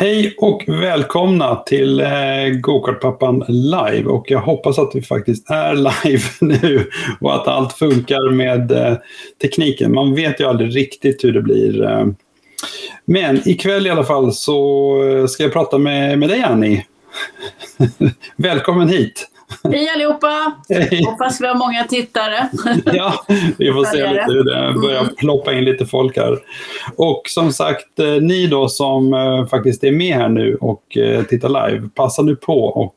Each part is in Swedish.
Hej och välkomna till eh, Gokartpappan live. Och jag hoppas att vi faktiskt är live nu och att allt funkar med eh, tekniken. Man vet ju aldrig riktigt hur det blir. Eh. Men ikväll i alla fall så eh, ska jag prata med, med dig Annie. Välkommen hit! Hej allihopa! Hej. Hoppas vi har många tittare. ja, vi får se lite hur det börjar mm. ploppa in lite folk här. Och som sagt, eh, ni då som eh, faktiskt är med här nu och eh, tittar live, passa nu på och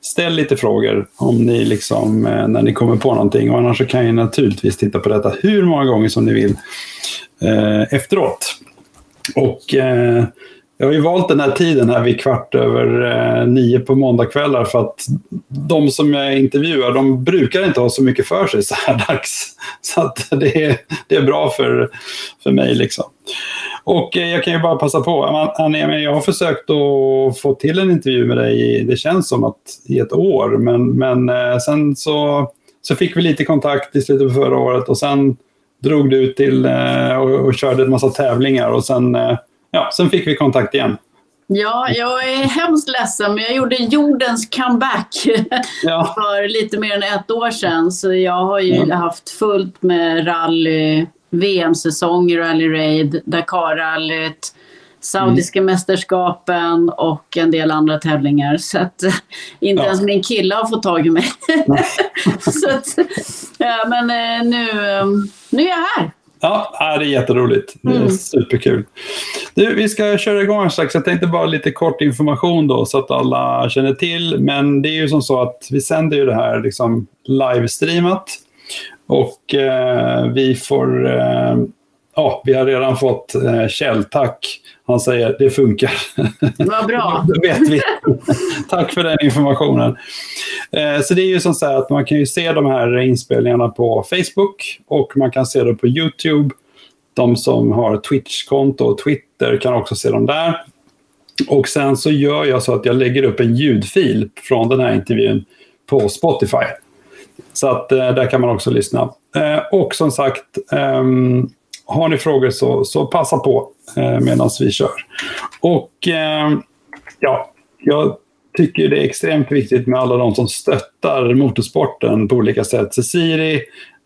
ställ lite frågor om ni liksom, när ni kommer på någonting. Och annars så kan ni naturligtvis titta på detta hur många gånger som ni vill efteråt. Och jag har ju valt den här tiden här vid kvart över eh, nio på måndagkvällar för att de som jag intervjuar de brukar inte ha så mycket för sig så här dags. Så att det, är, det är bra för, för mig. Liksom. Och eh, jag kan ju bara passa på. Annie, jag har försökt att få till en intervju med dig, det känns som att i ett år. Men, men eh, sen så, så fick vi lite kontakt i slutet på förra året och sen drog du ut till eh, och, och körde en massa tävlingar och sen eh, ja, sen fick vi kontakt igen. Ja, jag är hemskt ledsen, men jag gjorde jordens comeback ja. för lite mer än ett år sedan. Så jag har ju mm. haft fullt med rally, VM-säsong, Rally Raid, Dakarrallyt, Saudiska mm. mästerskapen och en del andra tävlingar. Så att inte ja. ens min kille har fått tag i mig. så att, ja, men eh, nu, eh, nu är jag här. Ja, det är jätteroligt. Det är mm. superkul. Du, vi ska köra igång strax. Jag tänkte bara lite kort information då så att alla känner till. Men det är ju som så att vi sänder ju det här liksom livestreamat. Och eh, vi får... Eh, ja, vi har redan fått eh, källtack han säger det funkar. Vad bra. Då vet vi. Tack för den informationen. Eh, så det är ju som så att man kan ju se de här inspelningarna på Facebook och man kan se dem på YouTube. De som har Twitch-konto och Twitter kan också se dem där. Och sen så gör jag så att jag lägger upp en ljudfil från den här intervjun på Spotify. Så att eh, där kan man också lyssna. Eh, och som sagt, ehm, har ni frågor så, så passa på eh, medan vi kör. Och eh, ja, jag tycker det är extremt viktigt med alla de som stöttar motorsporten på olika sätt. Ceciri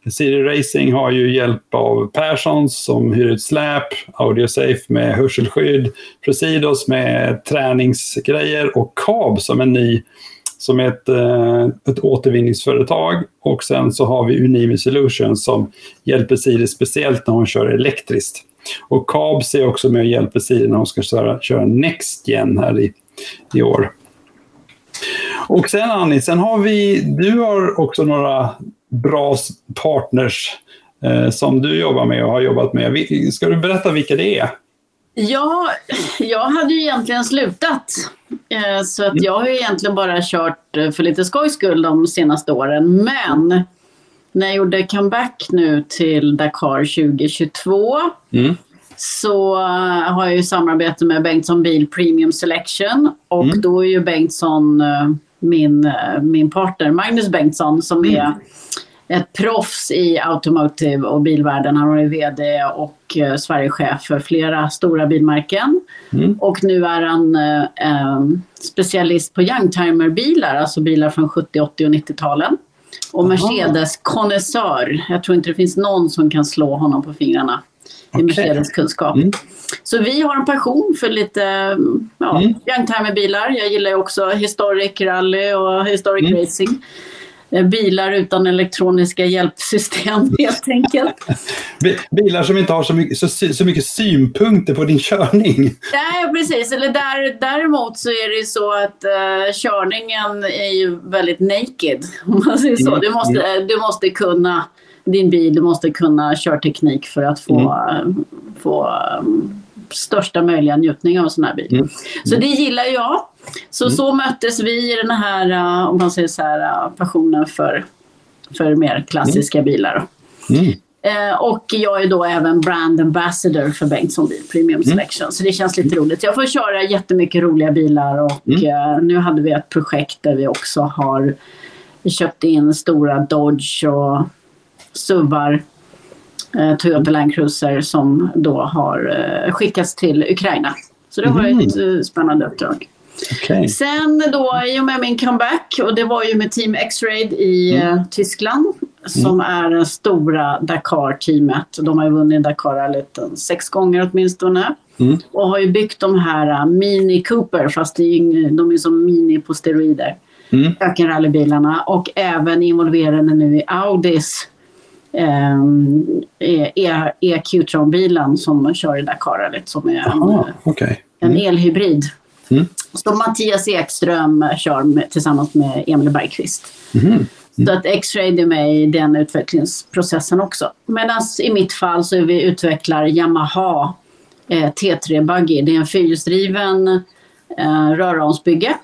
Siri, Siri Racing har ju hjälp av Perssons som hyr ut släp, Audiosafe med hörselskydd, Presidos med träningsgrejer och Cab som en ny som är ett, eh, ett återvinningsföretag. Och sen så har vi Unimi Solutions som hjälper Siri speciellt när hon kör elektriskt. Och Cabs är också med och hjälper Siri när hon ska köra, köra NextGen här i, i år. Och sen Annie, sen har vi, du har också några bra partners eh, som du jobbar med och har jobbat med. Ska du berätta vilka det är? Ja, jag hade ju egentligen slutat. Eh, så att jag har ju egentligen bara kört eh, för lite skojs skull de senaste åren. Men när jag gjorde comeback nu till Dakar 2022 mm. så eh, har jag ju samarbete med Bengtsson Bil Premium Selection och mm. då är ju Bengtsson min, min partner Magnus Bengtsson som är mm ett proffs i automotive och bilvärlden. Han är VD och eh, Sverigechef för flera stora bilmärken. Mm. Och nu är han eh, eh specialist på youngtimer-bilar, alltså bilar från 70, 80 och 90-talen. Och Mercedes konnässör. Jag tror inte det finns någon som kan slå honom på fingrarna i okay. Mercedes kunskap. Mm. Så vi har en passion för lite ja, mm. youngtimer-bilar. Jag gillar också historic rally och historic mm. racing. Eh, bilar utan elektroniska hjälpsystem helt enkelt. Bilar som inte har så mycket, så, så mycket synpunkter på din körning. Nej, precis. Eller där, däremot så är det ju så att uh, körningen är ju väldigt naked. Om man säger så. Mm. Du, måste, mm. du måste kunna din bil, du måste kunna körteknik för att få, mm. få um, största möjliga njutning av en sån här bil. Mm. Så det gillar jag. Så mm. så möttes vi i den här, uh, om man säger så här, uh, passionen för, för mer klassiska mm. bilar. Mm. Uh, och jag är då även brand ambassador för Bengtsson Bil Premium mm. Selection. Så det känns lite roligt. Jag får köra jättemycket roliga bilar och mm. nu hade vi ett projekt där vi också har köpt in stora Dodge och SUVar eh, Toyota Land Cruiser som då har eh, skickats till Ukraina. Så det har varit mm. ett spännande uppdrag. Okay. Sen då, i och med min comeback, och det var ju med Team X-Raid i mm. uh, Tyskland som mm. är det stora Dakar-teamet. De har ju vunnit Dakar sex gånger åtminstone. Mm. Och har ju byggt de här uh, Mini Cooper, fast de är som mini på steroider. Mm. Ökenrallybilarna och även involverade nu i Audis eh, EQ-tron-bilen som kör i Dakar-rallyt som är Aha, en, okay. en elhybrid. Mm. Som Mattias Ekström kör med, tillsammans med Emil Bergqvist. Mm. Mm. Så att X-Ray är med i den utvecklingsprocessen också. Medan i mitt fall så vi utvecklar Yamaha eh, T3 Buggy. Det är en fyrhjulsdriven eh, röromsbygge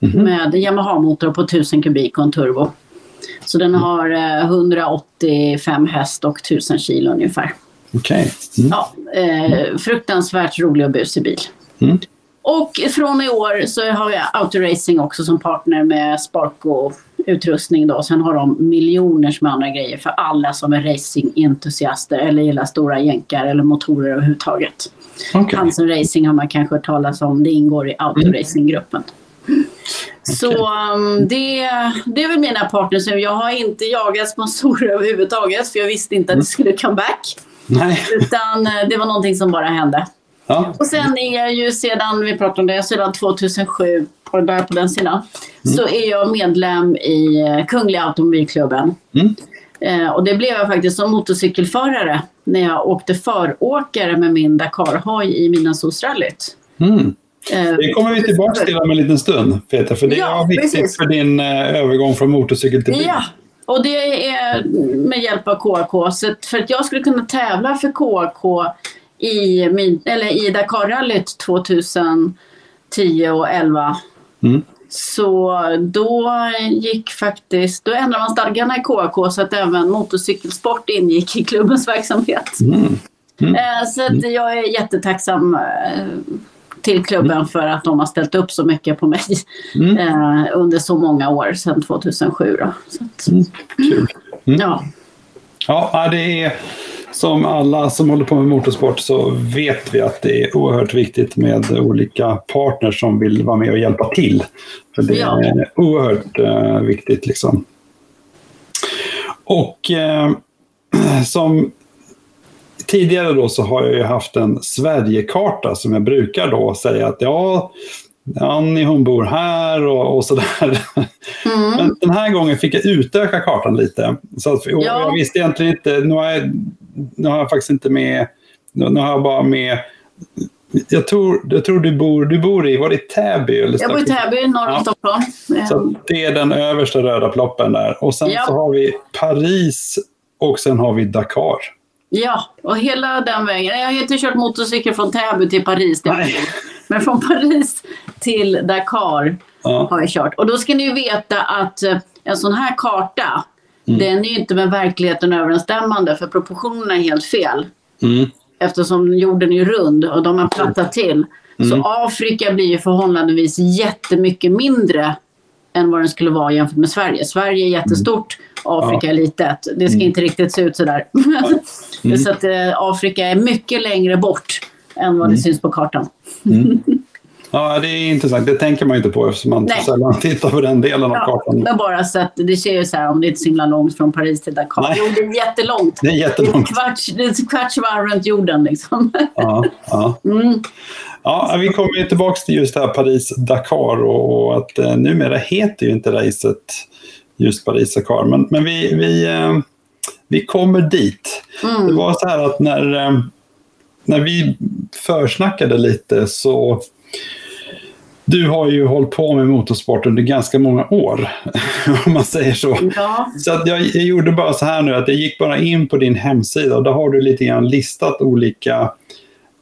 mm. med Yamaha-motor på 1000 kubik och en turbo. Så den har eh, 185 häst och 1000 kilo ungefär. Okej. Okay. Mm. Ja, eh, fruktansvärt rolig och busig bil. Mm. Och från i år så har jag Autoracing också som partner med Sparko utrustning då. Sen har de miljoner med andra grejer för alla som är racingentusiaster eller gillar stora jänkar eller motorer överhuvudtaget. Okay. Hansen Racing har man kanske hört talas om. Det ingår i Autoracing-gruppen. Mm. Så um, det, det är väl mina partners Jag har inte jagat sponsorer överhuvudtaget för jag visste inte att det skulle come back. Nej. Utan eh, det var någonting som bara hände. Ja. Och sen är jag ju sedan, vi pratade om det, sedan 2007, på, där på den sidan, mm. så är jag medlem i eh, Kungliga Automobilklubben. Mm. Eh, och det blev jag faktiskt som motorcykelförare när jag åkte föråkare med min Dakar-hoj i Midnattssolsrallyt. Mm. Eh, det kommer vi tillbaka till om en liten stund, Peter, för det ja, är viktigt precis. för din eh, övergång från motorcykel till bil. Ja, och det är med hjälp av KK. Så för att jag skulle kunna tävla för KK i, eller i Dakarrallyt 2010 och 2011 mm. så då gick faktiskt, då ändrade man stadgarna i KK så att även motorcykelsport ingick i klubbens verksamhet. Mm. Mm. Eh, så att jag är jättetacksam till klubben mm. för att de har ställt upp så mycket på mig mm. eh, under så många år, sedan 2007. Då. Så att, mm. Kul. Mm. Ja. ja, det är som alla som håller på med motorsport så vet vi att det är oerhört viktigt med olika partners som vill vara med och hjälpa till. För det ja. är oerhört uh, viktigt. liksom. Och uh, som tidigare då så har jag ju haft en Sverigekarta som jag brukar då säga att ja, Annie hon bor här och, och sådär. Mm. Men den här gången fick jag utöka kartan lite. Så att, ja. Jag visste egentligen inte, nu har, jag, nu har jag faktiskt inte med, nu har jag bara med jag tror, jag tror du bor, du bor i, var det Täby? Eller jag bor i Täby, norr om ja. Stockholm. Så det är den översta röda ploppen där. Och sen ja. så har vi Paris och sen har vi Dakar. Ja, och hela den vägen. Jag har inte kört motorcykel från Täby till Paris. Men från Paris till Dakar ja. har jag kört. Och då ska ni veta att eh, en sån här karta, mm. den är ju inte med verkligheten överensstämmande för proportionerna är helt fel. Mm. Eftersom jorden är rund och de har plattat till. Mm. Så Afrika blir ju förhållandevis jättemycket mindre än vad den skulle vara jämfört med Sverige. Sverige är jättestort, Afrika är litet. Det ska mm. inte riktigt se ut sådär. Mm. så att eh, Afrika är mycket längre bort än vad det mm. syns på kartan. Ja, det är intressant. Det tänker man inte på eftersom man Nej. sällan tittar på den delen ja, av kartan. Men bara så att det ser ju så här om det är inte så himla långt från Paris till Dakar. Nej. Jo, det är jättelångt. Det är jättelångt. Det är kvarts, det är kvarts varv runt jorden liksom. Ja, ja. Mm. ja vi kommer tillbaka till just det här Paris-Dakar och att eh, numera heter ju inte racet just Paris-Dakar. Men, men vi, vi, eh, vi kommer dit. Mm. Det var så här att när, eh, när vi försnackade lite så du har ju hållit på med motorsport under ganska många år, om man säger så. Ja. Så att jag, jag, gjorde bara så här nu, att jag gick bara in på din hemsida och där har du lite grann listat olika,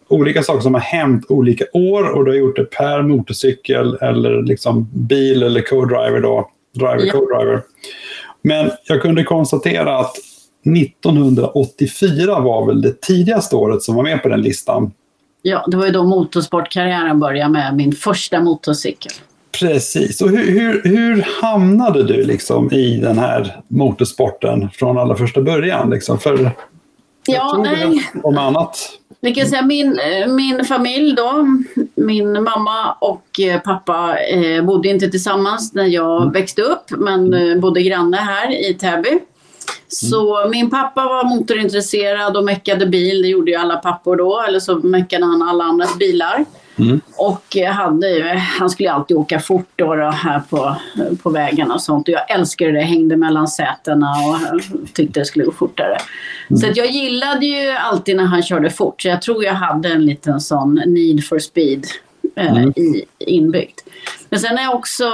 olika saker som har hänt olika år och du har gjort det per motorcykel eller liksom bil eller co-driver då, driver, ja. co-driver. Men jag kunde konstatera att 1984 var väl det tidigaste året som var med på den listan. Ja, det var ju då motorsportkarriären började med min första motorcykel. Precis. Och hur, hur, hur hamnade du liksom i den här motorsporten från allra första början? Liksom? För ja, nej. Om annat. Vi kan säga min, eh, min familj då, min mamma och eh, pappa eh, bodde inte tillsammans när jag Mm. växte upp men eh, bodde granne här i Täby. Så min pappa var motorintresserad och meckade bil, det gjorde ju alla pappor då, eller så meckade han alla andras bilar. Mm. Och hade, han skulle alltid åka fort då, då här på, på vägarna och sånt. Och jag älskade det, hängde mellan sätena och tyckte det skulle gå fortare. Så att jag gillade ju alltid när han körde fort. Så jag tror jag hade en liten sån need for speed eh, Mm. i, inbyggt. Men sen har jag också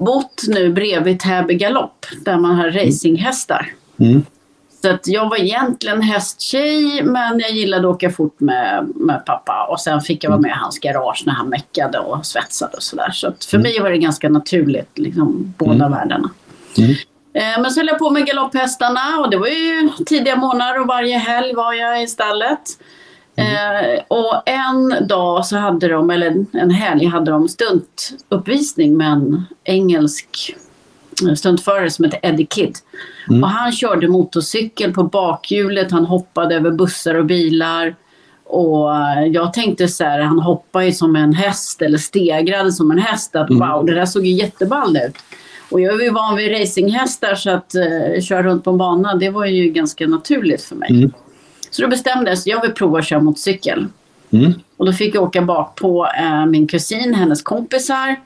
bott nu bredvid Täby galopp där man har racinghästar. Mm. Så att jag var egentligen hästtjej men jag gillade att åka fort med, med pappa. Och sen fick jag vara med i hans garage när han meckade och svetsade och sådär. Så att för mig var det ganska naturligt, liksom, båda världarna. Mm. Eh, Men så höll jag på med galopphästarna och det var ju tidiga månader och varje helg var jag i stallet. Eh, och en dag så hade de, eller en helg hade de stuntuppvisning med en engelsk stuntförare som heter Eddie Kidd. Mm. Och han körde motorcykel på bakhjulet, han hoppade över bussar och bilar. Och jag tänkte så här, han hoppar ju som en häst eller stegrade som en häst. Att, Mm. Wow, det där såg ju jätteball ut. Och jag är ju van vid racinghästar så att uh, köra runt på en bana det var ju ganska naturligt för mig. Mm. Så då bestämde jag mig jag vill prova att köra motorcykel. Mm. Och då fick jag åka bak på eh, min kusin, hennes kompisar.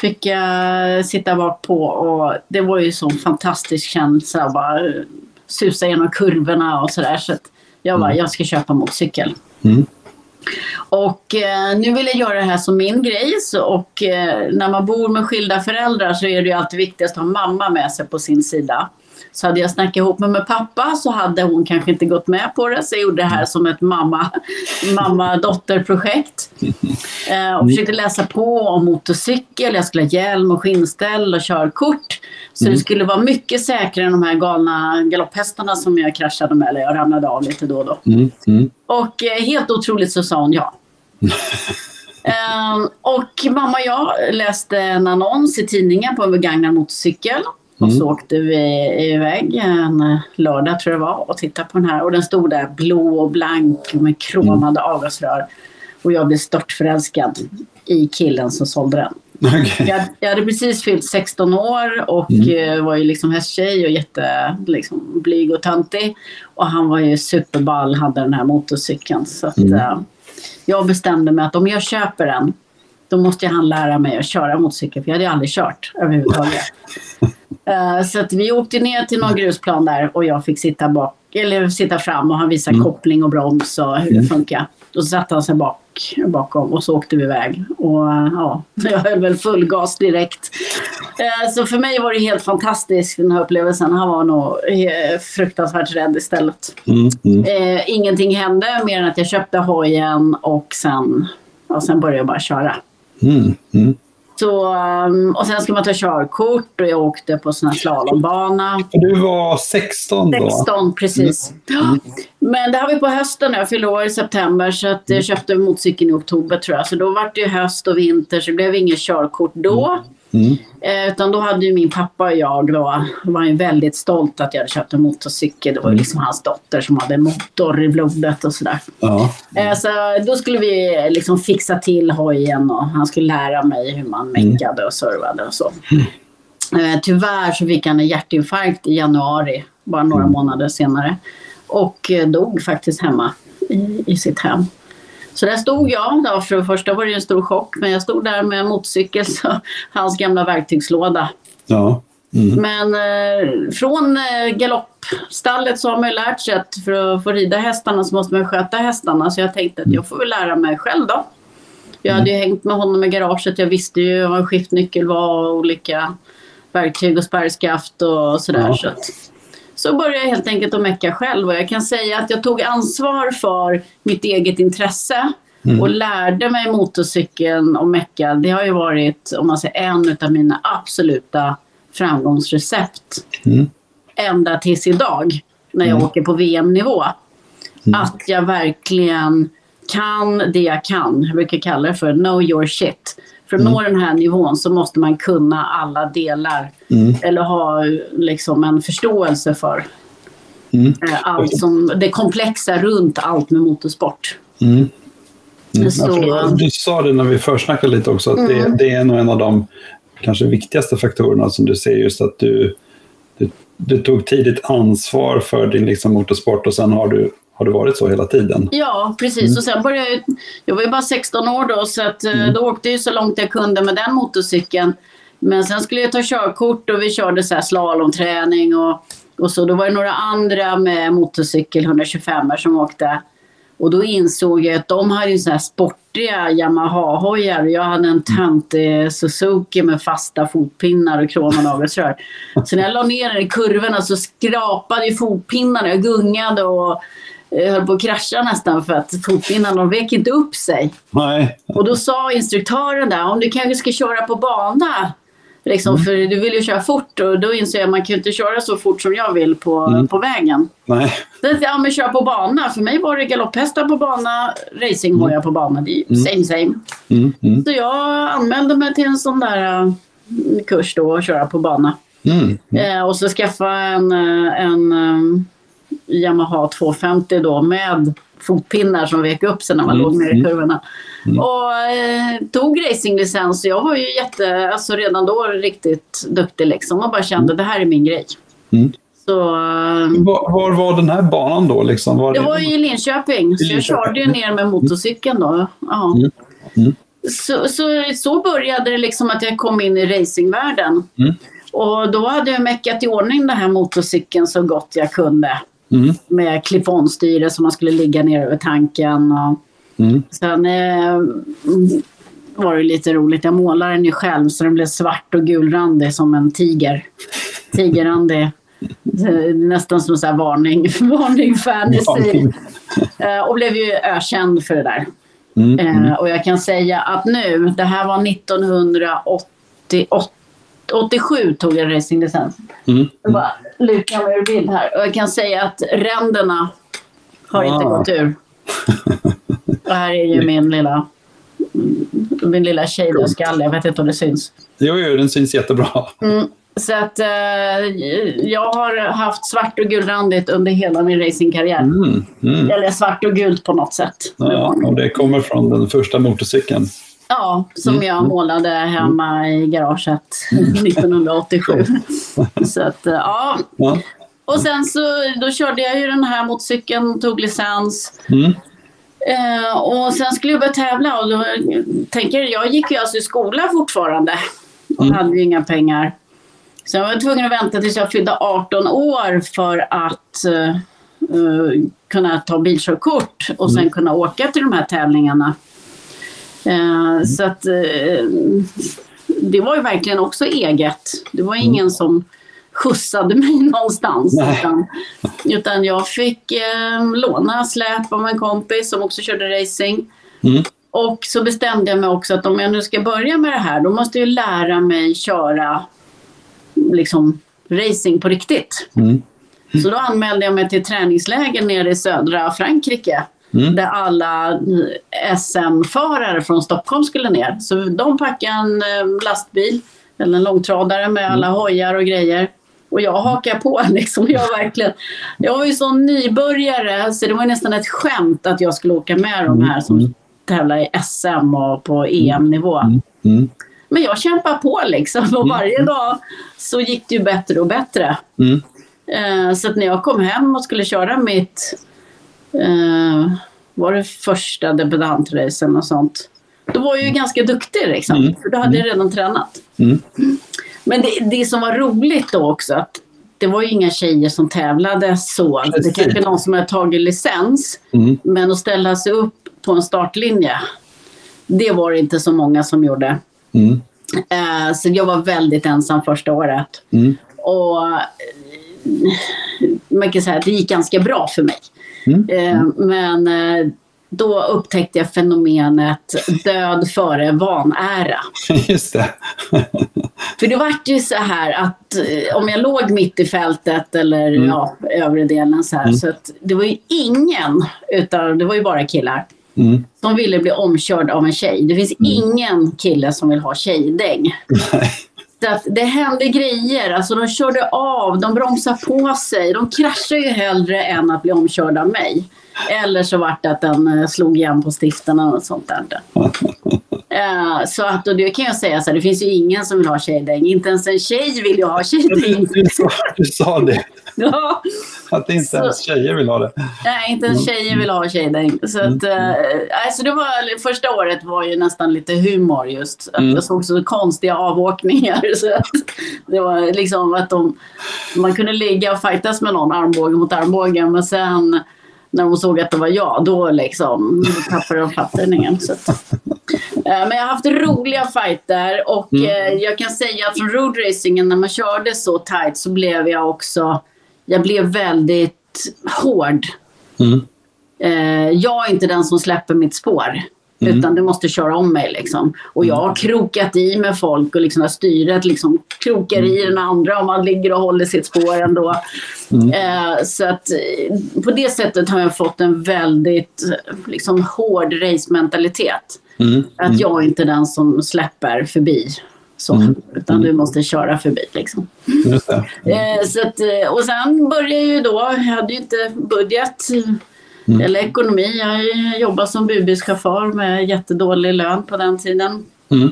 Fick jag sitta bak på och det var ju sån fantastisk känsla att bara eh, susa genom kurvorna och sådär. Så att jag bara, jag ska köpa motorcykel. Mm. Och eh, nu vill jag göra det här som min grej. Så, och eh, när man bor med skilda föräldrar så är det ju alltid viktigast att ha mamma med sig på sin sida. Så hade jag snackat ihop mig med pappa så hade hon kanske inte gått med på det. Så jag gjorde det här som ett mamma- mamma-dotter-projekt. Eh, och försökte läsa på om motorcykel, jag skulle ha hjälm och skinnställ och körkort. Så det skulle vara mycket säkrare än de här galna galopphästarna som jag kraschade med eller jag ramlade av lite då och då. Mm. Mm. Och eh, helt otroligt så sa hon ja. Ehm, och mamma och jag läste en annons i tidningen på en begagnad motorcykel. Och så åkte vi iväg en lördag tror jag det var och tittade på den här. Och den stod där blå och blank med kromade avgasrör. Och jag blev störtförälskad i killen som sålde den. Okej. Jag, jag hade precis fyllt 16 år och eh, var ju liksom hästtjej och jätte liksom, blyg och töntig. Och han var ju superball, hade den här motorcykeln. Så att, eh, jag bestämde mig att om jag köper den då måste han lära mig att köra motorcykel för jag hade ju aldrig kört överhuvudtaget. Eh, så att vi åkte ner till någon grusplan där och jag fick sitta, bak, eller sitta fram och han visade koppling och broms och hur det funkar. Då satte han sig bak, bakom och så åkte vi iväg. Och eh, ja, jag höll väl full gas direkt. Eh, Så för mig var det helt fantastiskt den här upplevelsen. Han var nog fruktansvärt rädd istället. Mm. Mm. Ingenting hände mer än att jag köpte hojen och sen, och sen började jag bara köra. Mm. Mm. Så, um, och sen ska man ta körkort och jag åkte på sån här slalombana. Du var 16 då? 16 precis. Ja. Men det har vi på hösten. Jag fyllde år i september så att jag köpte motorcykeln i oktober tror jag. Så då var det ju höst och vinter så det blev inget körkort då. Mm. Eh, utan då hade ju min pappa och jag då, var ju väldigt stolt att jag hade köpt en motorcykel. Det var ju liksom hans dotter som hade motor i blodet och sådär. Ja. Eh, Så då skulle vi liksom fixa till hojen och han skulle lära mig hur man meckade och servade och så. Eh, Tyvärr så fick han en hjärtinfarkt i januari, bara några månader senare. Och eh, dog faktiskt hemma i, i sitt hem. Så där stod jag. Då. För det första var det en stor chock, men jag stod där med motorcykel, så hans gamla verktygslåda. Ja. Mm. Men eh, från eh, galoppstallet så har man ju lärt sig att för att få rida hästarna så måste man sköta hästarna. Så jag tänkte att jag får väl lära mig själv då. Jag hade ju hängt med honom i garaget. Jag visste ju vad en skiftnyckel var och olika verktyg och spärrskaft och sådär. Ja. Så, att, så började jag helt enkelt att mecka själv. Och jag kan säga att jag tog ansvar för mitt eget intresse. Och lärde mig motorcykeln och mecka. Det har ju varit, om man säger en av mina absoluta framgångsrecept. Mm. Ända tills idag, när jag åker på VM-nivå. Att jag verkligen kan det jag kan. Jag brukar kalla det för know your shit. För att nå den här nivån så måste man kunna alla delar. Mm. Eller ha liksom en förståelse för Mm. Eh, Allt som, det komplexa runt allt med motorsport. Mm. Mm. Ja, du sa det när vi försnackade lite också, att Mm. det, det är nog en av de kanske viktigaste faktorerna som du ser, just att du, du, du tog tidigt ansvar för din liksom, motorsport och sen har du, har du varit så hela tiden. Ja, precis. Mm. Och sen började jag, jag var ju bara 16 år då, så att, eh, Mm. då åkte jag så långt jag kunde med den motorcykeln. Men sen skulle jag ta körkort och vi körde så här slalomträning och, och så. Då var det några andra med motorcykel, 125 som åkte. Och då insåg jag att de hade ju så här sportiga Yamaha-hojar och jag hade en töntig Suzuki med fasta fotpinnar och kromade avgasrör. Så när jag la ner den i kurvorna så skrapade ju fotpinnarna. Jag gungade och höll på att krascha nästan för att fotpinnarna de vek inte upp sig. Nej. Och då sa instruktören där, om du kanske ska köra på bana. Liksom, För du vill ju köra fort och då inser jag att man kan inte köra så fort som jag vill på, Mm. på vägen. Nej. Så jag ja, men kör på bana. För mig var det galopphästar på bana, racinghojar på bana. Det är ju same same. Mm. Mm. Så jag anmälde mig till en sån där eh, kurs då och köra på bana. Mm. Eh, och så skaffa en, eh, en eh, Yamaha 250 då med fotpinnar som vek upp sig när man Mm, låg ner i mm. kurvorna. Och eh, tog racinglicens så jag var ju jätte, alltså redan då riktigt duktig liksom och bara kände det här är min grej. Mm. Så eh, Var, var var den här banan då? Liksom? Var det var ju i Linköping så jag körde ju ner med motorcykeln då. Ja. Mm. Mm. Så, så, så började det liksom att jag kom in i racingvärlden. Mm. Och då hade jag meckat i ordning den här motorcykeln så gott jag kunde. Mm. Med clip-on-styre som man skulle ligga ner över tanken. Och Mm. sen eh, mm, var det lite roligt. Jag målade den ju själv så den blev svart och gulrandig som en tiger. Tigerrandig. Är Nästan som här varning, varning fantasy. Eh, och blev ju ökänd för det där. Mm. Eh, och jag kan säga att nu, det här var 1988 87 tog jag racinglicens. Mm. Bara mig ur bild här. Och jag kan säga att ränderna har inte Ah. gått ur. Och här är ju min lilla, min lilla shaderskalle. Jag vet inte om det syns. Jo, jo, den syns jättebra. Mm. Så att eh, jag har haft svart och gulrandigt under hela min racingkarriär. Mm. Mm. Eller svart och gult på något sätt. Ja, och det kommer från den första motorcykeln. Ja, som Mm. jag målade hemma i garaget 1987. Så att, ja. Ja. Och sen så då körde jag ju den här motorcykeln, tog licens. Mm. Eh, och sen skulle jag börja tävla och då tänker jag, jag gick ju alltså i skola fortfarande och Mm. hade ju inga pengar. Så jag var tvungen att vänta tills jag fyllde 18 år för att eh, eh, kunna ta bilkörkort och sen kunna åka till de här tävlingarna. Eh, Så att eh, det var ju verkligen också eget. Det var ingen som skjutsade mig någonstans. Utan, utan jag fick eh, låna släp av en kompis som också körde racing. Mm. Och så bestämde jag mig också att om jag nu ska börja med det här då måste jag lära mig köra liksom racing på riktigt. Mm. Så då anmälde jag mig till träningsläger nere i södra Frankrike. Mm. Där alla SM-förare från Stockholm skulle ner. Så de packade en eh, lastbil, eller en långtradare med alla hojar och grejer. Och jag hakade på liksom. Jag, verkligen, jag var ju sån nybörjare så det var nästan ett skämt att jag skulle åka med de här som tävlar i SM och på EM-nivå. Mm. Men jag kämpade på liksom och varje dag så gick det ju bättre och bättre. Mm. Eh, så att när jag kom hem och skulle köra mitt, eh, var det första debutantracen och sånt, då var jag ju ganska duktig liksom. Mm. För då hade jag redan tränat. Mm. Men det, det som var roligt då också, att det var ju inga tjejer som tävlade så. Det Precis. kanske är någon som har tagit licens, Mm. men att ställa sig upp på en startlinje, det var det inte så många som gjorde. Mm. Eh, så jag var väldigt ensam första året. Mm. Och eh, man kan säga att det gick ganska bra för mig. Mm. Eh, men eh, då upptäckte jag fenomenet död före vanära. Just det. För det vart ju så här att eh, om jag låg mitt i fältet eller Mm. ja, övre delen så här. Så att det var ju ingen, utan det var ju bara killar, Mm. som ville bli omkörd av en tjej. Det finns ingen kille som vill ha tjejdäng. Nej att det hände grejer. Alltså de körde av, de bromsade på sig. De kraschade ju hellre än att bli omkörda av mig. Eller så vart det att den eh, slog igen på stiften och sånt där. Eh, så att, och det kan jag säga så här, det finns ju ingen som vill ha tjejdäng. Inte ens en tjej vill ju ha tjejdäng. Du sa, du sa det. Ja. Att inte Så- ens tjejer vill ha det. Nej, inte ens tjejer vill ha tjejdäng. Så att, eh, alltså det var, första året var ju nästan lite humor just. Att Mm. Jag såg så konstiga avåkningar. Så att det var liksom att de, man kunde ligga och fightas med någon armbåge mot armbåge. Men sen när de såg att det var jag, då liksom tappade de fattningen. Eh, men jag har haft roliga fighter och Mm. eh, jag kan säga att från roadracingen när man körde så tight så blev jag också, jag blev väldigt hård. Mm. Eh, jag är inte den som släpper mitt spår. Mm. Utan du måste köra om mig. Liksom. Och jag har krokat i med folk och liksom har styret liksom krokar i Mm. den andra om man ligger och håller sitt spår ändå. Eh, så att eh, på det sättet har jag fått en väldigt liksom, hård racementalitet. Mm. Att jag är inte den som släpper förbi. Så, Mm. Utan du måste köra förbi. Liksom. Eh, så att, eh, och sen började ju då, jag hade ju inte budget Mm. eller ekonomi. Jag jobbade som budbilschaufför med jättedålig lön på den tiden. Mm.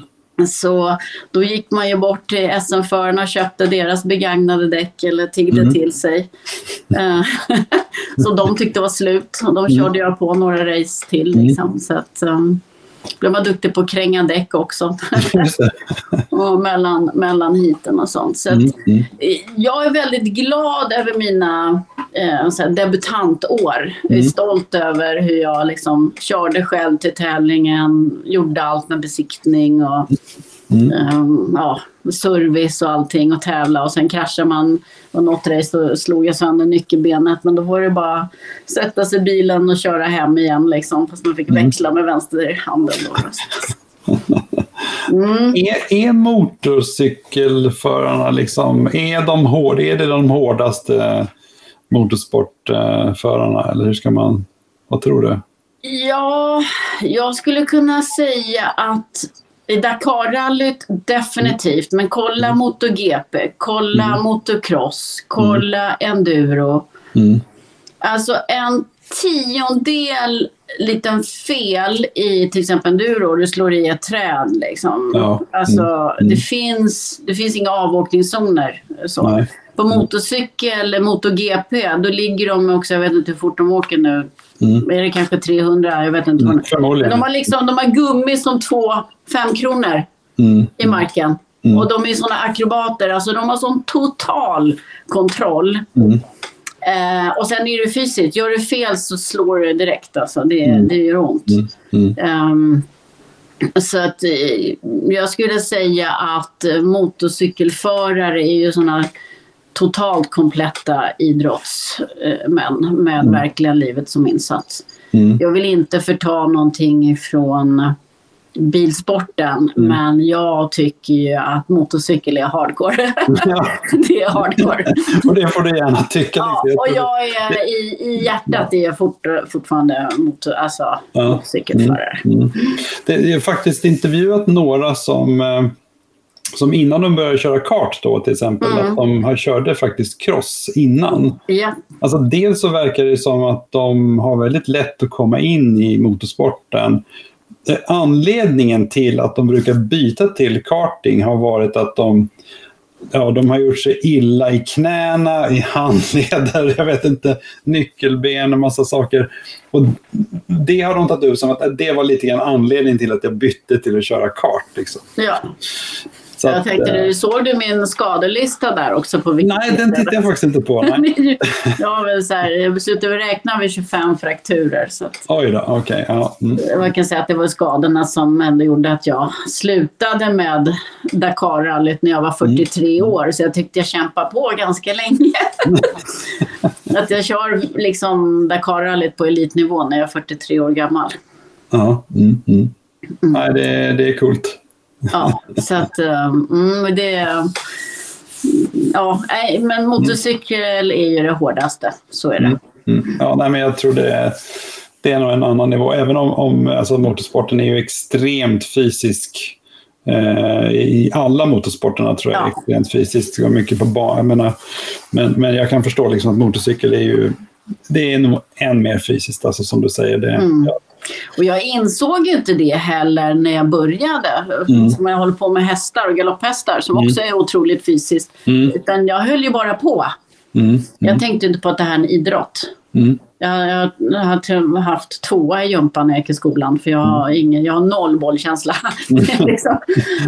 Så då gick man ju bort till SM-förarna och köpte deras begagnade däck eller tiggde Mm. till sig. Eh, så de tyckte det var slut och de körde jag på några race till. Mm. Liksom. Så att, um, blev man duktig på att kränga däck också. Och mellan, mellan heaten och sånt. Så Mm. Mm. jag är väldigt glad över mina eh, så här, debutantår. Jag är Mm. stolt över hur jag liksom körde själv till tävlingen, gjorde allt med besiktning och Mm. ehm, ja, service och allting och tävla och sen kraschar man och något race så slog jag sönder nyckelbenet men då var det bara sätta sig i bilen och köra hem igen liksom fast man fick Mm. växla med vänsterhanden då. Mm. Är, är motorcykelförarna liksom, är de hård, är det de hårdaste motorsportförarna eller hur ska man, vad tror du? Ja, jag skulle kunna säga att i Dakarrallyt definitivt, men kolla MotoGP, kolla Mm. motocross, kolla enduro. Mm. Alltså en tiondel liten fel i till exempel enduro, du slår i ett träd. Liksom. Ja. Alltså, Mm. det, finns, det finns inga avåkningszoner. Så. Nej. På motorcykel, MotoGP, då ligger de också, jag vet inte hur fort de åker nu, Mm. är det kanske 300? Jag vet inte. Mm. De har, liksom, de har gummi som två femkronor Mm. i marken. Mm. Och de är såna akrobater, alltså de har sån total kontroll. Mm. Eh, och sen är det fysiskt, gör du fel så slår du direkt. Alltså. Det, Mm. det gör ont. Ehm, så att eh, jag skulle säga att motorcykelförare är ju såna totalt kompletta idrottsmän med Mm. verkligen livet som insats. Mm. Jag vill inte förta någonting ifrån bilsporten Mm. men jag tycker ju att motorcykel är hardcore. Ja, det är hardcore. och det får du gärna tycka Ja, lite. och jag är i, i hjärtat är jag fort, fortfarande motor, alltså, Ja. motorcykelförare. Mm. Det är faktiskt intervjuat några som, eh, som innan de började köra kart då till exempel, Mm. att de har körde faktiskt cross innan. Ja. Alltså dels så verkar det som att de har väldigt lätt att komma in i motorsporten. Eh, Anledningen till att de brukar byta till karting har varit att de, ja, de har gjort sig illa i knäna, i handleder, jag vet inte, nyckelben och massa saker. Och det har de tagit ut som att det var lite grann anledningen till att jag bytte till att köra kart. Liksom. ja. Så jag tänkte, du såg du min skadelista där också på Nej, den tittar jag faktiskt inte på. Nej. jag, har väl så här, jag beslutade att räkna med 25 frakturer. Så att Oj då, okej. ja. mm. jag kan säga att det var skadorna som ändå gjorde att jag slutade med Dakarrallyt när jag var 43 Mm. år. Så jag tyckte jag kämpade på ganska länge. att jag kör liksom Dakarrallyt på elitnivå när jag är 43 år gammal. Ja, mm, mm. Nej, det, det är coolt. Ja, så att um, mm, det... Ja, nej, men motorcykel är ju det hårdaste. Så är det. Mm. Mm. Ja, nej, men jag tror det är, det är nog en annan nivå. Även om, om alltså, motorsporten är ju extremt fysisk. Eh, I alla motorsporterna tror jag Ja. extremt fysiskt. Går mycket på. Jag menar, men, men jag kan förstå liksom att motorcykel är ju det är nog än mer fysiskt, alltså som du säger. Det, Mm. Och jag insåg inte det heller när jag började. Mm. Som jag håller på med hästar och galopphästar som också är otroligt fysiskt. Mm. Utan jag höll ju bara på. Mm. Jag tänkte inte på att det här är en idrott. Mm. Jag, jag, jag har haft tvåa i jumpan när jag gick i skolan för jag har, Mm. ingen, jag har noll bollkänsla. liksom.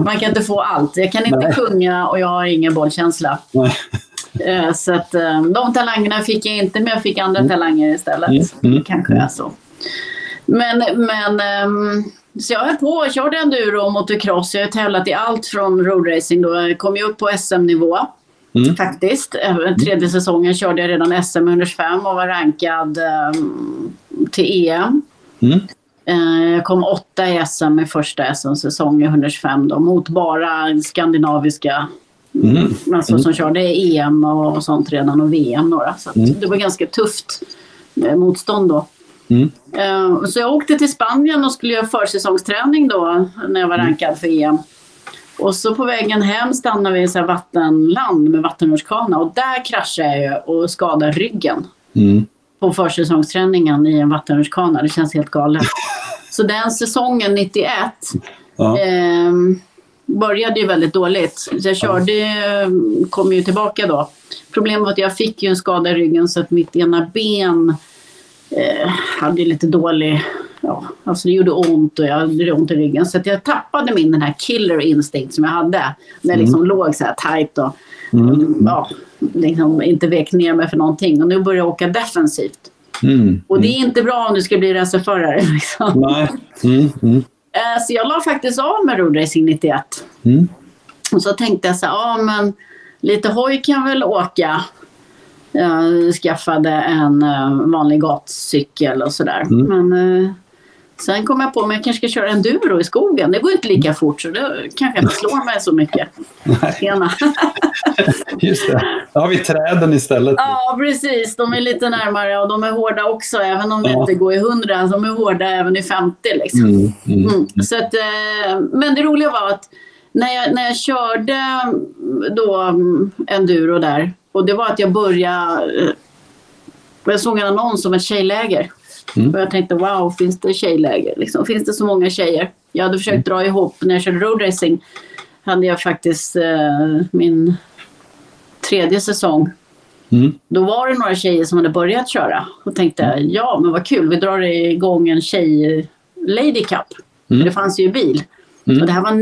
Man kan inte få allt. Jag kan inte Nej. sjunga och jag har ingen bollkänsla. Nej. Eh, Så att eh, de talangerna fick jag inte men jag fick andra talanger istället. Mm, mm, Kanske är så. Men, men ehm, så jag höll på och körde enduro och motocross. Jag har tävlat i allt från roadracing då. Jag kom ju upp på SM-nivå. Mm. Faktiskt. Även Tredje säsongen körde jag redan SM 125 och var rankad ehm, till EM. Mm. Eh, Jag kom åtta i SM i första SM-säsong i 125 då, mot bara skandinaviska Mm. alltså, som körde EM och sånt redan och VM några. Så Mm. det var ganska tufft eh, motstånd då. Mm. Eh, Så jag åkte till Spanien och skulle göra försäsongsträning då när jag var Mm. rankad för EM. Och så på vägen hem stannade vi i här vattenland med vattenrutschkana och där kraschade jag och skadade ryggen Mm. på försäsongsträningen i en vattenrutschkana. Det känns helt galet. Så den säsongen 91 Ja. ehm, började ju väldigt dåligt. Så jag körde, kom ju tillbaka då. Problemet var att jag fick ju en skada i ryggen så att mitt ena ben eh, hade lite dålig... Ja, alltså det gjorde ont och jag hade ont i ryggen. Så jag tappade min den här killer instinct som jag hade. När jag liksom låg så här tight och Mm. ja, liksom inte vek ner mig för någonting. Och nu börjar jag åka defensivt. Mm. Och det är inte bra om du ska bli racerförare. Liksom. Mm. Mm. Eh, Så jag la faktiskt av med roadracing 91. Mm. Och så tänkte jag så här, ja men lite hoj kan jag väl åka. Jag skaffade en eh, vanlig gatcykel och sådär. Mm. Men eh, sen kom jag på mig att jag kanske ska köra enduro i skogen. Det går inte lika fort så det kanske inte slår mig så mycket. Tjena. Just det. Då har vi träden istället. Ja, precis. De är lite närmare och de är hårda också. Även om det Ja. inte går i 100. De är hårda även i 50 liksom. Mm. Mm. Mm. Så att, eh, men det roliga var att när jag, när jag körde då mm, enduro där och det var att jag började eh, jag såg en annons om ett tjejläger. Mm. Och jag tänkte wow, finns det tjejläger? Liksom, finns det så många tjejer? Jag hade försökt dra ihop, när jag körde roadracing hade jag faktiskt eh, min tredje säsong. Mm. Då var det några tjejer som hade börjat köra och tänkte ja men vad kul, vi drar igång en tjej Lady Cup. Mm. För det fanns ju bil. Mm. Och det här var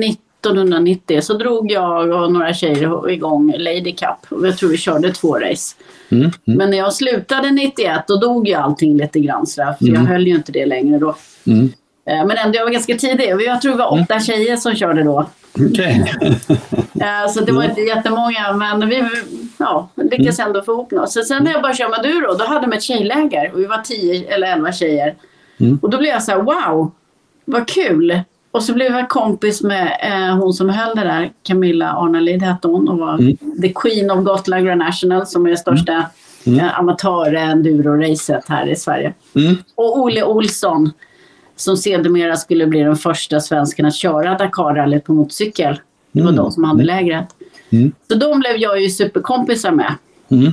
1990 så drog jag och några tjejer igång Lady Cup. Och jag tror vi körde två race. Mm. Mm. Men när jag slutade 91 då dog ju allting lite grann sådär. För jag Mm. höll ju inte det längre då. Mm. Eh, Men ändå, jag var ganska tidig. Jag tror det var åtta tjejer som körde då. Okej. Eh, Så det var inte jättemånga, men vi ja, lyckades ändå få ihop något. Så sen när jag började köra Maduro, då hade de ett tjejläger och vi var tio eller elva tjejer. Mm. Och då blev jag så här, wow, vad kul. Och så blev jag kompis med eh, hon som höll det där, Camilla Arnalid hette hon och var Mm. the queen of Gotland Grand National som är det största Mm. eh, amatör-enduro-racet här i Sverige. Mm. Och Olle Olsson som sedermera skulle bli den första svensken att köra Dakarrallyt på motorcykel. Det var Mm. de som hade lägret. Mm. Så de blev jag ju superkompisar med. Mm.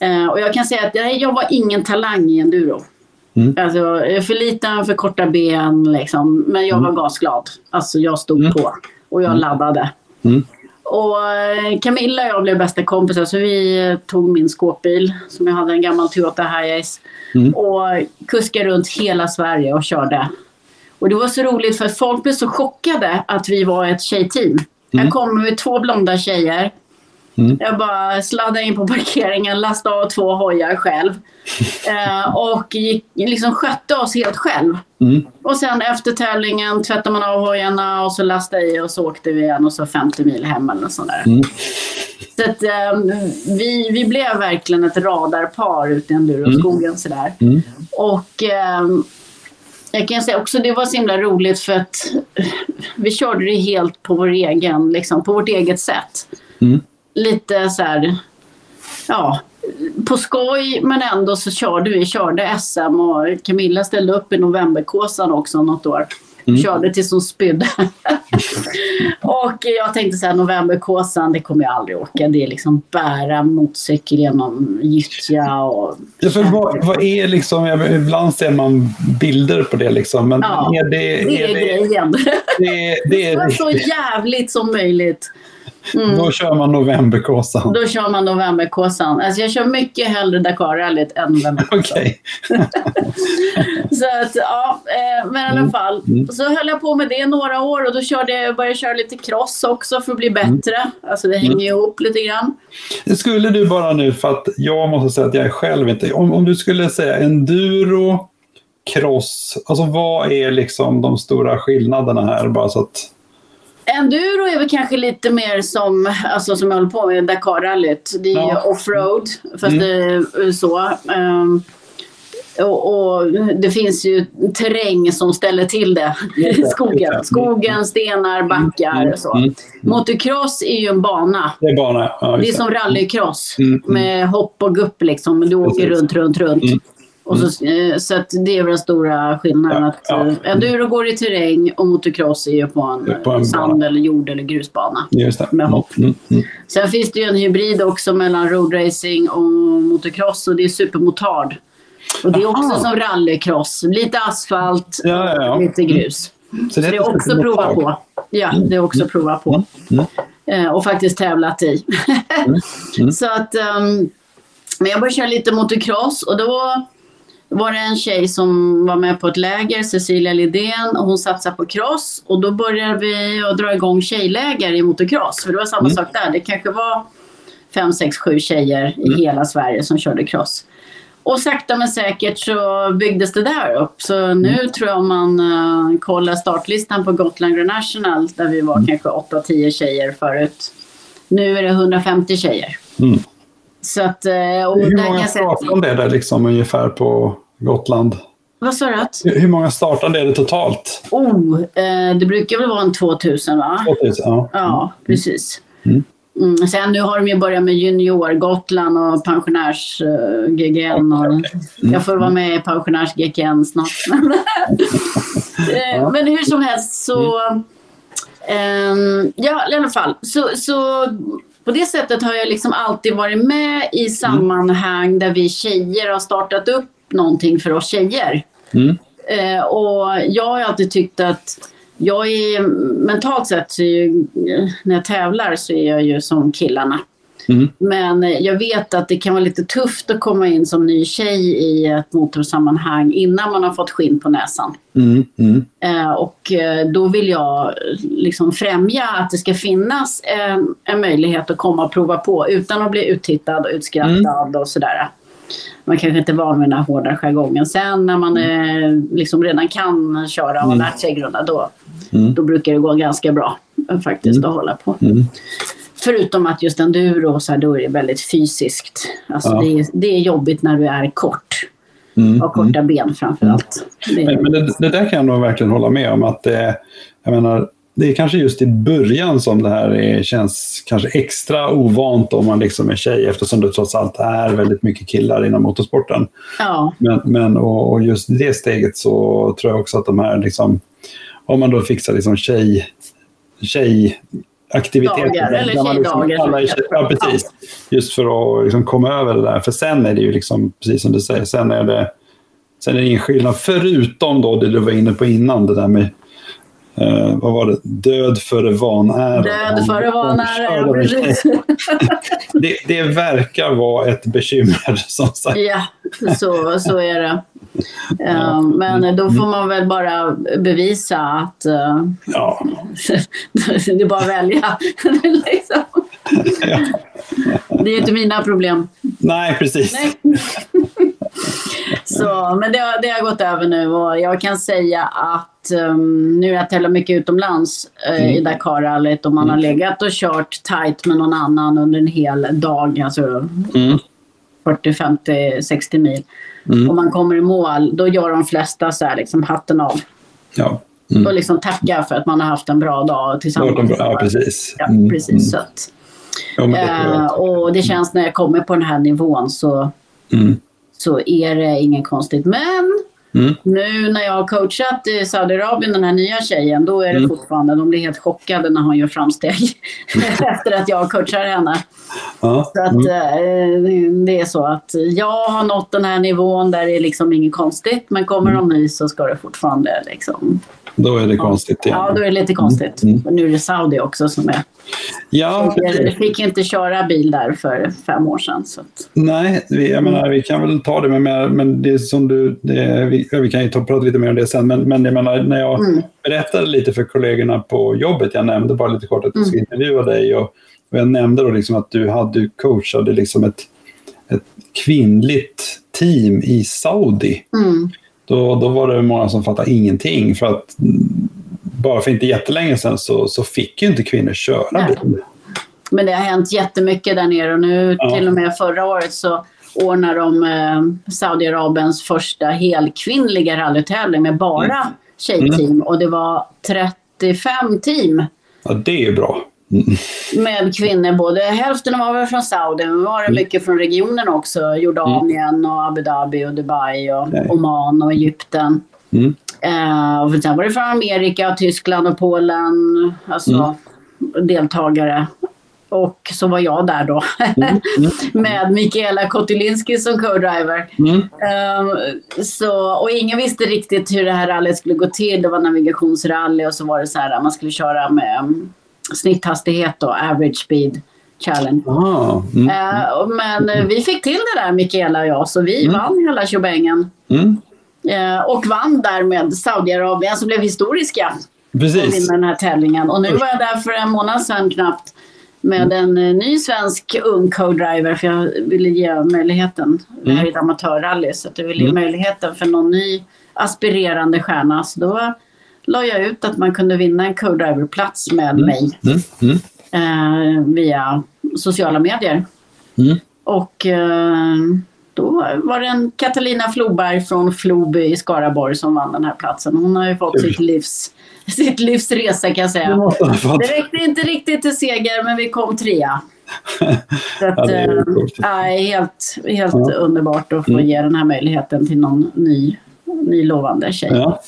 Eh, och jag kan säga att jag var ingen talang i enduro. Mm. Alltså, för liten, för korta ben liksom. Men jag var gasglad. Alltså jag stod Mm. på och jag laddade. Mm. Och eh, Camilla och jag blev bästa kompisar så vi tog min skåpbil som jag hade en gammal Toyota Hiace Mm. och kuskade runt hela Sverige och körde. Och det var så roligt för folk blev så chockade att vi var ett tjejteam. Mm. Jag kom med två blonda tjejer. Mm. Jag bara sladdade in på parkeringen, lastade av två hojar själv. Eh, och gick, liksom skötte oss helt själv. Mm. Och sen efter tävlingen tvättade man av hojarna och så lastade i och så åkte vi igen och så 50 mil hem eller sånt där. Mm. Så att, eh, vi, vi blev verkligen ett radarpar ute i enduroskogen sådär. Mm. Och eh, jag kan säga också det var så himla roligt för att vi körde det helt på vår egen, liksom, på vårt eget sätt. Lite så här, ja, på skoj men ändå så körde vi, körde SM och Camilla ställde upp i novemberkåsan också något år. Mm. Körde tills hon spydde. och jag tänkte så här, Novemberkåsan, det kommer jag aldrig åka. Det är liksom bära motorcykel genom gyttja och... Ja, för vad, vad är liksom, ibland ser man bilder på det liksom. Men ja, är det, det är, är grejen. Det, det är så jävligt som möjligt. Mm. Då kör man Novemberkåsan. Då kör man Novemberkåsan. Alltså jag kör mycket hellre Dakarrallyt än Novemberkåsan. Okej. så att, ja, eh, men i alla mm. fall. Mm. Så höll jag på med det några år och då körde jag, började jag köra lite cross också för att bli mm. bättre. Mm. Alltså det hänger mm. ihop lite grann. Skulle du bara nu, för att jag måste säga att jag är själv inte... Om, om du skulle säga enduro, cross, alltså vad är liksom de stora skillnaderna här? Bara så att Enduro är väl kanske lite mer som, alltså som jag håller på med, Dakarrallyt. Det är ja. offroad, fast mm. det är så. Um, och, och, det finns ju terräng som ställer till det. Skogen, Skogen stenar, backar och så. Mm. Mm. Motocross är ju en bana. Det är bana, ja, Det är som rallycross mm. med hopp och gupp liksom. Du åker runt, runt, runt. Och så, mm. eh, så att det är väl den stora skillnaden. Ja, att, ja. Eh, enduro går i terräng och motocross är ju på en, på en sand eller jord eller grusbana. Just det. Med hopp. Mm, mm. Sen finns det ju en hybrid också mellan roadracing och motocross och det är supermotard. Och det är också Aha. som rallycross. Lite asfalt ja, och lite grus. Så det, så det är också prova på. Ja, det är också prova på. Eh, och faktiskt tävlat i. så att, um, men jag började köra lite motocross och då var det en tjej som var med på ett läger, Cecilia Lidén, och hon satsade på cross. Och då började vi att dra igång tjejläger i motocross. För det var samma mm. sak där. Det kanske var fem, sex, sju tjejer i mm. hela Sverige som körde cross. Och sakta men säkert så byggdes det där upp. Så nu mm. tror jag om man uh, kollar startlistan på Gotland Grand National där vi var mm. kanske 8-10 tjejer förut. Nu är det 150 tjejer. Mm. Så att, eh, och Hur många startande är det liksom ungefär på Gotland? Vad sa du? Hur många startande är det totalt? Oh, eh, det brukar väl vara en 2000 va? 2000, ja. Ja, precis. Mm. Mm. Sen nu har de ju börjat med Junior Gotland och pensionärs-GGN. Uh, mm. Jag får vara med i pensionärs-GGN snart. eh, men hur som helst så... Um, ja, i alla fall. Så, så på det sättet har jag liksom alltid varit med i sammanhang där vi tjejer har startat upp någonting för oss tjejer. Mm. Eh, och jag har alltid tyckt att jag är mentalt sett, så ju, när jag tävlar så är jag ju som killarna. Mm. Men jag vet att det kan vara lite tufft att komma in som ny tjej i ett motorsammanhang innan man har fått skinn på näsan. Mm. Mm. Eh, och eh, då vill jag liksom främja att det ska finnas en, en, möjlighet att komma och prova på utan att bli uttittad och utskrattad mm. och sådär. Man kanske inte är van med den här hårda jargongen. Sen när man är, liksom redan kan köra och har mm. lärt sig grunda då, mm. då brukar det gå ganska bra faktiskt att hålla på. Förutom att just enduro, så här, då är det väldigt fysiskt. Alltså ja. det, är, det är jobbigt när du är kort. Mm, och korta mm. ben framförallt. Mm. Men, men det, det, där kan jag nog verkligen hålla med om. att det, jag menar, det är kanske just i början som det här är, känns kanske extra ovant om man liksom är tjej eftersom det trots allt är väldigt mycket killar inom motorsporten. Ja. Men, men och, och just det steget så tror jag också att de här, liksom, om man då fixar liksom tjej, tjej aktiviteter. Dagar, eller tjejdagar. Liksom, ja, precis. Just för att liksom komma över det där. För sen är det ju liksom, precis som du säger, sen är det, sen är det ingen skillnad. Förutom då det du var inne på innan, det där med Uh, vad var det? Död före vanära. Död före vanära, det, det verkar vara ett bekymmer, som sagt. Ja, så, så är det. Uh, men då får man väl bara bevisa att uh, ja. det är bara att välja. liksom. ja. Det är inte mina problem. Nej, precis. Nej. Så, men det har, det har gått över nu och jag kan säga att um, nu har jag tävlat mycket utomlands uh, mm. i Dakarrallyt och man mm. har legat och kört tight med någon annan under en hel dag. Alltså mm. 40, 50, 60 mil. Mm. Och man kommer i mål, då gör de flesta så här liksom hatten av. Ja. Mm. Och liksom tacka för att man har haft en bra dag tillsammans. Ja, precis. Ja, mm. precis så att, ja, det uh, och det känns när jag kommer på den här nivån så Mm så är det inget konstigt. Men Mm. Nu när jag har coachat i Saudiarabien, den här nya tjejen, då är det Mm. fortfarande, de blir helt chockade när hon gör framsteg efter att jag coachar henne. Ja. Så att, Mm. eh, det är så att jag har nått den här nivån där det är liksom inget konstigt, men kommer Mm. de ny så ska det fortfarande liksom... Då är det konstigt igen. Ja, då är det lite konstigt. Mm. Och nu är det Saudi också som är... Ja, Jag fick inte köra bil där för fem år sedan. Så att, Nej, vi, jag menar, vi kan väl ta det, men, men- men det som du, det, vi, vi kan ju ta, prata lite mer om det sen, men, men jag menar, när jag Mm. berättade lite för kollegorna på jobbet, jag nämnde bara lite kort att jag skulle Mm. intervjua dig och, och jag nämnde då liksom att du hade coachade liksom ett, ett kvinnligt team i Saudi. mm. Då, då var det många som fattade ingenting för att mm, bara för inte jättelänge sedan så, så fick ju inte kvinnor köra bil. Men det har hänt jättemycket där nere och nu Ja. till och med förra året så ordnar de eh, Saudiarabiens första helkvinnliga rallytävling med bara tjejteam och det var 35 team Ja, det är ju bra. Mm. med kvinnor. Både hälften var väl från Saudi, men var det mycket från regionen också. Jordanien och Abu Dhabi och Dubai och Nej. Oman och Egypten. Mm. Eh, och sen var det från Amerika, Tyskland och Polen. Alltså deltagare. Och så var jag där då. med Mikaela Kotylinski som co-driver. Mm. Ehm, så, och ingen visste riktigt hur det här rallyt skulle gå till. Det var navigationsrally och så var det så här man skulle köra med snitthastighet då, average speed challenge. Ah, mm. Eh, och- men eh, vi fick till det där Mikaela och jag så vi vann hela shebängen. Mm. Eh, och vann där med Saudiarabien som blev historiska Precis. vinna den här tävlingen. Och nu var jag där för en månad sedan knappt med en eh, ny svensk ung co-driver för jag ville ge möjligheten. Det här är ett amatörrally så jag ville ge Mm. möjligheten för någon ny aspirerande stjärna. Så då la jag ut att man kunde vinna en co-driverplats med mig Mm. Mm. eh, via sociala medier. Mm. Och eh, då var det en Catalina Floberg från Floby i Skaraborg som vann den här platsen. Hon har ju fått sitt livs, sitt livs resa kan jag säga. Det räckte inte riktigt till seger men vi kom trea. Så att, Ja, det är coolt. ja, helt helt Ja. underbart att få Mm. ge den här möjligheten till någon ny, ny lovande tjej. Ja.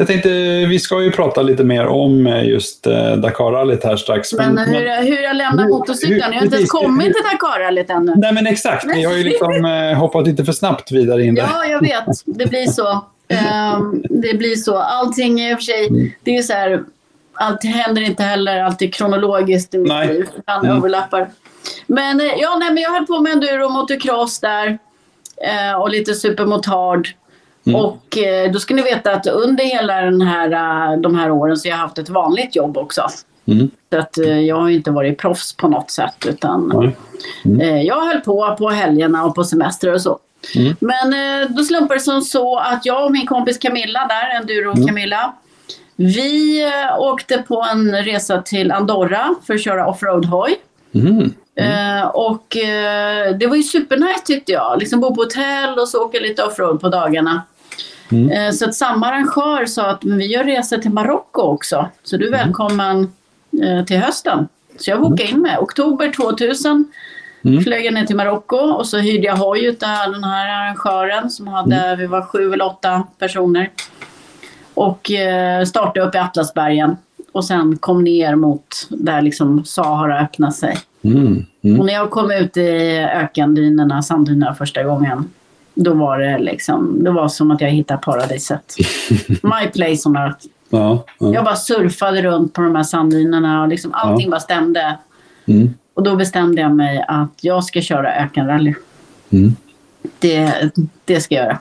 Jag tänkte, vi ska ju prata lite mer om eh, just eh, Dakarrallyt här strax. Men hur, hur jag lämnar motorcykeln? Jag har inte ens kommit till Dakarrallyt ännu. Nej men exakt, vi har ju liksom eh, hoppat lite för snabbt vidare in där. Ja, jag vet. Det blir så. Ehm, det blir så. Allting i och för sig... Det är ju så här... Allt händer inte heller alltid kronologiskt i mitt Nej. liv. Mm. överlappar. Men, eh, ja, nej, men jag höll på med enduro motocross där. Eh, och lite supermotard. Mm. Och eh, då ska ni veta att under hela den här, eh, de här åren så har jag haft ett vanligt jobb också. Mm. Så att eh, jag har inte varit proffs på något sätt. Utan. Mm. jag höll på på helgerna och på semester och så. Mm. Men då slumpade det som så att jag och min kompis Camilla där, enduro-Camilla, vi eh, åkte på en resa till Andorra för att köra offroad-hoj. Mm. Eh, och eh, det var ju supernice tyckte jag. Liksom bo på hotell och så åka lite offroad på dagarna. Mm. Eh, så att samma arrangör sa att vi gör resor till Marocko också. Så du är välkommen eh, till hösten. Så jag bokade in mig. Oktober 2000 Mm. flög jag ner till Marocko och så hyrde jag hoj utav den här arrangören som hade, vi var sju eller åtta personer. Och eh, startade upp i Atlasbergen. Och sen kom ner mot där liksom Sahara öppnade sig. Mm. Mm. Och när jag kom ut i ökendynerna, sanddynerna första gången. Då var det liksom, det var som att jag hittade paradiset. My place on earth. Ja, ja. Jag bara surfade runt på de här sanddynerna och liksom allting bara stämde. Mm. Och då bestämde jag mig att jag ska köra ökenrally. Mm. Det, det ska jag göra.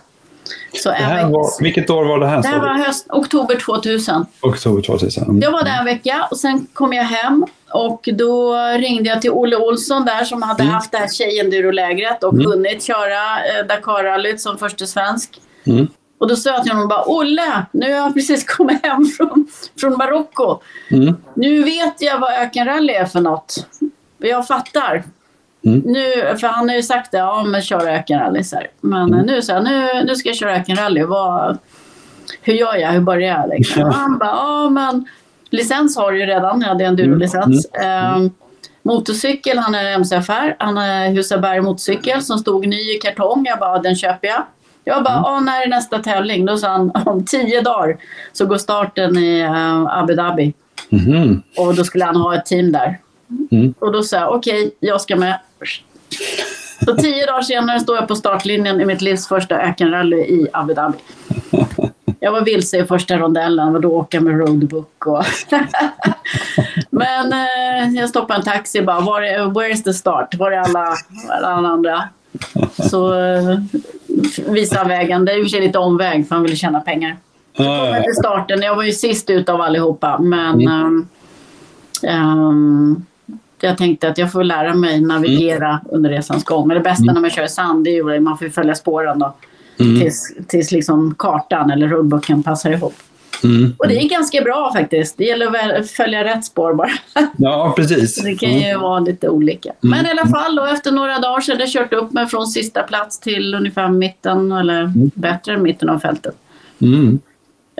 Så Det här var, vilket år var det här? det här var höst, oktober 2000. Oktober 2000. Mm. Jag var där en vecka och sen kom jag hem och då ringde jag till Olle Olsson där som hade Mm. haft det här tjejendurolägret och Mm. hunnit köra eh, Dakarrallyt som första svensk. Mm. Och då sa jag till honom bara Olle, nu har jag precis kommit hem från, från Marocko. Mm. Nu vet jag vad ökenrally är för något. Jag fattar. Mm. Nu, för han har ju sagt det, ja men kör ökenrally. Så här. Men eh, nu sa jag, nu, nu ska jag köra ökenrally. Vad, hur gör jag? Hur börjar jag? Liksom. Ja. Och Han bara, ja men licens har du ju redan. Jag hade en durolicens. Ehm, motorcykel, han är MCFR. Han är Husaberg motorcykel som stod ny i kartong. Jag bara, den köper jag. Jag bara, mm. när är nästa tävling? Då sa han, om tio dagar så går starten i uh, Abu Dhabi. Mm. Och då skulle han ha ett team där. Mm. Och då sa jag, okej, okay, jag ska med. Så tio dagar senare står jag på startlinjen i mitt livs första ökenrally i Abu Dhabi. Jag var vilse i första rondellen och då åka med roadbook. Och Men eh, jag stoppade en taxi bara, var är, where's the start? Var är alla, alla andra? Så eh, visade vägen. Det är i och för sig lite omväg för han ville tjäna pengar. Så kom jag till starten. Jag var ju sist ut av allihopa. Men mm. um, jag tänkte att jag får lära mig navigera mm. under resans gång. Men det bästa mm. när man kör i sand är ju att man får följa spåren då. Mm. Tills, tills liksom kartan eller roadbooken passar ihop. Mm. Och det är ganska bra faktiskt. Det gäller att följa rätt spår bara. Ja, precis. Det kan ju mm. vara lite olika. Mm. Men i alla fall, då, efter några dagar så hade jag kört upp mig från sista plats till ungefär mitten, eller mm. bättre än mitten av fältet. Mm.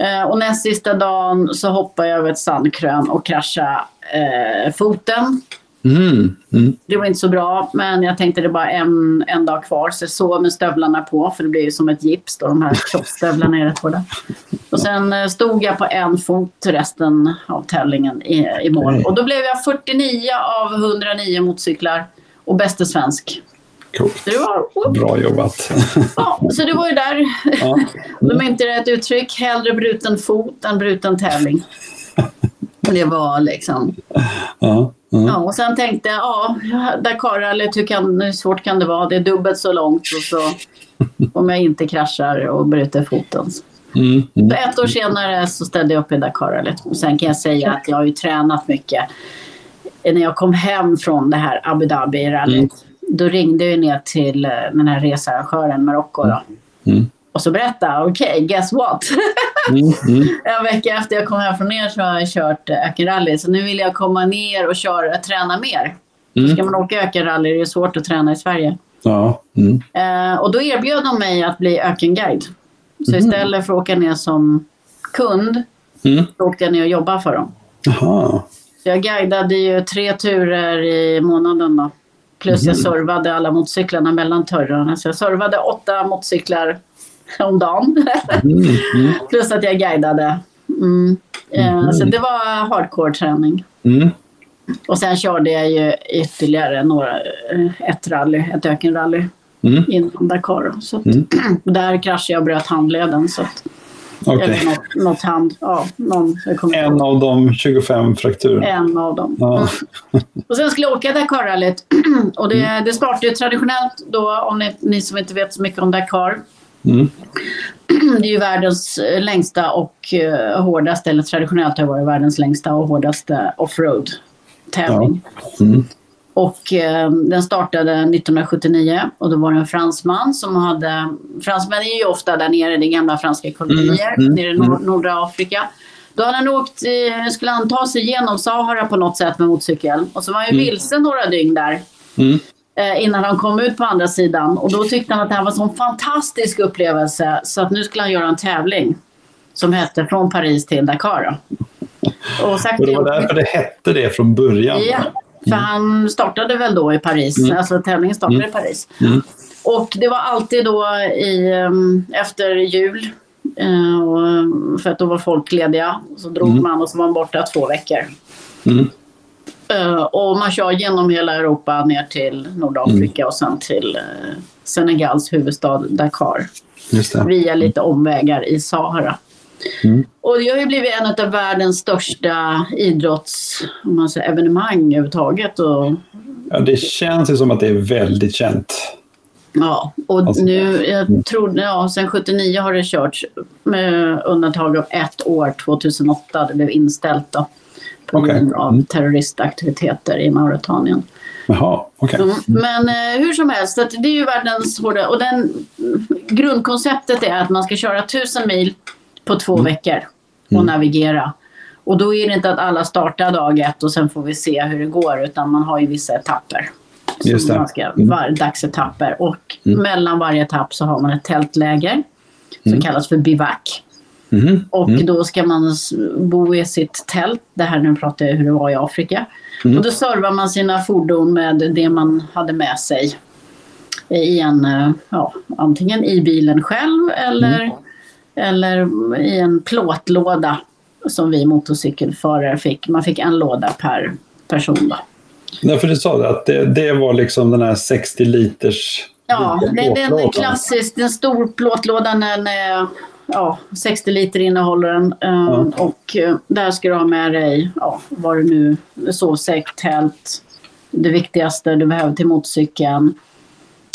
Eh, och näst sista dagen så hoppade jag över ett sandkrön och kraschade eh, foten. Mm. Mm. Det var inte så bra, men jag tänkte det är bara en, en dag kvar. Så jag sov med stövlarna på, för det blir ju som ett gips då, de här kroppsstövlarna är rätt hårda. Och sen eh, stod jag på en fot resten av tävlingen i, i mål. Och då blev jag 49 av 109 motorcyklar och bäste svensk. Coolt. Det var, Bra jobbat. Ja, så det var ju där. Ja. Mm. De är inte rätt uttryck. Hellre bruten fot än bruten tävling. Det var liksom... Ja. Mm. Ja, och sen tänkte jag, ja, Dakarrallyt, hur, kan, hur svårt kan det vara? Det är dubbelt så långt och så om jag inte kraschar och bryter foten. Mm. Mm. Ett år senare så ställde jag upp i Dakarrallyt. Och sen kan jag säga att jag har ju tränat mycket. När jag kom hem från det här Abu Dhabi-rallyt, mm. då ringde jag ner till eh, den här researrangören Marocko. Då. Mm. Och så berätta, okej, okay, guess what? Mm, mm. en vecka efter jag kom hem från er så har jag kört ökenrally. Så nu vill jag komma ner och köra, träna mer. Mm. Ska man åka ökenrally är det svårt att träna i Sverige. Ja. Mm. Eh, och då erbjöd de mig att bli ökenguide. Så mm. istället för att åka ner som kund mm. så åkte jag ner och jobbade för dem. Aha. Så jag guidade ju tre turer i månaden då. Plus jag servade alla motorcyklarna mellan turrarna. Så jag servade åtta motorcyklar om dagen. Mm, mm. Plus att jag guidade. Mm. Mm. Så det var hardcore träning. Mm. Och sen körde jag ju ytterligare några, eh, ett rally, ett ökenrally mm. innan Dakar. Så att, mm. där kraschade jag och bröt handleden. Så att, okay. Eller något, något hand. Ja, någon, en av de 25 frakturerna? En av dem. Ja. Mm. Och sen skulle jag åka Dakarrallyt. och det, det startade ju traditionellt då, om ni, ni som inte vet så mycket om Dakar, Mm. Det är ju världens längsta och uh, hårdaste, eller traditionellt har det varit världens längsta och hårdaste offroad tävling. Ja. Mm. Och eh, den startade 1979 och då var det en fransman som hade... Fransmän är ju ofta där nere, det är gamla franska kolonier mm. mm. nere i nor mm. norra Afrika. Då hade han åkt, eh, skulle han ta sig igenom Sahara på något sätt med motorcykel. Och så var han ju mm. vilse några dygn där. Mm. Eh, innan han kom ut på andra sidan. Och då tyckte han att det här var en sån fantastisk upplevelse så att nu skulle han göra en tävling som hette Från Paris till Dakar. Och, och det var därför det hette det från början? Ja, för mm. han startade väl då i Paris. Mm. Alltså tävlingen startade mm. i Paris. Mm. Och det var alltid då i, ehm, efter jul. Eh, för att då var folk lediga. Så drog mm. man och så var man borta två veckor. Uh, och man kör genom hela Europa ner till Nordafrika mm. och sen till uh, Senegals huvudstad Dakar. Via lite omvägar i Sahara. Mm. Och det har ju blivit en av världens största idrottsevenemang överhuvudtaget. Och... Ja, det känns ju som att det är väldigt känt. Ja, och alltså, nu, jag tror, ja, sen 79 har det körts med undantag av ett år, 2008, det blev inställt då på okay. grund av mm. terroristaktiviteter i Mauretanien. Jaha, okay. Mm. Men eh, hur som helst, det är ju världens hårda... Och den, grundkonceptet är att man ska köra tusen mil på två mm. veckor och mm. navigera. Och då är det inte att alla startar dag ett och sen får vi se hur det går utan man har ju vissa etapper. Just det. Man ska, mm. var, dagsetapper. Och mm. mellan varje etapp så har man ett tältläger som kallas för bivack. Mm. Och mm. då ska man bo i sitt tält. Det här nu pratar jag hur det var i Afrika. Mm. Och då servar man sina fordon med det man hade med sig. i en, eh, ja, antingen i bilen själv eller, eller i en plåtlåda som vi motorcykelförare fick. Man fick en låda per person. Då. Ja, för du sa det, att det, det var liksom den här 60 liters Ja, det, det är en klassisk, en stor plåtlåda. Den är, ja, 60 liter innehåller den. Ja. Och eh, där ska du ha med dig, ja, vad du nu, sovsäck, tält, det viktigaste du behöver till motorcykeln.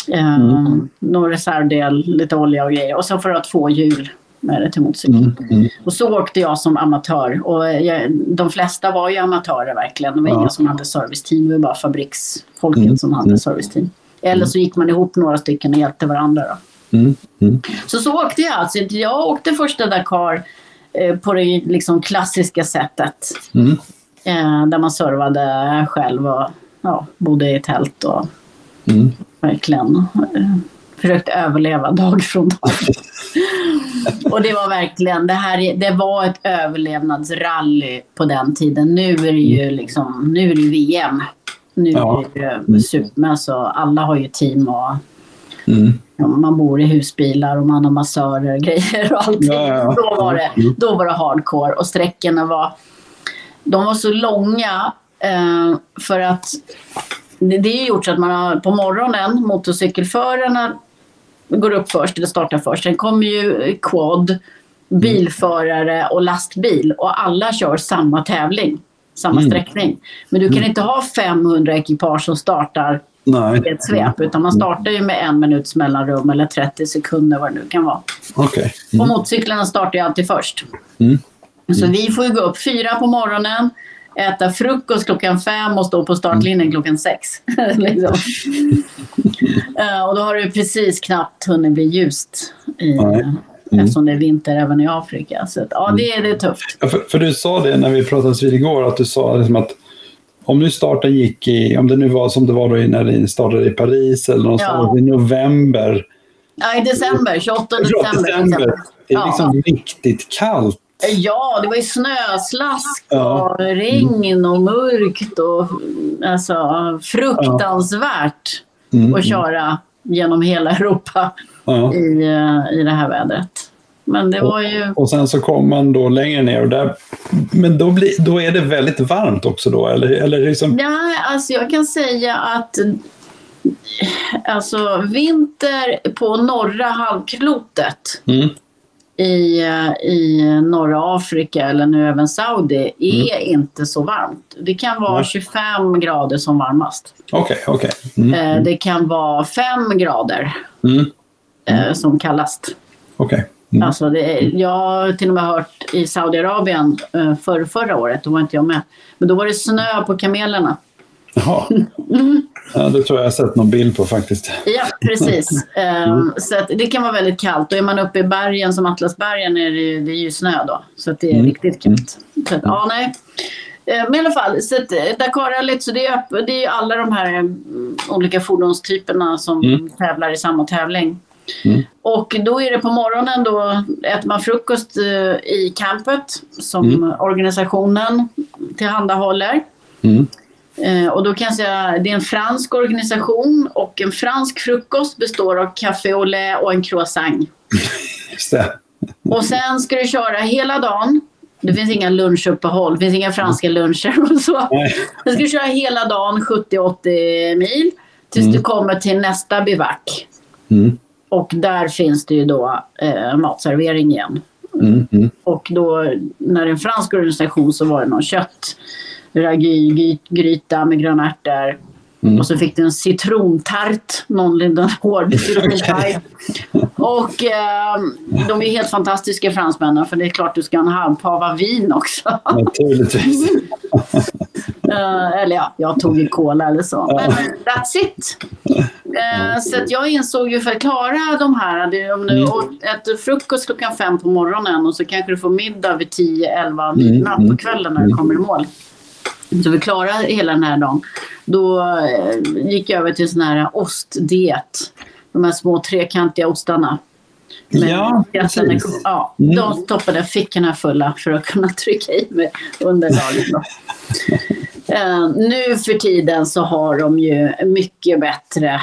Eh, mm. Någon reservdel, lite olja och grejer. Och så får du ha två hjul med det till motorcykeln. Mm. Mm. Och så åkte jag som amatör. Och jag, de flesta var ju amatörer verkligen. Det var ja. inga som hade serviceteam. Det var bara fabriksfolket mm. som hade mm. serviceteam. Eller så gick man ihop några stycken och hjälpte varandra. Då. Mm. Mm. Så så åkte jag alltså. Jag åkte första Dakar eh, på det liksom klassiska sättet. Mm. Eh, där man servade själv och ja, bodde i tält och mm. verkligen eh, försökte överleva dag från dag. och det var verkligen, det här det var ett överlevnadsrally på den tiden. Nu är det ju liksom, nu är det VM. Nu ja. är det mm. super, alltså, alla har ju team och mm. ja, man bor i husbilar och man har massörer och grejer och allting. Ja, ja. Då, var det, mm. då var det hardcore och sträckorna var, de var så långa eh, för att det, det är gjort så att man har på morgonen, motorcykelförarna går upp först, eller startar först. Sen kommer ju quad, bilförare och lastbil och alla kör samma tävling samma mm. sträckning. Men du kan mm. inte ha 500 ekipage som startar Nej. i ett svep. Utan man startar ju med en minuts mellanrum eller 30 sekunder vad det nu kan vara. Okay. Mm. Och motorcyklarna startar ju alltid först. Mm. Så vi får ju gå upp fyra på morgonen, äta frukost klockan fem och stå på startlinjen mm. klockan sex. liksom. uh, och då har det precis knappt hunnit bli ljust i, mm. eftersom det är vinter även i Afrika. Så att, ja, det, det är tufft. Ja, för, för, du sa det när vi pratades vid igår, att du sa liksom att om nu starten gick i, om det nu var som det var då när ni startade i Paris eller någonstans ja. i november. Ja, i december, 28 december. december. Det är liksom ja. riktigt kallt. Ja, det var ju snöslask och regn och mörkt och alltså, fruktansvärt mm. att köra genom hela Europa ja. i, eh, i det här vädret. Men det var ju... Och, sen så kommer man då längre ner och där... Men då, blir, då är det väldigt varmt också då? Eller, eller liksom... Ja, alltså jag kan säga att alltså vinter på norra halvklotet mm. i, i norra Afrika eller nu även Saudi är mm. inte så varmt. Det kan vara mm. 25 grader som varmast. Okay, okay. Mm. Eh, det kan vara 5 grader. Mm eh, som kallast. Okej. Okay. Mm. Alltså jag har till och med hört i Saudiarabien eh, för förra året, då var inte jag med. Men då var det snö på kamelerna. Jaha. Mm. Ja, det tror jag jag har sett någon bild på faktiskt. Ja, precis. Um, så det kan vara väldigt kallt. Och är man uppe i bergen som Atlasbergen är det, det är ju snö då. Så det är mm. riktigt kallt. Så att, ja, nej. Eh, men i alla fall, så att eh, Dakarrallyt, så det är, det är alla de här mm, olika fordonstyperna som mm. tävlar i samma tävling. Mm. Och då är det på morgonen då äter man frukost eh, i campet som mm. organisationen tillhandahåller. Mm. Eh, och då kan jag säga det är en fransk organisation och en fransk frukost består av café au lait och en croissant. Och sen ska du köra hela dagen. Det finns inga lunchuppehåll, det finns inga franska luncher och så. Sen ska du köra hela dagen 70-80 mil tills mm. du kommer till nästa bivack. Mm. Och där finns det ju då eh, matservering igen. Mm, mm. Och då när det är en fransk organisation så var det någon kött, ragy, gryta med gröna ärtor. Mm. Och så fick du en citrontart, någon liten hård citrontart. och eh, de är helt fantastiska fransmännen för det är klart du ska ha en halvpava vin också. Naturligtvis. uh, eller ja, jag tog en cola eller så. Men that's it. Uh, så att jag insåg ju för att klara de här, det, om du mm. äter frukost klockan fem på morgonen och så kanske du får middag vid 10, 11, midnatt mm. på kvällen när du mm. kommer i mål. Så vi klarade hela den här dagen. Då uh, gick jag över till sån här ostdiet. De här små trekantiga ostarna. Men ja, precis. Ja, mm. De stoppade fickorna fulla för att kunna trycka i mig under dagen. Uh, nu för tiden så har de ju mycket bättre eh,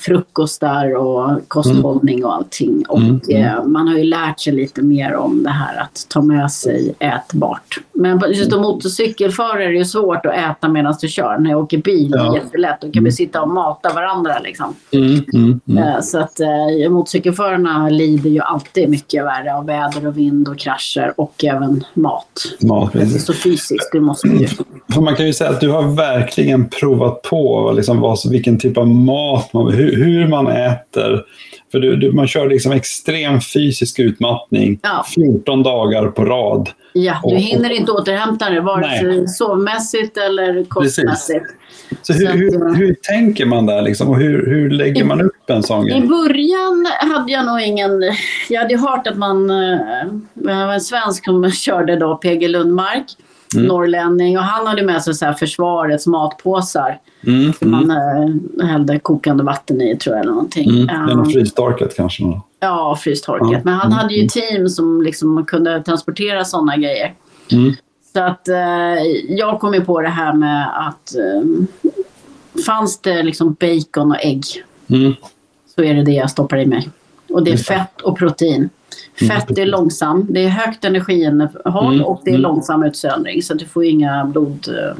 frukostar och kosthållning och allting. Och Mm, mm. eh, man har ju lärt sig lite mer om det här att ta med sig ätbart. Men just som motorcykelförare är det ju svårt att äta medan du kör. När jag åker bil är det Ja. jättelätt. Då kan vi sitta och mata varandra liksom. Mm, mm, mm. Eh, Så att eh, motorcykelförarna lider ju alltid mycket värre av väder och vind och krascher och även mat. Mat. Så fysiskt, det måste ju. Man kan ju säga att du har verkligen provat på liksom vad, vilken typ av mat man hur, hur man äter. För du, du, man kör liksom extrem fysisk utmattning Ja. 14 dagar på rad. Ja, du Och- hinner inte återhämta dig vare sig sovmässigt eller kostmässigt. Så hur, Så att, hur, eh, hur tänker man där liksom? och hur, hur lägger man upp en sån I grej? början hade jag nog ingen... Jag hade hört att man... eh, Det var en svensk som körde då, PG Lundmark, Mm. norrlänning. Och han hade med sig så här försvarets matpåsar. Mm, som mm, Man eh, hällde kokande vatten i tror jag eller någonting. mm. Något frystorkat kanske. Ja, frystorkat. Ja. Men han Mm. hade ju team som liksom kunde transportera sådana grejer. Mm. Så att eh, jag kom ju på det här med att eh, fanns det liksom bacon och ägg Mm. så är det det jag stoppar i mig. Och det är fett och protein. Fett är långsam, det är högt energiinnehåll Mm, och det är mm. långsam utsöndring så att du får inga blod, eh.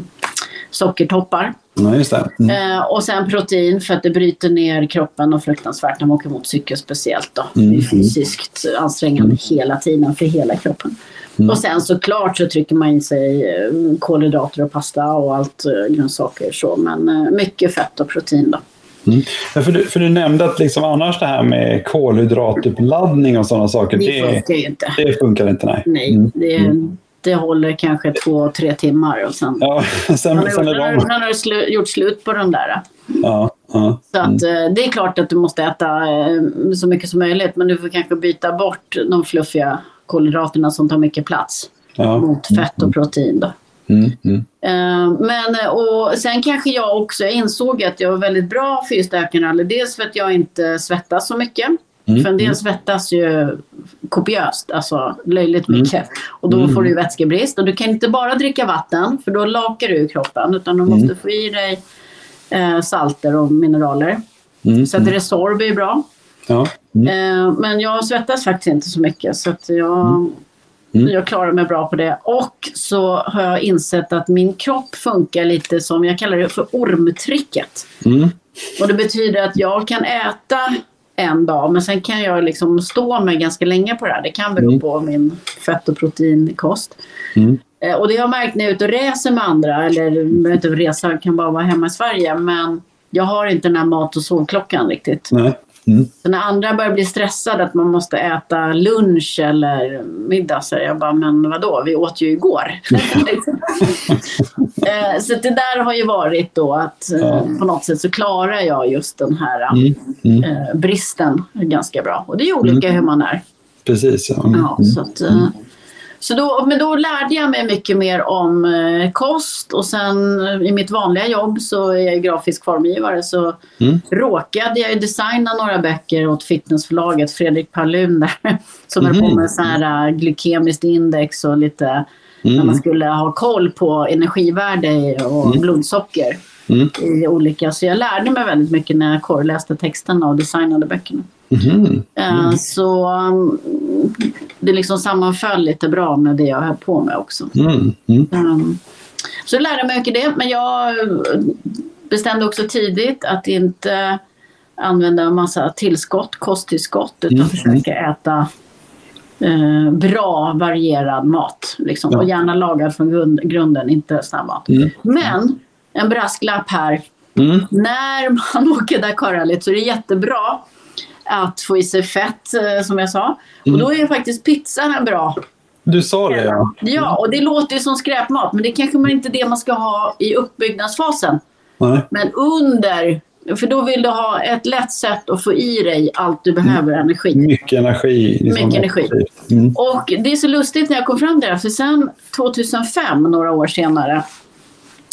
Ja, just det. Mm. Eh, och sen protein för att det bryter ner kroppen och fruktansvärt när man åker motorcykel speciellt. Då. Mm, Det är mm. fysiskt ansträngande hela tiden för hela kroppen. Mm. Och sen såklart så trycker man in sig eh, kolhydrater och pasta och allt eh, grönsaker så. Men mycket fett och protein då. Mm. Ja, för, du, för du nämnde att liksom annars det här med kolhydratuppladdning och sådana saker, Det det, funkar inte. det funkar inte. Nej. Nej, Mm. det, det håller kanske två, tre timmar och sen... Ja, sen, Sen har sen är har, de... har du slu, gjort slut på den där. Ja, ja. Så att, eh, det är klart att du måste äta eh, så mycket som möjligt men du får kanske byta bort de fluffiga kolhydraterna som tar mycket plats mot fett och protein. Då. Mm, mm. Eh, Men, eh, och sen kanske jag också insåg att jag var väldigt bra fyrstärkande. Dels för att jag inte svettas så mycket. Mm, För en del mm. svettas ju kopiöst, alltså löjligt Mm. mycket. Och då Mm. får du vätskebrist. Och du kan inte bara dricka vatten för då lakar du kroppen. Utan du måste få i dig eh, salter och mineraler. Så att Resorb är bra. ja. Men jag svettas faktiskt inte så mycket så att jag, Mm. jag klarar mig bra på det. Och så har jag insett att min kropp funkar lite som, jag kallar det för ormtricket. Mm. Och det betyder att jag kan äta en dag men sen kan jag liksom stå mig ganska länge på det här. Det kan bero Mm. på min fett och proteinkost. Mm. Eh, Och det har jag märkt när jag är ute och reser med andra, eller inte resa, kan bara vara hemma i Sverige. Men jag har inte den här mat och sovklockan riktigt. Nej. Mm. Så när andra börjar bli stressade att man måste äta lunch eller middag så är jag bara, men vadå, vi åt ju igår. Liksom. Eh, så det där har ju varit då att eh, Ja. på något sätt så klarar jag just den här Mm. Mm. eh, bristen ganska bra. Och det är olika hur man är. Precis, ja. Mm. Ja, så att, så då, men då lärde jag mig mycket mer om eh, kost och sen eh, i mitt vanliga jobb så är jag grafisk formgivare så Mm. råkade jag designa några böcker åt fitnessförlaget Fredrik Palun där som höll på Mhm. med så här eh, glykemiskt index och lite när man Mm. skulle ha koll på energivärde och Mm. blodsocker Mm. i olika. Så jag lärde mig väldigt mycket när jag korrläste texterna och designade böckerna. Eh, Så mm, det liksom sammanföll lite bra med det jag höll på med också. Mm. Mm. Um, Så jag lärde mig mycket det. Men jag bestämde också tidigt att inte använda en massa tillskott, kosttillskott, utan Mm. försöka äta eh, bra varierad mat. Liksom. Ja. Och gärna lagad från grund, grunden, inte snabbmat. Mm. Men en brasklapp här. Mm. När man åker Dakarrallyt så är det jättebra att få i sig fett, eh, som jag sa. Mm. Och då är faktiskt pizzan en bra Du sa det, ja. Ja, och det låter ju som skräpmat, men det kanske man inte det man ska ha i uppbyggnadsfasen. Nej. Men under, för då vill du ha ett lätt sätt att få i dig allt du behöver energi. Mycket energi. liksom. Mycket energi. Mm. Och det är så lustigt när jag kom fram till det, för sen 2005, några år senare,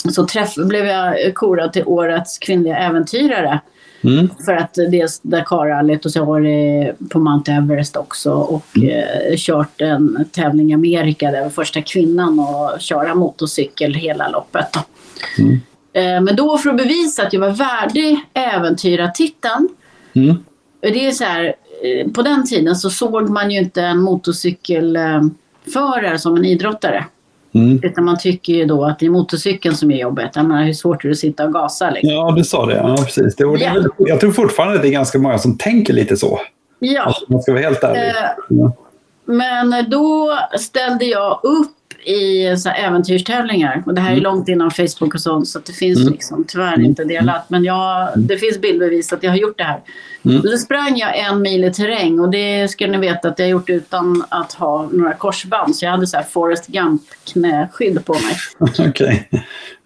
så träff, blev jag korad till årets kvinnliga äventyrare. Mm. För att dels Dakarrallyt och så har det på Mount Everest också och eh, kört en tävling i Amerika där jag var första kvinnan att köra motorcykel hela loppet. Då. Mm. Eh, men då för att bevisa att jag var värdig äventyrartiteln. Mm. Det är så här, eh, på den tiden så såg man ju inte en motorcykelförare som en idrottare. Mm. Utan man tycker ju då att det är motorcykeln som är jobbet. Jag menar, hur svårt är det att sitta och gasa? Liksom. Ja, du sa det. Ja, precis. Det, det, väl- jag tror fortfarande att det är ganska många som tänker lite så. Ja, Alltså, man ska vara helt ärlig. Eh, Ja. men då ställde jag upp i så äventyrstävlingar. Och det här är Mm. långt innan Facebook och sånt så det finns Mm. liksom tyvärr inte delat. Men jag, det finns bildbevis att jag har gjort det här. Mm. Då sprang jag en mil i terräng och det ska ni veta att jag har gjort utan att ha några korsband. Så jag hade så här Forrest Gump knäskydd på mig. Okej.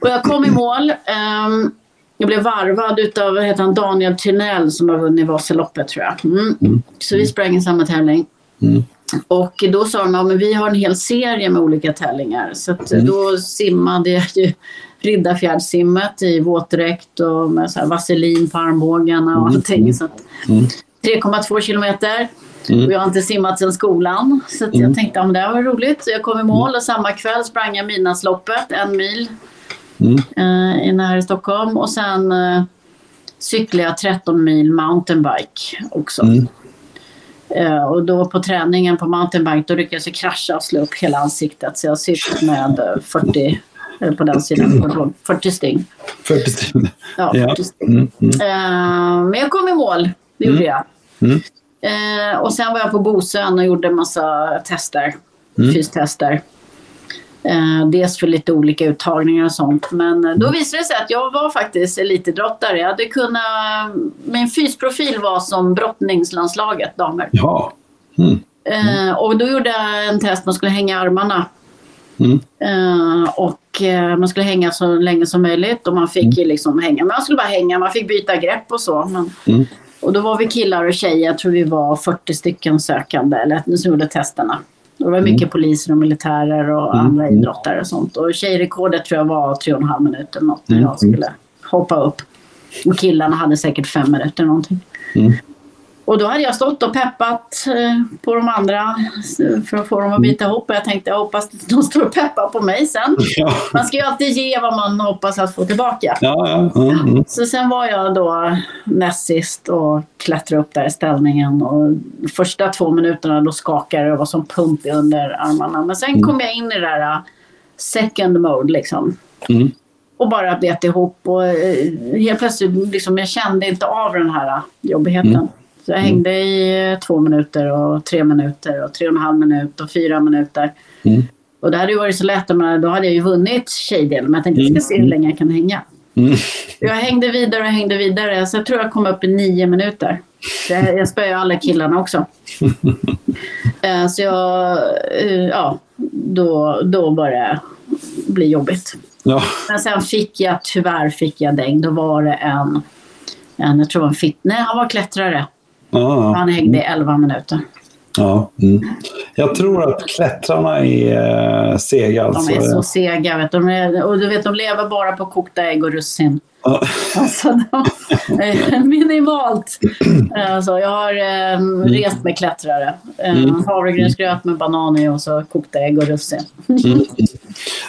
Och jag kom i mål. Ehm, jag blev varvad utav vad heter han, Daniel Tynell som har vunnit Vasaloppet tror jag. Mm. Mm. Så vi sprang i samma tävling. Mm. Och då sa de att men vi har en hel serie med olika tävlingar. Så Mm. då simmade jag ju Riddarfjärdssimmet i våtdräkt och med så vaselin på armbågarna och Mm. allting. Så Mm. 3,2 kilometer. Mm. Och jag har inte simmat sedan skolan. Så Mm. jag tänkte att det här var roligt. Så jag kom i mål och samma kväll sprang jag Midnattsloppet, en mil Mm. eh, här i Stockholm. Och sen eh, cyklade jag 13 mil mountainbike också. Mm. Eh, och då på träningen på mountainbike då lyckades jag krascha och slå upp hela ansiktet. Så jag sitter med eh, 40, eller på den sidan, 40 sting. 40 stycken. Ja, Ja. 40 sting. Mm. Mm. Eh, men jag kom i mål, det gjorde Mm. jag. Mm. Eh, och sen var jag på Bosön och gjorde en massa tester, Mm. fystester. Eh, dels för lite olika uttagningar och sånt. Men eh, då visade det sig att jag var faktiskt elitidrottare. Jag hade kunnat, min fysprofil var som brottningslandslaget damer. Ja. Mm. Eh, och då gjorde jag en test, man skulle hänga armarna. Mm. Eh, och eh, man skulle hänga så länge som möjligt och man fick ju liksom hänga. Man skulle bara hänga, man fick byta grepp och så. Men, Mm. och då var vi killar och tjejer, jag tror vi var 40 stycken sökande eller som gjorde testerna. Det var mycket poliser och militärer och Mm. andra idrottare och sånt. Och tjejrekordet tror jag var tre och en halv minut eller något när Mm. jag skulle hoppa upp. Och killarna hade säkert fem minuter någonting. Mm. Och då hade jag stått och peppat eh, på de andra eh, för att få dem att bita ihop. Och jag tänkte jag hoppas att de står och peppar på mig sen. Ja. Man ska ju alltid ge vad man hoppas att få tillbaka. Ja, ja. Mm. Mm. Så sen var jag då näst sist och klättrade upp där i ställningen. Och första två minuterna då skakade det och var som pump i underarmarna. Men sen Mm. kom jag in i det där uh, second mode liksom. Mm. Och bara bet ihop och eh, helt plötsligt liksom, jag kände inte av den här jobbigheten. Mm. Så jag hängde i eh, två minuter och tre minuter och tre och en halv minut och fyra minuter. Mm. Och det hade ju varit så lätt, men då hade jag ju vunnit tjejdelen. Men jag tänkte jag ska se hur länge jag kan hänga. Mm. Jag hängde vidare och hängde vidare. Så jag tror jag kom upp i nio minuter. Jag, jag spöade alla killarna också. Eh, Så jag, eh, ja, då, då började det bli jobbigt. Ja. Men sen fick jag, tyvärr fick jag däng. Då var det en, en jag tror det var en fit, nej han var klättrare. Ja. Han hängde i 11 minuter. Ja. Mm. Jag tror att klättrarna är eh, sega. De Alltså. är så sega. Vet du. De är, och du vet, de lever bara på kokta ägg och russin. Ja. Alltså, de, eh, minimalt. Alltså, jag har eh, rest med klättrare. Eh, Mm. Havregrynsgröt med banan i och så kokta ägg och russin. Mm.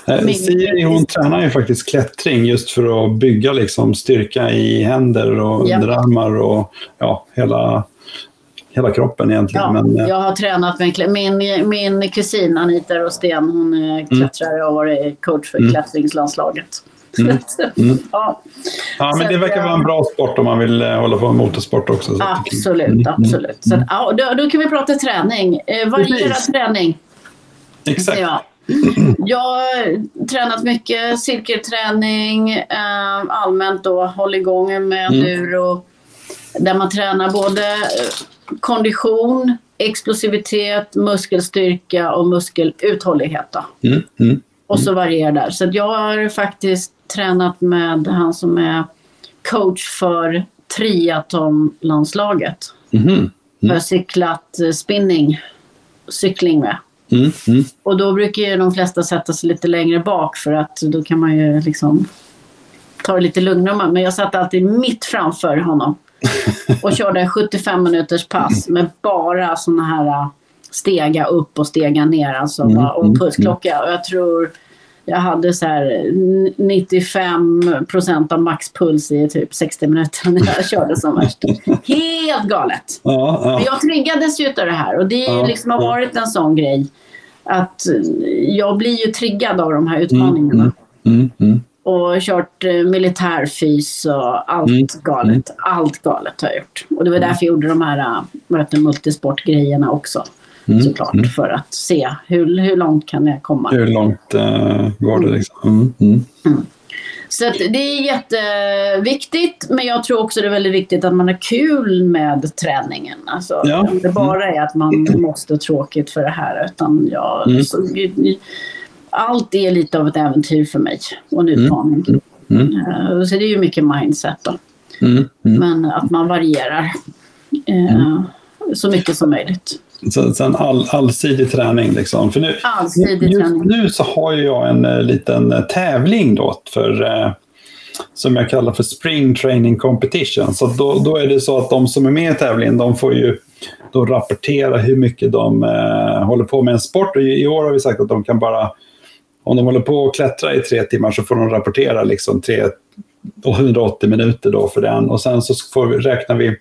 Eh, Min- Siri hon tränar ju faktiskt klättring just för att bygga liksom styrka i händer och Ja. underarmar och ja, hela, hela kroppen egentligen. Ja, Men, eh, jag har tränat med min, min kusin Anita Rostén. Hon är klättrare och varit coach för Mm. klättringslandslaget. Mm. Mm. ja, ja, men så det att, verkar ja. vara en bra sport om man vill eh, hålla på med motorsport också. så att- absolut, Mm. absolut. Så att, ja, då, då kan vi prata träning. Eh, varierad träning. Exakt. Ja. Jag har tränat mycket cirkelträning, eh, allmänt då, håll igång med Mm. enduro. Där man tränar både eh, kondition, explosivitet, muskelstyrka och muskeluthållighet. Mm. Mm. Och så varierar där. Så jag har faktiskt tränat med han som är coach för triathlonlandslaget. Mhm. Jag har cyklat eh, spinning, cykling med. Mm. Mm. Och då brukar ju de flesta sätta sig lite längre bak för att då kan man ju liksom ta det lite lugnare. Men jag satt alltid mitt framför honom och körde en 75 minuters pass med bara såna här äh, stega upp och stega ner alltså, Mm, och mm, pulsklocka. Och jag tror jag hade så här 95 procent av maxpuls i typ 60 minuter när jag körde som värst. Helt galet. Ja, ja. Men jag triggades ju av det här och det är Ja, liksom har varit en sån grej. Att jag blir ju triggad av de här utmaningarna. Mm, mm. Och kört eh, militärfys och allt Mm. galet. Allt galet har jag gjort. Och det var därför jag gjorde de här heter det, multisportgrejerna också. Mm, Såklart. mm. För att se hur, hur långt kan jag komma. Hur långt eh, går det liksom? Mm, mm. Så det är jätteviktigt. Men jag tror också det är väldigt viktigt att man har kul med träningen. Alltså, Ja. Om det bara är att man måste ha tråkigt för det här. Utan jag, Mm. så, allt är lite av ett äventyr för mig och en utmaning. Mm. Eh, Så det är ju mycket mindset då. Mm, mm. Men att man varierar eh, så mycket som möjligt. Så, sen all, allsidig träning liksom. För nu, Allsidig just träning. nu så har jag en eh, liten eh, tävling då för eh, som jag kallar för Spring Training Competition. Så då, då är det så att de som är med i tävlingen de får ju då rapportera hur mycket de eh, håller på med en sport. Och i, I år har vi sagt att de kan bara, om de håller på att klättra i tre timmar så får de rapportera liksom tre, och 180 minuter då för den. Och sen så får vi, räknar vi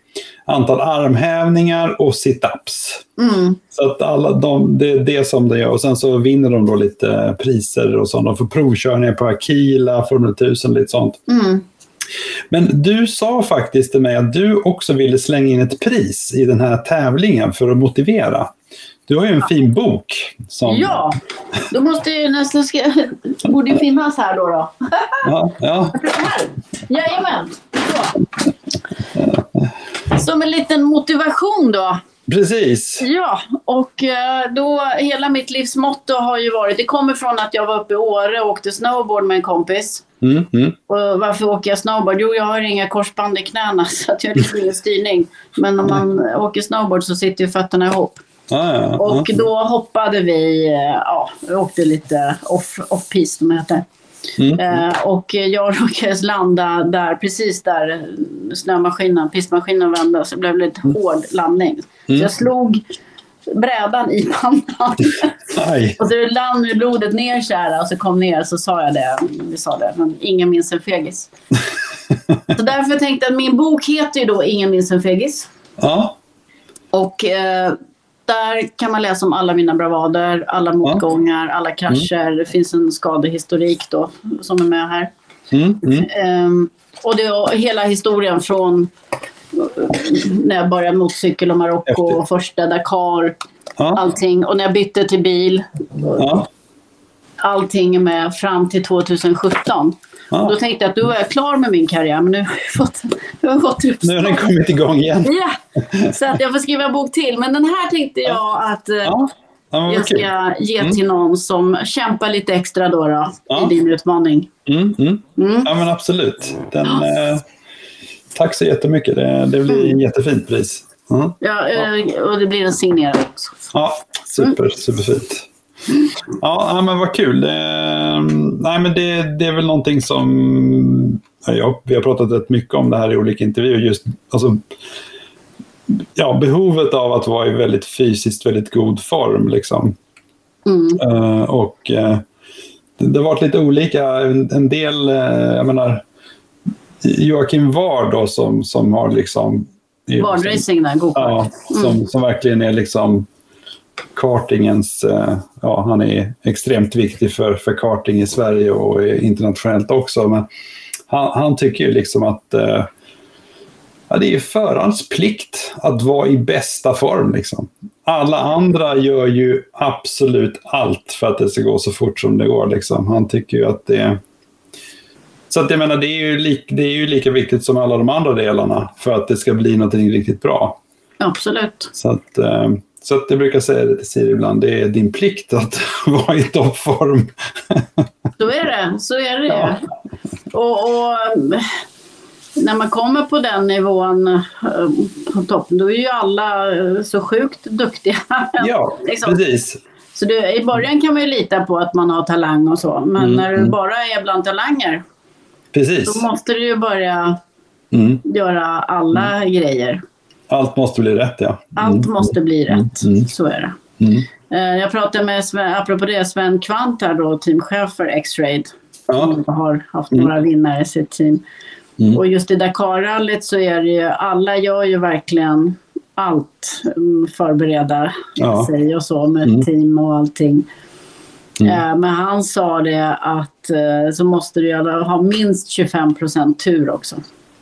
antal armhävningar och sit-ups. Mm. Så att alla de, det är det som de gör. Och sen så vinner de då lite priser och sånt. De får provkörningar på Akila, Formel 1000 lite sånt. Mm. Men du sa faktiskt till mig att du också ville slänga in ett pris i den här tävlingen för att motivera. Du har ju en fin bok. Som, Ja, då måste ju nästan... Ska, borde ju finnas här då. då. ja, ja. Här. Jajamän. Så. Som en liten motivation då. Precis. Ja, och eh, då hela mitt livs motto har ju varit, det kommer från att jag var uppe i Åre och åkte snowboard med en kompis. Mm, mm. Och varför åker jag snowboard? Jo, jag har inga korsband i knäna så att jag har liksom ingen styrning. Men om man åker snowboard så sitter ju fötterna ihop. Ja, ja, Och ja. då hoppade vi, eh, ja, vi åkte lite off, off-piste som det heter. Mm. Eh, och jag råkade landa där, precis där snömaskinen, pistmaskinen vände. Så det blev lite hård landning. Så Mm. jag slog brädan i pannan. Och så rann blodet ner här och så kom ner så sa jag det. Vi sa det, men ingen minns en fegis. så därför tänkte jag att min bok heter ju då Ingen minns en fegis. Ja, Och eh, där kan man läsa om alla mina bravader, alla motgångar, alla krascher. Det finns en skadehistorik då som är med här. mm, mm. Ehm, och det är hela historien från eh, när jag började motorcykel och Marocko och första Dakar. ja, Allting. Och när jag bytte till bil. ja. Allting med fram till 2017. Ja. Då tänkte jag att då är jag klar med min karriär. Men nu har jag fått, jag har fått Nu har den kommit igång igen. Ja, så att jag får skriva en bok till. Men den här tänkte jag att eh, Ja, ja jag vad kul. ska ge Mm. till någon som kämpar lite extra då, då Ja. i din utmaning. Mm, mm. Mm. Ja, men absolut. Den, eh, tack så jättemycket. Det, det blir ett jättefint pris. Mm. Ja, eh, och det blir en signerad också. Ja, super, superfint. Ja, men vad kul. Det, nej, men det, det är väl någonting som... Ja, vi har pratat rätt mycket om det här i olika intervjuer. Just, alltså, ja, behovet av att vara i väldigt fysiskt väldigt god form. Liksom. Mm. Eh, och eh, det, det har varit lite olika. En, en del, eh, jag menar, Joakim Ward då som, som har liksom... Vardracing där, go Ja, som, som verkligen är liksom kartingens... eh, Ja, han är extremt viktig för, för karting i Sverige och internationellt också. Men han, han tycker ju liksom att eh, ja, det är förarens plikt att vara i bästa form. Liksom. Alla andra gör ju absolut allt för att det ska gå så fort som det går. Liksom. Han tycker ju att det så att jag menar, det är, ju lik, det är ju lika viktigt som alla de andra delarna för att det ska bli någonting riktigt bra. Absolut. Så att, eh, så att jag brukar säga det till Siri ibland, det är din plikt att vara i toppform. Så är det. Så är det Ja. och, och mm, när man kommer på den nivån eh, på toppen, då är ju alla eh, så sjukt duktiga. Ja, Liksom. precis. Så du, i början kan man ju lita på att man har talang och så. Men Mm, när du mm. bara är bland talanger, precis. då måste du ju börja Mm. göra alla grejer. Allt måste bli rätt, ja. Allt måste bli rätt. mm. Så är det. Mm. Eh, Jag pratade med, Sven, apropå det, Sven Kvant här då, teamchef för X-Raid. Ja. Som har haft några vinnare i sitt team. Mm. Och just i Dakarrallyt så är det ju, alla gör ju verkligen allt. mm, Förbereda Ja. sig och så med Mm. team och allting. Mm. Eh, Men han sa det att eh, så måste du ha minst 25 procent tur också.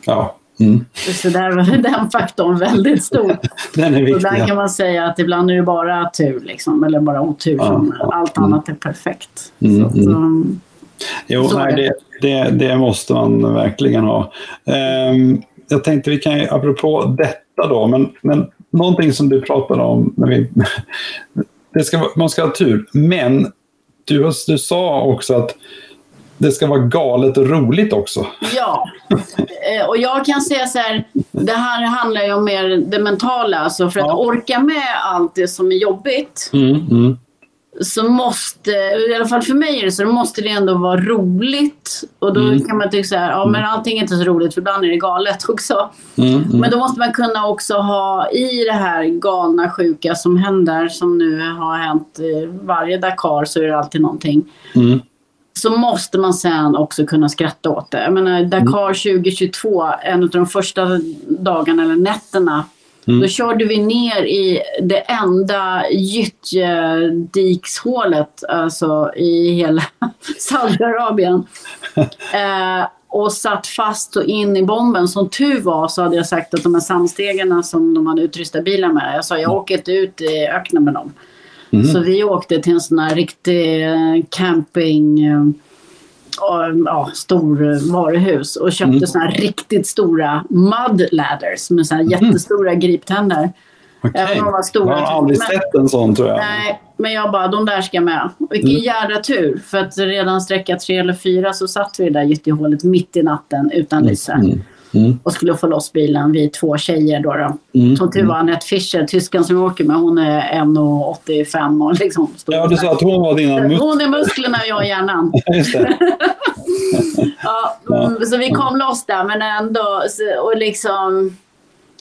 Ja. Mm. Så där var den faktorn väldigt stor. Den är viktig. Ibland kan man säga att ibland är det bara tur liksom, eller bara otur. Ja, som ja. Allt Mm. annat är perfekt. Mm, att, um, Jo, nej, det, det, det måste man verkligen ha. Ehm, jag tänkte vi kan apropå detta då, men, men någonting som du pratade om. När vi, det ska, man ska ha tur, men du, du sa också att det ska vara galet och roligt också. Ja, Eh, och jag kan säga så här, det här handlar ju om mer det mentala. Alltså för att Ja. orka med allt det som är jobbigt Mm, mm, så måste, i alla fall för mig är det så, då måste det ändå vara roligt. Och då Mm. kan man tycka så här, ja men allting är inte så roligt för ibland är det galet också. mm, mm. Men då måste man kunna också ha i det här galna sjuka som händer, som nu har hänt i varje Dakar så är det alltid någonting. Mm, Så måste man sen också kunna skratta åt det. Jag menar Dakar 2022, en av de första dagarna eller nätterna, Mm. då körde vi ner i det enda gyttjedikshålet alltså i hela Saudiarabien. Eh, och satt fast och in i bomben. Som tur var så hade jag sagt att de här sandstegarna som de hade utrustat bilen med, jag sa jag åker inte ut i öknen med dem. Mm. Så vi åkte till en sån här riktig eh, camping, eh, ja, stor eh, varuhus och köpte Mm. såna här riktigt stora mud ladders med såna här jättestora griptänder. Okej. Även om de var stora. Jag har aldrig Men- sett en sån tror jag. Nej, men jag bara, de där ska med. Vilken Mm. jädra tur. För att redan sträcka tre eller fyra så satt vi där gyttjehålet mitt i natten utan lyse. Mm, mm, Och skulle få loss bilen, vi två tjejer då. då. mm. Som tur var Anette Fischer, tyskan som jag åker med, hon är 1,85 och liksom stor. Ja, du sa att hon var dina mus- Hon är musklerna och jag är hjärnan. Det. Ja, mm, så vi kom loss där men ändå och liksom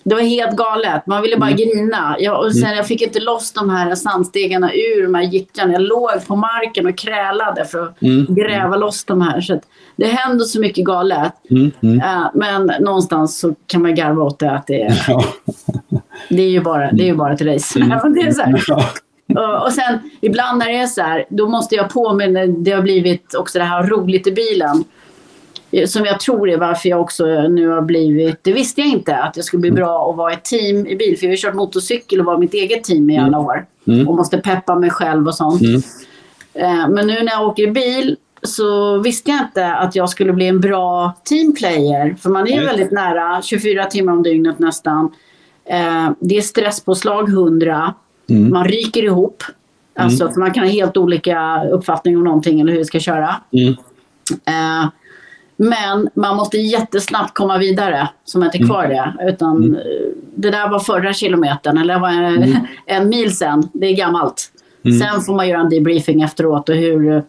det var helt galet. Man ville bara grina. Jag, och sen, jag fick inte loss de här sandstegarna ur de här gyttjarna. Jag låg på marken och krälade för att Mm. gräva loss de här. Så att det händer så mycket galet. Mm, mm. Eh, men någonstans så kan man garva åt det att det är, Ja. det är, ju, bara, det är ju bara ett race. Det är så här. Ja. Och, och sen ibland när det är så här, då måste jag på mig när det har blivit också det här roligt i bilen. Som jag tror är varför jag också nu har blivit, det visste jag inte, att jag skulle bli bra att vara ett team i bil. För jag har kört motorcykel och var mitt eget team i alla år. Mm. Och måste peppa mig själv och sånt. Mm. Eh, Men nu när jag åker bil så visste jag inte att jag skulle bli en bra teamplayer. För man är ju väldigt nära, 24 timmar om dygnet nästan. Eh, Det är stresspåslag 100. Mm. Man ryker ihop. Alltså, för man kan ha helt olika uppfattning om någonting eller hur vi ska köra. Mm. Eh, men man måste jättesnabbt komma vidare, så man inte är kvar det. Utan eh, det där var förra kilometern, eller det var en, en mil sen. Det är gammalt. Sen får man göra en debriefing efteråt och hur,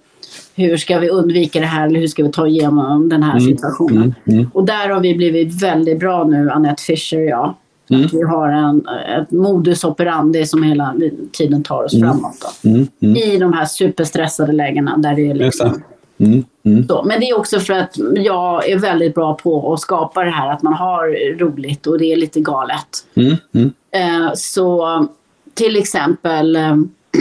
hur ska vi undvika det här eller hur ska vi ta igenom den här situationen. Mm. Mm. Och där har vi blivit väldigt bra nu, Annette Fischer och jag. Mm. Att vi har en, ett modus operandi som hela tiden tar oss framåt. Mm. Mm. I de här superstressade lägena där det är liksom. Mm. Mm. så. Men det är också för att jag är väldigt bra på att skapa det här att man har roligt och det är lite galet. Mm. Mm. Eh, så till exempel eh,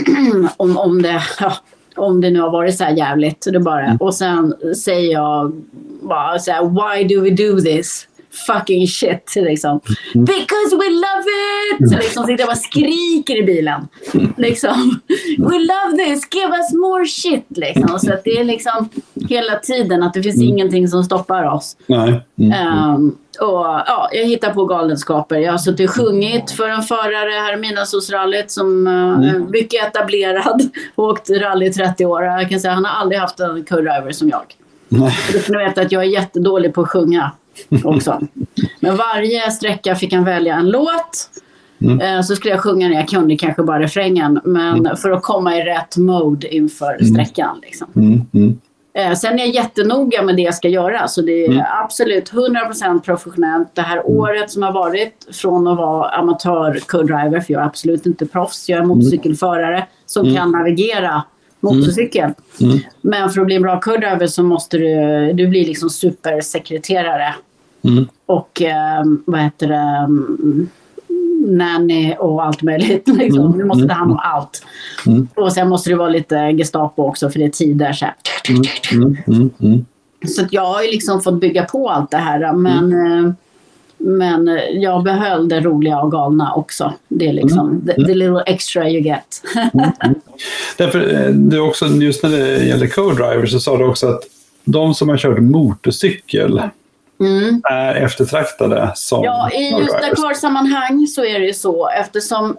om, om, det, ja, om det nu har varit så här jävligt. Så det bara, Och sen säger jag bara så här, why do we do this? Fucking shit. Liksom. Because we love it! Så liksom sitter jag bara skriker i bilen. Liksom. We love this! Give us more shit! Liksom. Så det är liksom hela tiden att det finns ingenting som stoppar oss. Nej. Mm. Ehm, och, ja, jag hittar på galenskaper. Jag har suttit och sjungit för en förare Midnattssolsrallyt som uh, är mycket etablerad. Åkt rally i 30 år. Jag kan säga han har aldrig haft en co-driver som jag. Nej. Du får veta att jag är jättedålig på att sjunga också. Men varje sträcka fick han välja en låt. Mm. Eh, Så skulle jag sjunga den. Jag kunde kanske bara refrängen. Men för att komma i rätt mode inför sträckan. Liksom. Mm. Mm. Eh, sen är jag jättenoga med det jag ska göra. Så det är Mm. absolut 100% professionellt. Det här året som har varit från att vara amatör co-driver, för jag är absolut inte proffs. Jag är motorcykelförare som Mm. kan navigera motorcykel. Mm. Men för att bli en bra co-driver så måste du, du bli liksom supersekreterare. Mm. Och eh, vad heter det? mm, Nanny och allt möjligt. Liksom. Mm. Du måste ta hand om allt. Mm. Och sen måste det vara lite Gestapo också för det är tider. Så. Mm. Mm. Mm. så att jag har ju liksom fått bygga på allt det här. Men, Mm. eh, men eh, jag behöll det roliga och galna också. Det är liksom Mm. the, the little extra you get. Därför, eh, du också, just när det gäller co-driver så sa du också att de som har kört motorcykel Mm. är eftertraktade som Ja, i just co-drivers. Dakar-sammanhang så är det ju så eftersom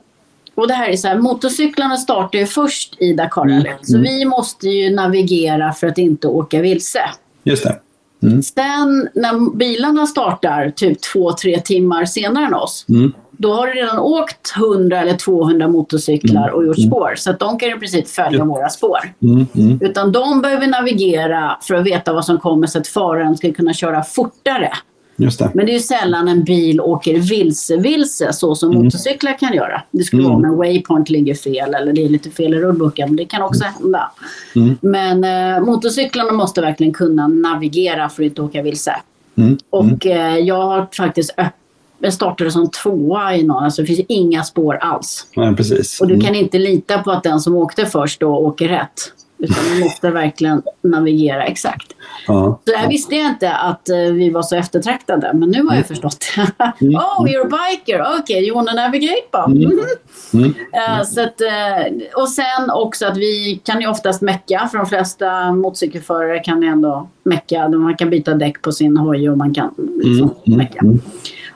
och det här är så här, motorcyklarna startar ju först i Dakarrallyt. Mm. Så vi måste ju navigera för att inte åka vilse. Just det. Mm. Sen när bilarna startar typ två, tre timmar senare än oss. Mm. Då har det redan åkt 100 eller 200 motorcyklar och gjort spår. Så att de kan i princip följa våra spår. Mm. Mm. Utan de behöver navigera för att veta vad som kommer så att föraren ska kunna köra fortare. Det. Men det är ju sällan en bil åker vilse-vilse så som motorcyklar kan göra. Det skulle Mm. vara om en waypoint ligger fel eller det är lite fel i rullboken. Men det kan också hända. Mm. Men eh, motorcyklarna måste verkligen kunna navigera för att inte åka vilse. Mm. Och eh, jag har faktiskt jag startade som tvåa i någon, alltså det finns inga spår alls. Nej, precis. Och du Mm. kan inte lita på att den som åkte först då åker rätt. Utan du måste verkligen navigera exakt. Ja. Så det här visste jag inte att eh, vi var så eftertraktade, men nu har jag förstått. Mm. oh, you're a biker, okay, you wanna navigate Bob? Mm. Mhm. Mm. Eh, så att, eh, och sen också att vi kan ju oftast mecka, för de flesta motorcykelförare kan ju ändå mecka. Man kan byta däck på sin hoj och man kan liksom Mm. Mm. mecka. Mm.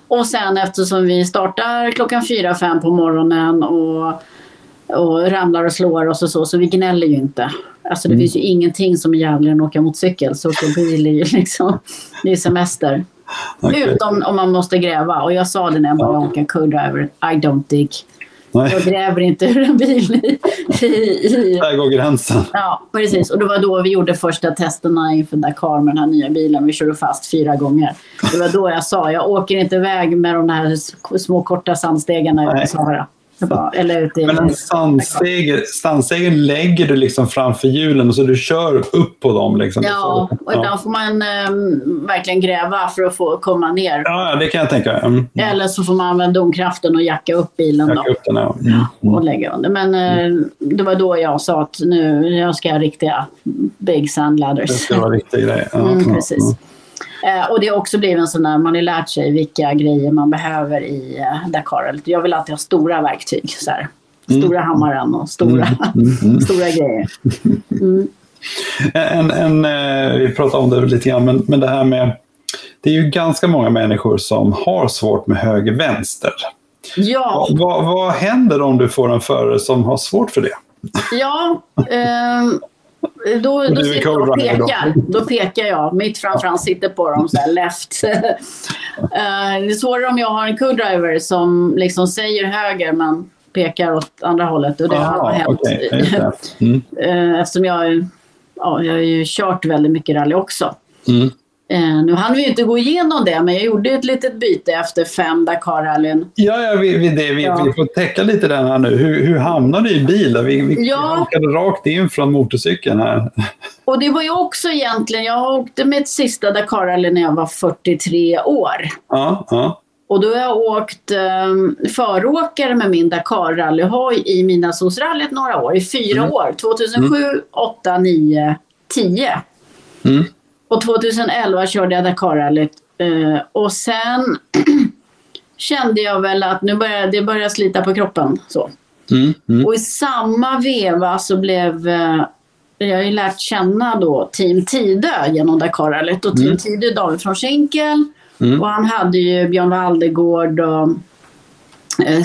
Och sen eftersom vi startar klockan fyra, fem på morgonen och, och ramlar och slår oss och så, så vi gnäller ju inte. Alltså det Mm. finns ju ingenting som är jävligare än att åka motorcykel. Så åka bil är ju liksom, det är semester. Okej. Utom om man måste gräva. Och jag sa det när jag började åka co-driver, I don't dig. Jag gräver inte ur en bil i, i, i där går gränsen. Ja, precis. Och det var då vi gjorde första testerna inför Dakar med den här nya bilen. Vi körde fast fyra gånger. Det var då jag sa, jag åker inte iväg med de här små korta sandstegarna i Sahara. Jag bara, Eller. Men en sandstegen lägger du liksom framför hjulen och så du kör upp på dem. Liksom. Ja, och ja. ibland får man eh, verkligen gräva för att få komma ner. ja, det kan jag tänka. Mm. Eller så får man använda domkraften och jacka upp bilen. Jacka Då. upp den, ja. Mm. och Mm. lägga under. Men eh, det var då jag sa att nu jag ska ha riktiga big sand Det ladders. ska vara riktig grej. Ja, Mm, ja, precis. Eh, och det har också blivit en sån där, man har lärt sig vilka grejer man behöver i eh, Dakar. Jag vill alltid ha stora verktyg. Så här. Stora hammaren och stora, Mm, mm. stora grejer. Mm. En, en, eh, vi pratade om det lite grann, men, men det här med... Det är ju ganska många människor som har svårt med höger-vänster. Ja, Vad, vad händer om du får en förare som har svårt för det? ja. ehm, då, då sitter jag och co-driver då? pekar. Då pekar jag mitt framför ansiktet på dem, så här left. Eh, det är svårare om jag har en co-driver som liksom säger höger men pekar åt andra hållet. Och det har Aha, hänt. okej, just det. Mm, Eh, Eftersom jag, ja, jag har ju kört väldigt mycket rally också. mm. Eh, nu hann vi inte gå igenom det, men jag gjorde ett litet byte efter fem Dakar-rallyn. Ja, ja vi, vi, det, vi, Ja. vi får täcka lite den här nu. Hur, hur hamnade du i bilen? Vi, vi Ja. halkade rakt in från motorcykeln här. Och det var ju också egentligen, jag åkte mitt sista Dakar-rally när jag var 43 år. Ja, ja. Och då har jag åkt eh, föråkare med min Dakar-rallyhoj i Midnattssolsrallyt några år, i fyra Mm. år. 2007, 8, 9, 10. Mm. Och 2011 körde jag Dakarrallyt. Eh, och sen kände jag väl att nu börjar, det börjar slita på kroppen. Så. Mm, mm. Och i samma veva så blev eh, jag har ju lärt känna då Team Tidö genom Dakarrallyt. Och Team Mm. Tidö David från Schenkel. Mm. Och han hade ju Björn Waldegård och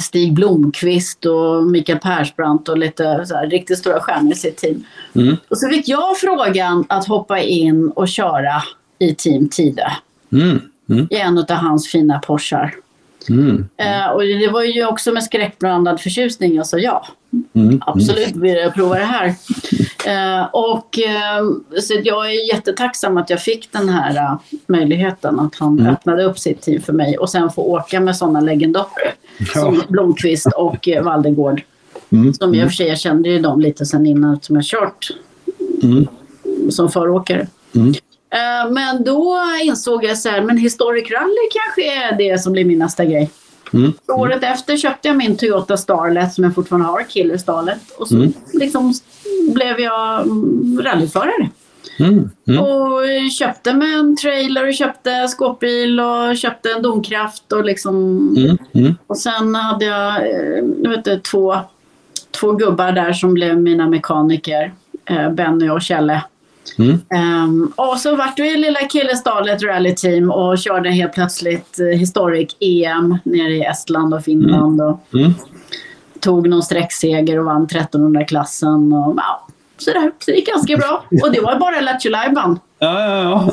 Stig Blomqvist och Mikael Persbrandt och lite så här, riktigt stora stjärnor i sitt team. Mm. Och så fick jag frågan att hoppa in och köra i Team Tidö Mm. Mm. i en av hans fina Porschar. Mm. Eh, och det var ju också med skräckblandad förtjusning jag sa ja. Mm. Absolut vill jag prova det här. Eh, och, eh, så jag är jättetacksam att jag fick den här uh, möjligheten att han mm. öppnade upp sitt team för mig och sen få åka med sådana legendarer. Som Blomqvist och uh, Valdegård. Mm. Som jag, för sig, jag kände ju dem lite sen innan som jag kört mm. som föråkare. Mm. Uh, men då insåg jag så här, men Historic Rally kanske är det som blir min nästa grej. Mm. Året efter köpte jag min Toyota Starlet som jag fortfarande har, Killer Starlet. Och så mm. liksom blev jag rallyförare. Mm. Mm. Och köpte med en trailer och köpte skåpbil och köpte en domkraft och liksom. Mm. mm. Och sen hade jag eh, vet du, två, två gubbar där som blev mina mekaniker. Eh, Benny och Kjelle. Um, och så vart vi lilla Killesdalet rallyteam och körde helt plötsligt uh, Historic EM nere i Estland och Finland. Och mm. Tog någon sträckseger och vann 1300-klassen. Och, ja, så, det, så det gick ganska bra. Och det var bara Lattjo Lajban. Ja, ja,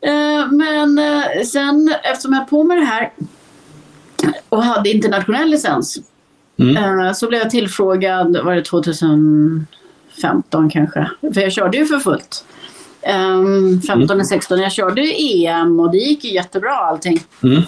ja. uh, men uh, sen eftersom jag på med det här och hade internationell licens mm. så blev jag tillfrågad, var det 2000 15 kanske. För jag körde ju för fullt. Um, 15 mm. 16. Jag körde EM och det gick ju jättebra allting. Mm.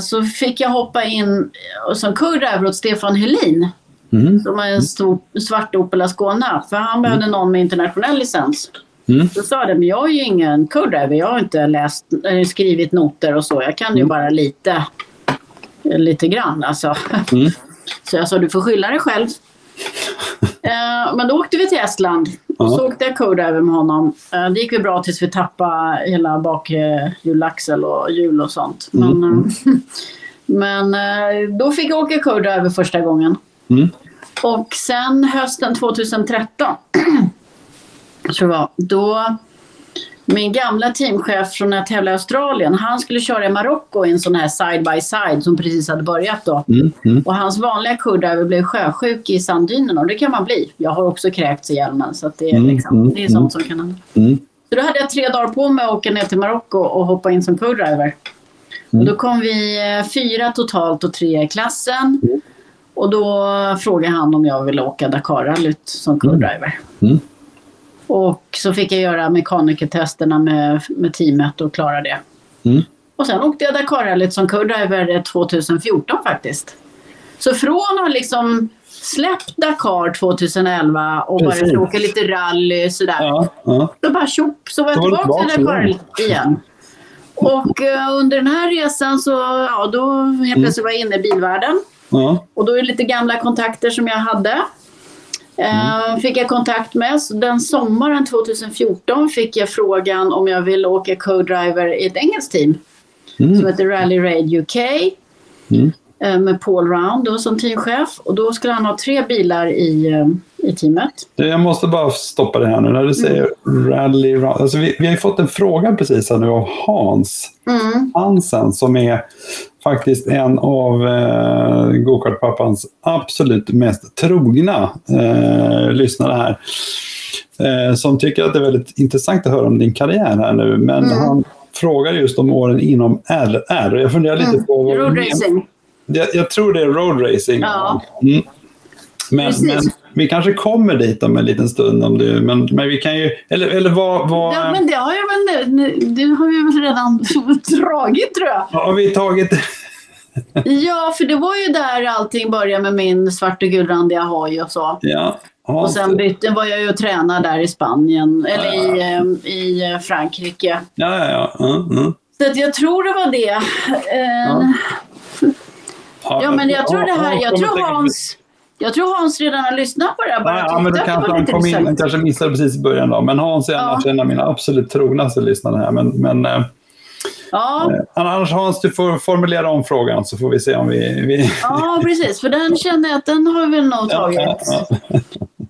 Så fick jag hoppa in som co-driver åt Stefan Helin. Mm. Som är en stor, svart Opel Ascona. För han behövde någon med internationell licens. Mm. Så sa det, men jag är ju ingen co-driver. Jag har inte läst, skrivit noter och så. Jag kan ju mm. bara lite, lite grann alltså. Mm. Så jag sa, du får skylla dig själv. Eh, men då åkte vi till Estland. Ja. Så åkte jag co-driver med honom. Eh, det gick ju bra tills vi tappade hela bakhjulaxel och hjul och sånt. Mm. Men, mm. men eh, då fick jag åka co-driver första gången. Mm. Och sen hösten 2013, tror jag var, då min gamla teamchef från när jag tävlade i Australien, han skulle köra i Marocko i en sån här side by side som precis hade börjat då. Mm, mm. Och hans vanliga kurdiver blev sjösjuk i sanddynerna och det kan man bli. Jag har också kräkts i hjälmen så det, är mm, liksom, mm, det är sånt som kan hända. Mm. Så då hade jag tre dagar på mig att åka ner till Marocko och hoppa in som co-driver. Och då kom vi eh, fyra totalt och tre i klassen. Och då frågade han om jag ville åka Dakar-rallyt som co-driver. Mm. Och så fick jag göra mekanikertesterna med, med teamet och klara det. Mm. Och sen åkte jag Dakarrallyt som co-driver 2014 faktiskt. Så från att ha liksom släppt Dakar 2011 och bara åka lite rally sådär. Ja, ja. Så bara tjopp så var jag tillbaka till Dakar igen. Och uh, under den här resan så, ja då helt plötsligt var jag inne i bilvärlden. Och då är det lite gamla kontakter som jag hade. Mm. Fick jag kontakt med. Så den sommaren 2014 fick jag frågan om jag ville åka co-driver i ett engelskt team. Mm. Som heter Rally Raid UK. Mm. Eh, med Paul Round då som teamchef. Och då skulle han ha tre bilar i, eh, i teamet. Jag måste bara stoppa det här nu. När du säger mm. Rally Round. Alltså vi, vi har ju fått en fråga precis här nu av Hans mm. Hansen som är faktiskt en av eh, Gokart-pappans absolut mest trogna eh, lyssnare här. Eh, som tycker att det är väldigt intressant att höra om din karriär här nu. Men mm. han frågar just om åren inom RR. Jag funderar lite mm. på... Road racing. Jag, jag, tror det är road racing. Ja. Mm. Men, men, vi kanske kommer dit om en liten stund. Om du, men, men vi kan ju... Eller, eller vad... vad... Ja, men det har jag väl, det har vi väl redan dragit tror jag. Ja, har vi tagit... ja, för det var ju där allting började med min svart och gulrandiga hoj och så. Ja. och sen bytte, var jag ju och tränade där i Spanien, eller ja. i, ehm, i Frankrike. Ja, ja, ja. Mm, mm. Så att jag tror det var det. Ja. ja, men jag tror det här, jag tror Hans... Jag tror Hans redan har lyssnat på det här. Bara ja, men då kanske han kom in, kanske missade precis i början. Då. Men Hans är annars ja. en av mina absolut trognaste lyssnare här. Men, men, eh, ja. eh, annars Hans, du får formulera om frågan så får vi se om vi... vi... Ja, precis. För den känner jag att den har vi nog tagit.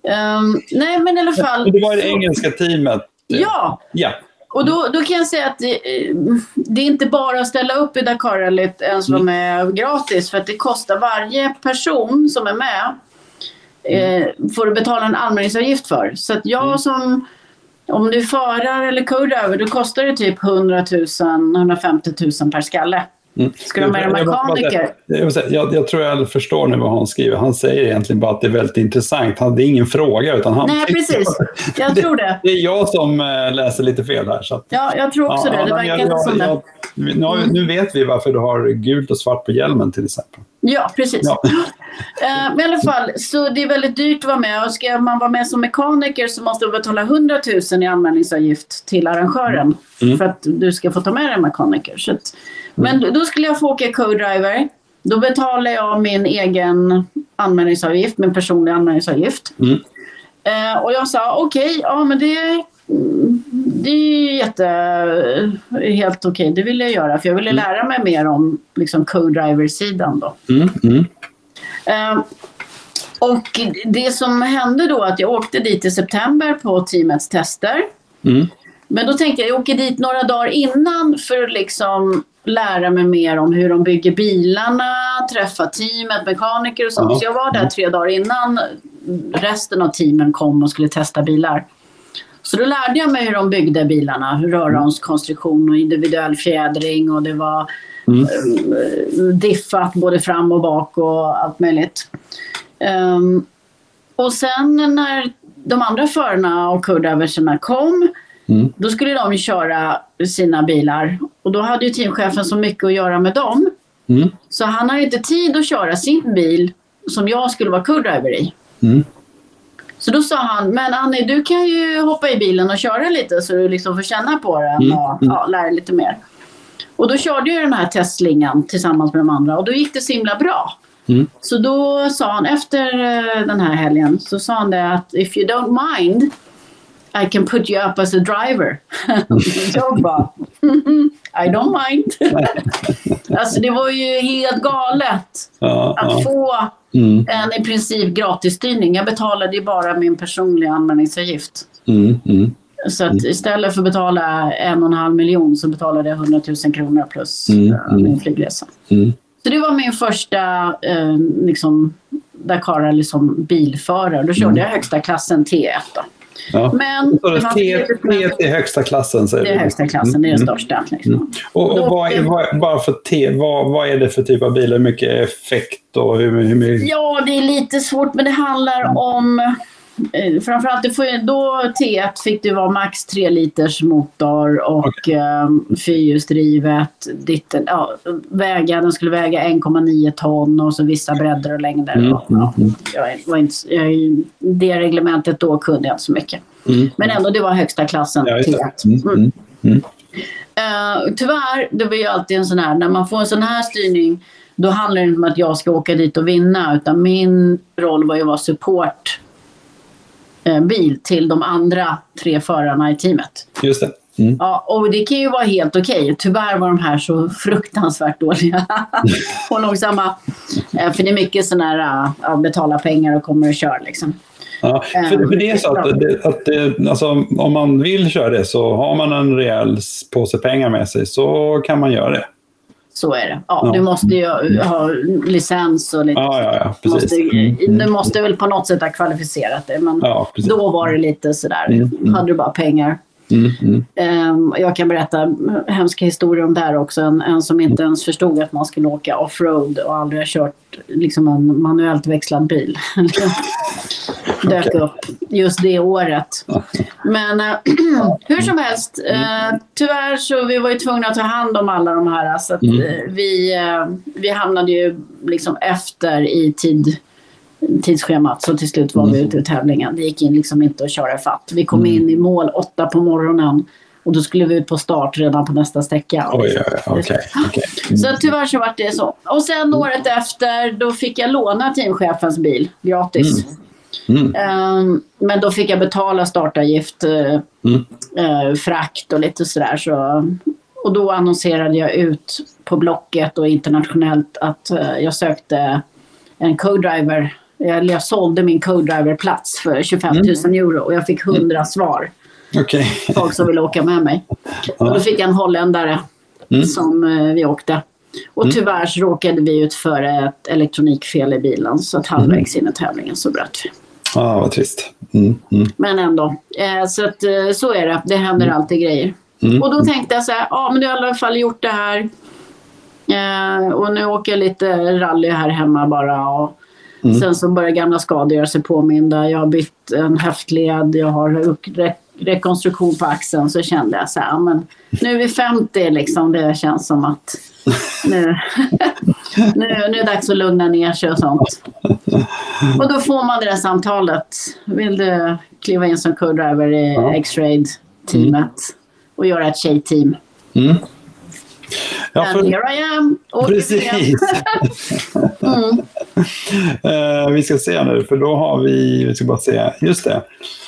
Ja, um, nej, men i alla fall. Det var det engelska teamet. Ja. ja. Och då, då kan jag säga att det, det är inte bara att ställa upp i Dakarrallyt ens som mm. är gratis för att det kostar varje person som är med eh, får du betala en anmälningsavgift för. Så att jag mm. som om du är förare eller co-driver då kostar det typ 100 000, 150 000 per skalle. Mm. Ska de ha med Jag- säga- mekaniker? Jag, säga, jag, jag tror jag förstår nu vad han skriver. Han säger egentligen bara att det är väldigt intressant. Han, det är ingen fråga, utan han Nej, precis. Jag tror det. Det är jag som eh, läser lite fel här. Så att, Ja, jag tror också det. Det men verkar inte som det. nu, nu vet vi varför du har gult och svart på hjälmen till exempel. Ja, precis. Ja. Eh, Men i alla fall, så det är väldigt dyrt att vara med. Och ska man vara med som mekaniker så måste man betala 100 000 i anmälningsavgift till arrangören Mm. för att du ska få ta med dig en mekaniker. Så att, men då- då skulle jag få åka co-driver. Då betalar jag min egen anmälningsavgift, min personliga anmälningsavgift. Mm. Eh, och jag sa okej, ja men det, mm, det är jätte, helt okej, det vill jag göra. För jag ville lära mig mer om liksom, co-driver-sidan då. Mm, mm, Eh, och det som hände då att jag åkte dit i september på teamets tester. mm, Men då tänkte jag, jag åker dit några dagar innan för att liksom lära mig mer om hur de bygger bilarna, träffa teamet, mekaniker och sånt. Ja. Så jag var där tre dagar innan resten av teamen kom och skulle testa bilar. Så då lärde jag mig hur de byggde bilarna, hur röromskonstruktion och individuell fjädring och det var Mm. eh, diffat både fram och bak och allt möjligt. Ehm, och sen när de andra förarna och kurdaverserna kom Mm. då skulle de ju köra sina bilar och då hade ju teamchefen så mycket att göra med dem. mm, Så han har ju inte tid att köra sin bil som jag skulle vara co-driver i. mm. Så då sa han, men Annie du kan ju hoppa i bilen och köra lite så du liksom får känna på den Mm, och ja, lära dig lite mer. Och då körde jag den här testslingan tillsammans med de andra och då gick det så himla bra. Mm. Så då sa han efter eh, den här helgen så sa han det att if you don't mind I can put you up as a driver. jag bara, I don't mind. alltså det var ju helt galet Ja, att ja. få Mm, en i princip gratisstyrning. Jag betalade ju bara min personliga anmälningsavgift. mm, mm, Så att istället för att betala en och en halv miljon så betalade jag 100 000 kronor plus Mm, eh, mm. min flygresa. mm. Så det var min första eh, liksom, Dakar som bilförare. Då körde Mm. jag högsta klassen T1. Då. Ja. Men T, lite- T är högsta klassen säger det är högsta klassen, det är den Mm, största. Liksom. Och, och Då- vad, är, vad, bara för T, vad, vad är det för typ av bil? Hur mycket effekt och hur, hur mycket... Ja, det är lite svårt men det handlar om Framförallt, det får, då T1 fick det vara max 3 liters motor och okay. fyrhjulsdrivet. Ditten- Ja, väga, den skulle väga 1,9 ton och så vissa bredder och längder. Mm, Och, ja, jag var inte, jag, det reglementet då kunde jag inte så mycket. Mm. Men ändå, det var högsta klassen Ja, just det. T1. Mm, Mm. mm. Uh, tyvärr, det var ju alltid en sån här, när man får en sån här styrning då handlar det inte om att jag ska åka dit och vinna utan min roll var ju att vara support eh, bil till de andra tre förarna i teamet. Just det. Mm. Ja, och det kan ju vara helt okej. Tyvärr var de här så fruktansvärt dåliga och långsamma. Eh, för det är mycket sån här, ja, betala pengar och kommer och kör liksom. Ja, för, för det är så att, det, att det, alltså, om man vill köra det så har man en rejäl påse pengar med sig så kan man göra det. Så är det. Ja, Ja. Du måste ju ha licens och lite Ja, ja, ja precis. Måste, Mm, Du måste väl på något sätt ha kvalificerat det. Men då var det lite sådär. Mm, mm. Hade du bara pengar. Mm, mm. Ehm, jag kan berätta hemska historier om det här också. En, en som inte ens förstod att man skulle åka offroad och aldrig har kört liksom en manuellt växlad bil. Dök upp just det året. Men eh, hur som helst, eh, tyvärr så vi var ju tvungna att ta hand om alla de här. Så att, Mm. vi, eh, vi hamnade ju liksom efter i tid, tidsschemat. Så till slut var vi Mm. ute i tävlingen. Det gick in liksom inte att köra fatt. Vi kom Mm. in i mål åtta på morgonen. Och då skulle vi ut på start redan på nästa sträcka. Oj, oj, okej. Mm. Så tyvärr så var det så. Och sen året efter då fick jag låna teamchefens bil gratis. Mm. Ehm, men då fick jag betala startavgift, eh, Mm. eh, frakt och lite sådär. Så, och då annonserade jag ut på Blocket och internationellt att eh, jag sökte en co-driver. Jag, jag sålde min co-driver-plats för 25 000 euro och jag fick 100 svar. Okej. Folk som ville åka med mig. Och då fick jag en holländare Mm. som eh, vi åkte. Och tyvärr så råkade vi ut för ett elektronikfel i bilen så att halvvägs in i tävlingen så bröt vi. Ah, vad trist. Mm, mm, Men ändå. Eh, så att, eh, så är det. Det händer alltid grejer. Mm. Och då tänkte jag så här, ja men du har i alla fall gjort det här. Eh, och nu åker jag lite rally här hemma bara. Och Mm. Sen så börjar gamla skador göra sig påminda. Jag har bytt en höftled, jag har re- rekonstruktion på axeln. Så kände jag så här, men nu är vi 50 liksom. Det känns som att nu, nu, nu är det dags att lugna ner sig och sånt. Och då får man det där samtalet. Vill du kliva in som co-driver i Ja. X-Raid-teamet och göra ett tjejteam? Mm. Ja, And för, here I am! Precis. Mm. Eh, vi ska se nu, för då har vi, vi ska bara se, just det.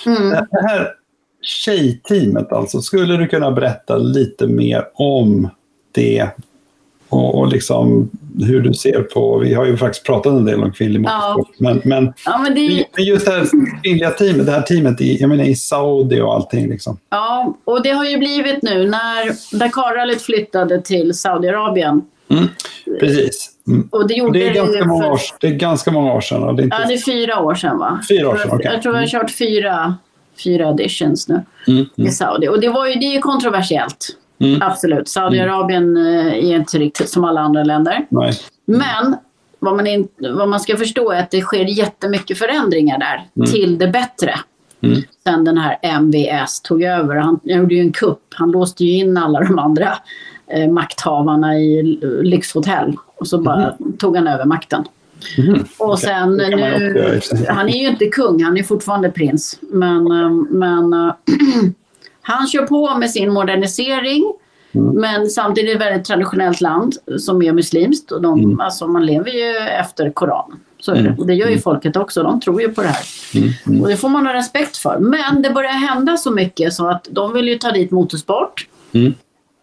Mm. Det här tjejteamet alltså, skulle du kunna berätta lite mer om det? Och, och liksom hur du ser på, vi har ju faktiskt pratat en del om kvinnlig Ja. motorsport, men, men Ja, men det men just det här kvinnliga teamet, det här teamet i, jag menar, i Saudi och allting liksom. Ja, och det har ju blivit nu när Dakarrallyt flyttade till Saudiarabien. Mm. Precis. Mm. Och det gjorde det, är ganska många år, det är ganska många år sedan. Det är inte... Ja, det är fyra år sedan va? Fyra år sedan, okej. Jag tror jag har kört fyra, fyra editions nu Mm, i mm, Saudi. Och det, var ju, det är ju kontroversiellt. Mm. Absolut. Saudiarabien eh, är inte riktigt som alla andra länder. Nej. Men vad man, in, vad man ska förstå är att det sker jättemycket förändringar där Mm. till det bättre. Mm. Sen den här MVS tog över. Han gjorde ju en kupp. Han låste ju in alla de andra eh, makthavarna i lyxhotell. Och så bara tog han över makten. Mhm. Och sen nu, han är ju inte kung, han är fortfarande prins. Men, eh, men eh, han kör på med sin modernisering. Mm. Men samtidigt ett väldigt traditionellt land som är muslimskt. Och de, Mm. alltså man lever ju efter Koranen. Så är Mm. det. Och det gör ju Mm. folket också. De tror ju på det här. Mm, mm. Och det får man ha respekt för. Men det börjar hända så mycket så att de vill ju ta dit motorsport.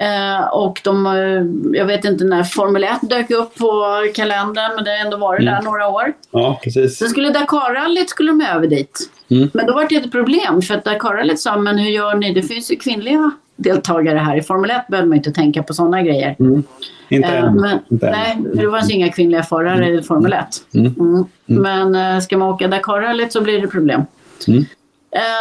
Mm. Eh, och de, eh, jag vet inte när Formel 1 dök upp på kalendern men det har ändå varit Mm. där några år. Ja, precis. Sen skulle Dakarrallyt skulle de över dit. Mm. Men då var det ett problem för att Dakarrallyt sa men hur gör ni? Det finns ju kvinnliga deltagare här. I Formel 1 behöver man inte tänka på sådana grejer. Mm. Inte Eh, än. men, Inte nej, det fanns inga kvinnliga förare i Formel 1. Mm. Mm. Men eh, ska man åka Dakarrallyt så blir det problem. Mm.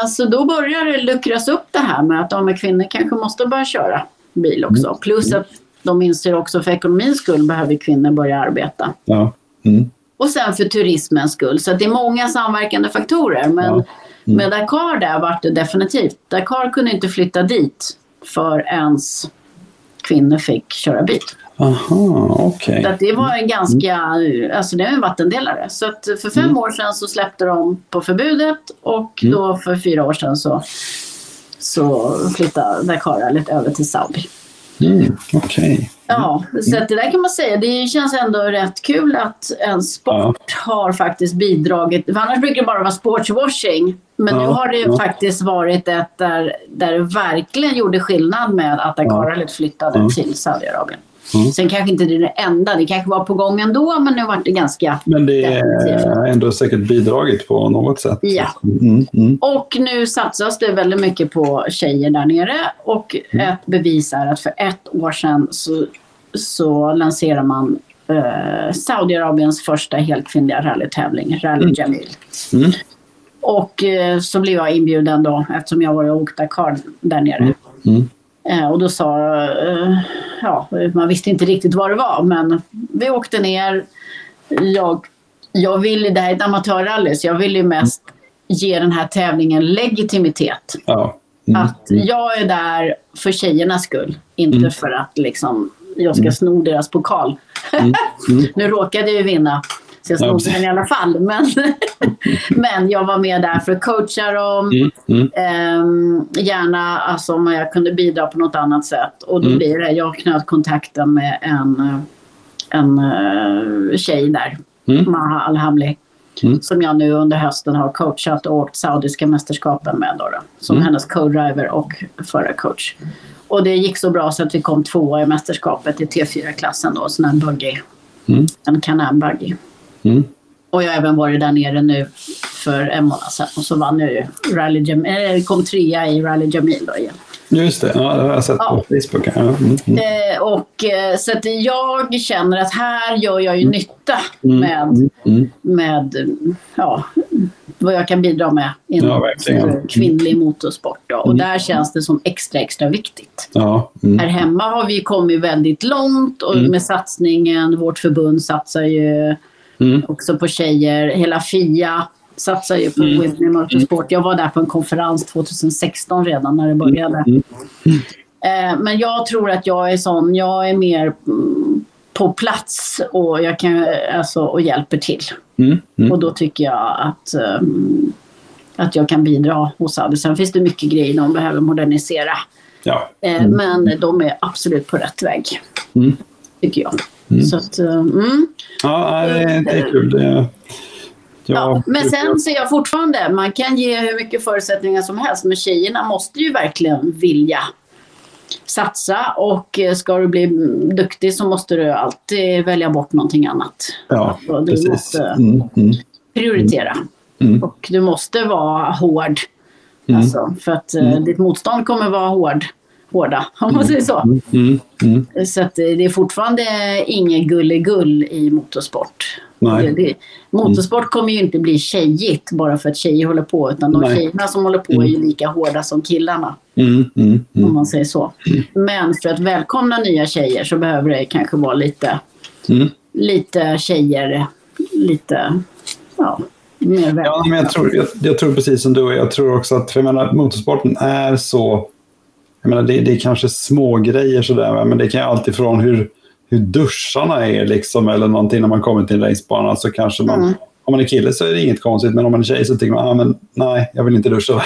Så då börjar det luckras upp det här med att de med kvinnor kanske måste börja köra bil också. Mm. Plus att de inser också för ekonomins skull behöver kvinnor börja arbeta. Ja. Mm. Och sen för turismens skull. Så det är många samverkande faktorer. Men Ja. Mm. med Dakar där vart det definitivt. Dakar kunde inte flytta dit för ens kvinnor fick köra bil. Aha, okej. Så att det var en ganska, alltså det är en vattendelare. Så att för fem Mm. år sedan så släppte de på förbudet och Mm. då för fyra år sedan så, så flyttade Dakar lite över till Saudi. Mm. Okej. Ja, så det där kan man säga. Det känns ändå rätt kul att en sport har faktiskt bidragit. För annars brukar det bara vara sportswashing. Men nu Ja, har det ja. faktiskt varit ett där, där det verkligen gjorde skillnad med att Dakar flyttade Ja. till Saudiarabien. Mm. Sen kanske inte det är det enda. Det kanske var på gång ändå, men nu vart det ganska... Men det är ändå säkert bidragit på något sätt. Ja. Mm. Mm. Och nu satsas det väldigt mycket på tjejer där nere. Och Mm. ett bevis är att för ett år sedan så, så lanserar man eh, Saudiarabiens första helkvinnliga rallytävling, Rally Mm. Jamil. Mm. Och eh, så blev jag inbjuden då eftersom jag var och åkte Dakar där nere. Eh, och då sa, eh, ja, man visste inte riktigt vad det var men vi åkte ner. Jag, jag ville, det här är ett amatörrally så jag ville ju mest ge den här tävlingen legitimitet. Ja. Mm. Att jag är där för tjejernas skull, inte Mm. för att liksom, jag ska Mm. sno deras pokal. Mm. Mm. nu råkade jag ju vinna, så jag Ja, snodde precis. den i alla fall. Men, men jag var med där för att coacha dem. Mm. Mm. Ehm, gärna alltså, om jag kunde bidra på något annat sätt. Och då Mm. blir det, jag knöt kontakten med en, eh, en uh, tjej där, Mm. Maha Alhamli. Mm. Som jag nu under hösten har coachat och åkt Saudiska mästerskapen med. Då, då, som Mm. hennes co-driver och förarcoach. Och det gick så bra så att vi kom tvåa i mästerskapet i T4-klassen då, sån här buggy. Mm. En Can-Am buggy. Mm. Och jag har även varit där nere nu för en månad sedan. Och så vann jag ju Rally Jamil, äh, kom trea i Rally Jamil då igen. Just det, ja, det har jag sett Ja. på Facebook. Ja. Mm. Mm. Eh, och, eh, så att jag känner att här gör jag ju nytta Mm. med, Mm. Mm. med ja, vad jag kan bidra med inom Ja. Mm. kvinnlig motorsport. Då. Och där känns det som extra, extra viktigt. Ja. Mm. Här hemma har vi kommit väldigt långt och Mm. med satsningen, vårt förbund satsar ju Mm. också på tjejer. Hela FIA satsar ju på Mm. Women Motorsport. Jag var där på en konferens 2016 redan när det började. Mm. Eh, Men jag tror att jag är sån, jag är mer mm, på plats och, jag kan, alltså, och hjälper till. Mm. Mm. Och då tycker jag att, um, att jag kan bidra hos Audi. Sen finns det mycket grejer de behöver modernisera. Ja. Eh, Men de är absolut på rätt väg. Mm. Tycker jag. Mm. Så att, eh, mm. Ja, det, är kul. Det, Ja, men sen ser jag fortfarande, man kan ge hur mycket förutsättningar som helst, men tjejerna måste ju verkligen vilja satsa och eh, ska du bli duktig så måste du alltid välja bort någonting annat. Ja, Så du precis. måste Mm. Mm. prioritera Mm. och du måste vara hård. Mm. Alltså, för att eh, ditt motstånd kommer vara hård, hårda, om man säger så. Mm. Mm. Så att eh, det är fortfarande inget gulligull i motorsport. Det, det, motorsport kommer ju inte bli tjejigt bara för att tjejer håller på. Utan de Nej. tjejerna som håller på är ju lika hårda som killarna. Mm. Mm. Om Mm. man säger så. Men för att välkomna nya tjejer så behöver det kanske vara lite, Mm. lite tjejer. Lite, ja. Ja, men jag tror, jag, jag tror precis som du och jag tror också att för jag menar, motorsporten är så... Jag menar, det, det är kanske små grejer sådär, men det kan ju allt ifrån hur, hur duscharna är liksom, eller någonting när man kommer till en racebana så kanske man... Mm. Om man är kille så är det inget konstigt, men om man är tjej så tycker man ah, men, nej, jag vill inte duscha.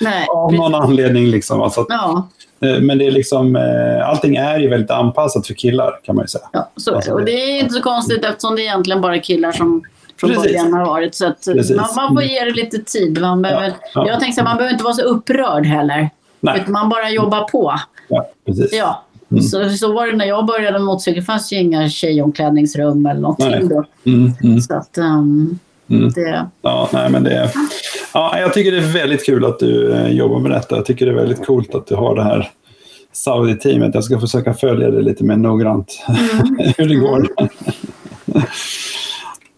Nej, Av någon anledning. Liksom, alltså, att, Ja, eh, men det är liksom, eh, allting är ju väldigt anpassat för killar kan man ju säga. ja, så Alltså, det. Och det- är inte så konstigt eftersom det är egentligen bara killar som från Precis. början har varit. Så Precis. man, man får ge det lite tid. Man behöver, ja. Jag tänkte att man behöver inte vara så upprörd heller. Nej, Utan man bara jobbar på. ja, precis. Ja. Mm. Så, så var det när jag började med motorcykel. Det fanns ju inga tjejomklädningsrum eller någonting då. Mm, mm, Så att um, mm. det... Ja, nej, men det, ja, jag tycker det är väldigt kul att du eh, jobbar med detta. Jag tycker det är väldigt coolt att du har det här Saudi-teamet. Jag ska försöka följa det lite mer noggrant, hur det går.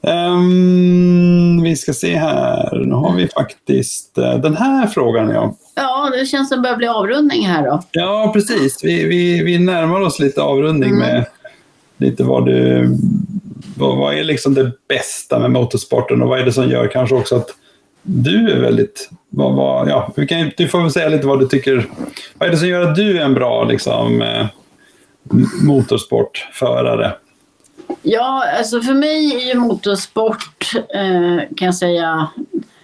Ehm, vi ska se här. Nu har vi faktiskt eh, den här frågan. Ja, Ja, det känns som det börjar bli avrundning här då. ja precis. Vi, vi, vi närmar oss lite avrundning Mm. med lite vad du... Vad, vad är liksom det bästa med motorsporten och vad är det som gör kanske också att du är väldigt... Vad, vad, ja, du, kan, du får väl säga lite vad du tycker. Vad är det som gör att du är en bra liksom, eh, motorsportförare? Ja, alltså för mig är ju motorsport, eh, kan jag säga,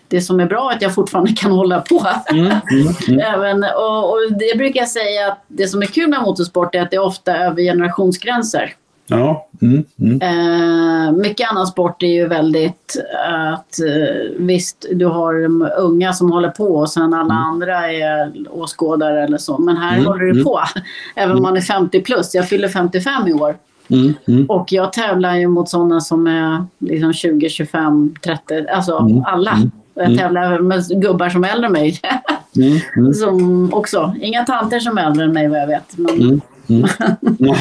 det som är bra att jag fortfarande kan hålla på. Mm, mm, mm. Även, och, och det brukar jag säga att det som är kul med motorsport är att det är ofta över generationsgränser. Ja, mm, mm, Eh, mycket annan sport är ju väldigt att eh, visst, du har unga som håller på och sen alla andra är åskådare eller så. Men här Mm, håller mm. på. Även om man är 50 plus. Jag fyller 55 i år. Mm, mm. Och jag tävlar ju mot sådana som är liksom 20, 25, 30. Alltså Mm, alla. mm, Och jag mm. tävlar med gubbar som är äldre än mig. Mm, mm, som också. Inga tanter som är äldre än mig vad jag vet. Men mm, mm.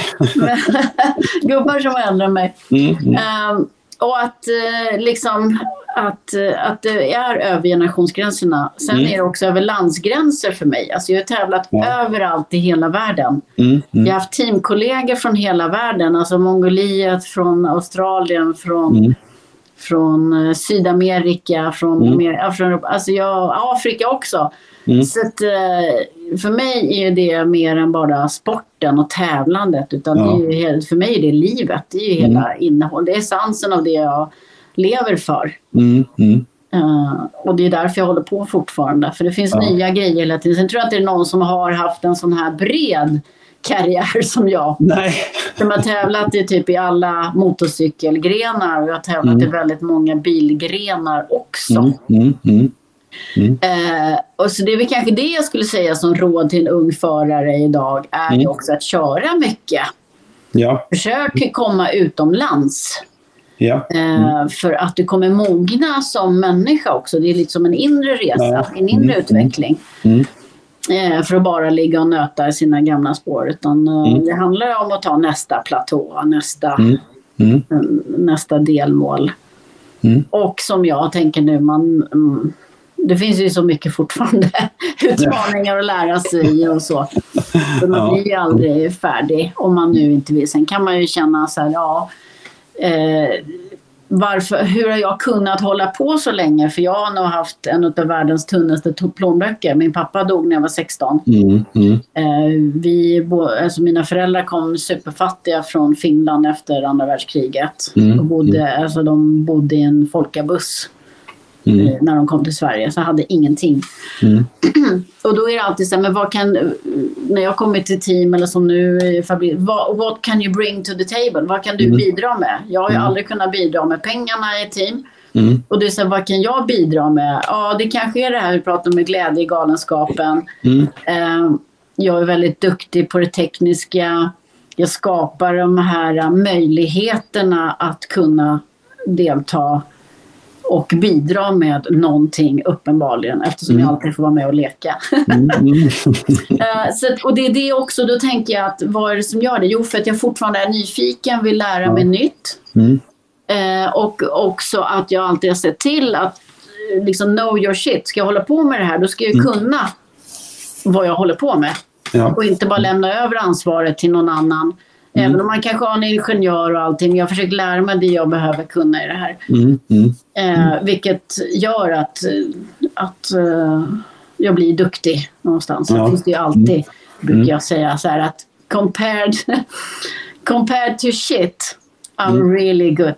gubbar som är äldre än mig. Mm, mm. Ehm, och att eh, liksom att, eh, att det är över generationsgränserna. Sen Mm. är det också över landsgränser för mig. Alltså jag har tävlat Ja. överallt i hela världen. Mm, mm. Jag har haft teamkollegor från hela världen. Alltså Mongoliet, från Australien, från, Mm. från eh, Sydamerika, från, Mm. Amer- ja, från. Alltså jag, Afrika också. Mm. Så att, eh, för mig är det mer än bara sporten och tävlandet. Utan Ja. det är ju, helt- för mig är det livet. Det är ju Mm. hela innehåll. Det är essensen av det jag lever för. Mm, mm. Eh, och det är därför jag håller på fortfarande. För det finns Ja. nya grejer hela tiden. Sen tror jag att det är någon som har haft en sån här bred karriär som jag. Nej. Som har tävlat i typ i alla motorcykelgrenar och jag har tävlat Mm. i väldigt många bilgrenar också. Mm, mm, mm. Eh, och så det är väl kanske det jag skulle säga som råd till en ung förare idag är Mm. ju också att köra mycket. Ja, Försök komma utomlands. Ja. Eh, För att du kommer mogna som människa också. Det är lite som en inre resa, Ja. en inre Mm. utveckling. Mm. Eh, för att bara ligga och nöta i sina gamla spår. Utan eh, Mm. det handlar om att ta nästa platå, nästa, Mm. Mm. nästa delmål. Mm. Och som jag tänker nu, man, mm, det finns ju så mycket fortfarande utmaningar att lära sig och så. Så man blir ju aldrig färdig om man nu inte vill. Sen kan man ju känna så här, ja, eh, varför, hur har jag kunnat hålla på så länge? För jag har nog haft en av världens tunnaste plånböcker. Min pappa dog när jag var 16. Mm. Mm. Eh, vi, alltså mina föräldrar kom superfattiga från Finland efter andra världskriget. Mm, Och bodde, alltså de bodde i en folkabuss Mm. eh, när de kom till Sverige, så hade ingenting. Mm. Och då är det alltid så här, men vad kan, när jag kommer till team eller som nu i fabrik, vad, what can you bring to the table? Vad kan du Mm. bidra med? Jag har ju Mm. aldrig kunnat bidra med pengarna i team. Mm. Och så här, vad kan jag bidra med? Ja, det kanske är det här vi pratar om med glädje i galenskapen. Mm. Eh, jag är väldigt duktig på det tekniska. Jag skapar de här möjligheterna att kunna delta och bidra med någonting uppenbarligen eftersom Mm. jag alltid får vara med och leka. Mm. Mm. Eh, så, och det är det också, då tänker jag att vad är det som gör det? Jo, för att jag fortfarande är nyfiken, vill lära Ja. mig nytt. Mm. Eh, och också att jag alltid har sett till att eh, liksom know your shit. Ska jag hålla på med det här, då ska jag Mm. kunna vad jag håller på med. Ja. Och inte bara lämna över ansvaret till någon annan. Mm. Även om man kanske har en ingenjör och allting. Jag har försökt lära mig det jag behöver kunna i det här. Mm. Mm. Eh, vilket gör att, eh, att eh, jag blir duktig någonstans. Ja. Mm. finns det ju alltid, brukar jag säga, så här att compared, compared to shit, I'm Mm. really good.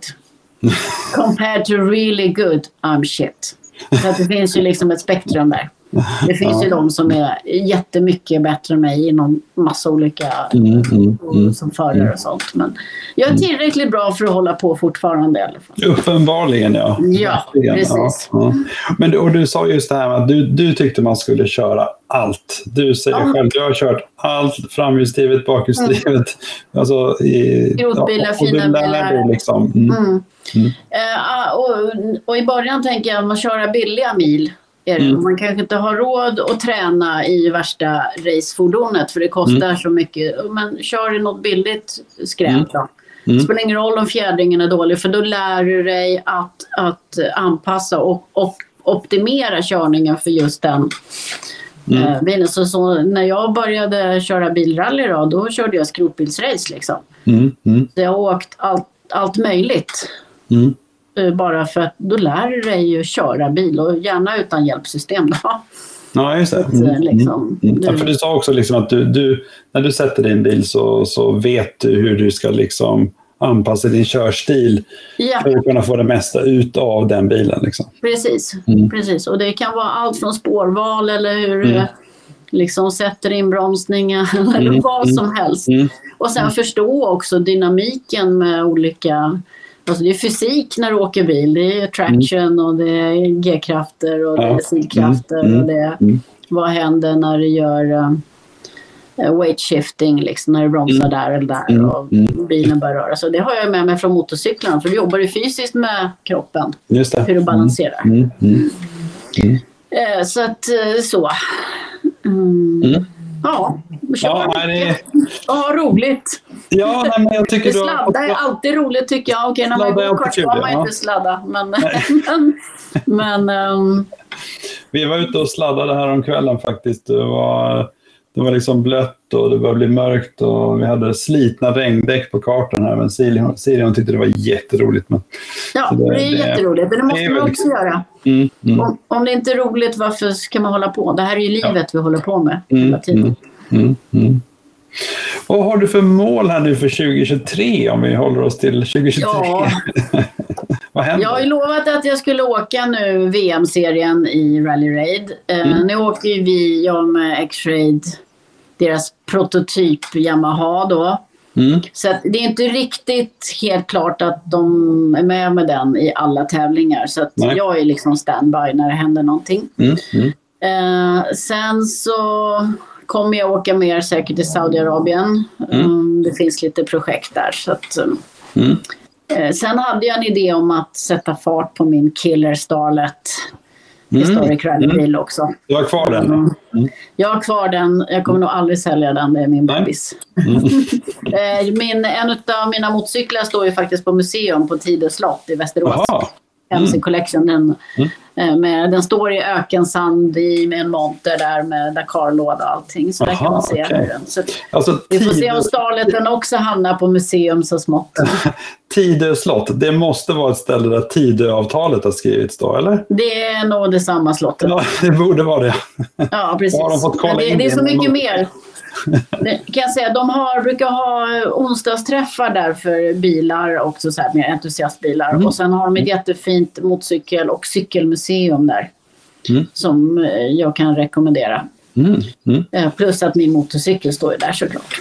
Compared to really good, I'm shit. Så det finns ju liksom ett spektrum där. Det finns Ja. ju de som är jättemycket bättre än mig inom massa olika Mm. Mm. Mm. som förare och sånt. Men jag är tillräckligt bra för att hålla på fortfarande i alla fall. Uppenbarligen, ja. Ja, Verkligen, precis. Ja, ja. Men du, och du sa just det här med att du, du tyckte man skulle köra allt. Du säger Ja. själv, du har kört allt, framhjulsdrivet, bakhjulsdrivet. Alltså, i, Skrotbilar, fina bilar. Liksom. Mm. Mm. Mm. Eh, och, och i början tänker jag att man köra billiga mil. Mm. Man kanske inte har råd att träna i värsta racefordonet för det kostar så mycket. Men kör i något billigt skräp Mm. då. Mm. Det spelar ingen roll om fjädringen är dålig för då lär du dig att, att anpassa och, och optimera körningen för just den Mm. eh, bilen. Så, så när jag började köra bilrally då, då körde jag skrotbilsrace liksom. Mm. Mm. Så jag har åkt allt, allt möjligt. Mm. Eh, Bara för att då lär du dig ju köra bil och gärna utan hjälpsystem. Då. Ja, just det. Att, Mm. eh, liksom, Mm. Ja, du- för du sa också liksom att du, du, när du sätter din bil så, så vet du hur du ska liksom anpassa din körstil Ja, för att kunna få det mesta ut av den bilen. Liksom. precis. Mm. precis. Och det kan vara allt från spårval eller hur Mm. du liksom sätter inbromsningen eller Mm, vad som helst. Mm. Och sen förstå också dynamiken med olika... Alltså det är fysik när du åker bil. Det är traction och det är G-krafter och det Ja. är sidkrafter Mm, och det är mm. vad händer när du gör uh, weight shifting, liksom, när du bromsar Mm. där eller där Mm, och mm. bilen börjar röra sig. Det har jag med mig från motorcyklarna för vi jobbar ju fysiskt med kroppen, Just det. hur du balanserar. Mm. Mm. Eh, så att eh, så. Mm. Mm. Ja, kör Ja, det och ha roligt. Ja, nej, men jag tycker sladda är alltid roligt tycker jag. Okej, när man går kort får man ja. inte sladda. Men, men, men ehm, Vi var ute och sladdade här om kvällen faktiskt. Det var, det var liksom blött och det började bli mörkt och vi hade slitna regndäck på kartan här. Men Sirion, Sirion tyckte det var jätteroligt. Men, ja, det- det är jätteroligt. Men det måste man också göra. mm, mm, Om, om det inte är roligt, varför ska man hålla på? Det här är ju livet vi håller på med hela mm, tiden. mm, mm, mm. Vad har du för mål här nu för 2023 om vi håller oss till 2023? Ja. Vad händer? Jag har ju lovat att jag skulle åka nu VM-serien i Rally Raid. Eh, Mm. Nu åker ju vi, jag med X-Raid, deras prototyp Yamaha då. Mm, Så det är inte riktigt helt klart att de är med med den i alla tävlingar. Så jag är liksom standby när det händer någonting. mm, Eh, sen så kommer jag åka mer säkert till Saudiarabien. Mm. Mm, det finns lite projekt där. Så att, um, mm. eh, sen hade jag en idé om att sätta fart på min Killer Starlet Mm, Historic Rally-bil mm. också. Du har kvar den? Mm. Mm. Jag har kvar den. Jag kommer nog aldrig sälja den. Det är min bebis. Mm. Eh, Min, en av mina motorcyklar står ju faktiskt på museum på Tidö slott i Västerås. Jaha, MC Collection. Den, eh, med, den står i ökensand i, med en monter där med Dakar-låda och allting. Så där Aha, kan man se hur den så Alltså, Vi får se om Starleten också hamnar på museum så smått. Tidö slott, det måste vara ett ställe där Tidöavtalet har skrivits då, eller? Det är nog detsamma slottet. Ja, det borde vara det. Ja, precis. Har de fått kolla det, in det är så mycket mer. Kan jag säga. De har, brukar ha onsdagsträffar där för bilar, också så här med entusiastbilar. Mm. Och sen har de ett jättefint motorcykel och cykelmuseum där. Mm. Som eh, jag kan rekommendera. Mm. Mm. Eh, Plus att min motorcykel står ju där såklart.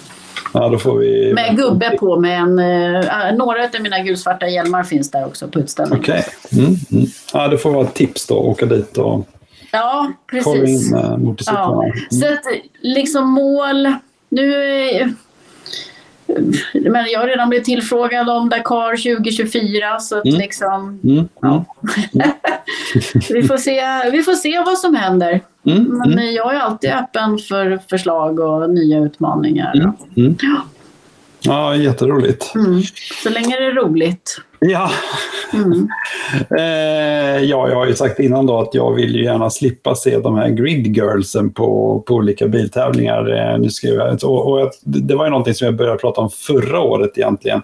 Ja, då får vi... Med gubbe på med en... eh, några av mina gulsvarta hjälmar finns där också på utställningen. Okej. Mm. Mm. Ja, det får vara ett tips då, åka dit och Ja, precis. in äh, motorcyklarna. Ja, så att liksom mål... Nu... är- Men jag har redan blivit tillfrågad om Dakar 2024 så att Mm. liksom... Mm. Mm. Ja. vi, får se, vi får se vad som händer. Mm. Men Mm. jag är alltid öppen för förslag och nya utmaningar. Mm. Mm. Ja. Ja, jätteroligt. Mm. Så länge det är roligt. Ja. Mm. Eh, ja, jag har ju sagt innan då att jag vill ju gärna slippa se de här grid girlsen på, på olika biltävlingar. Eh, nu skrev jag, och, och det var ju någonting som jag började prata om förra året egentligen.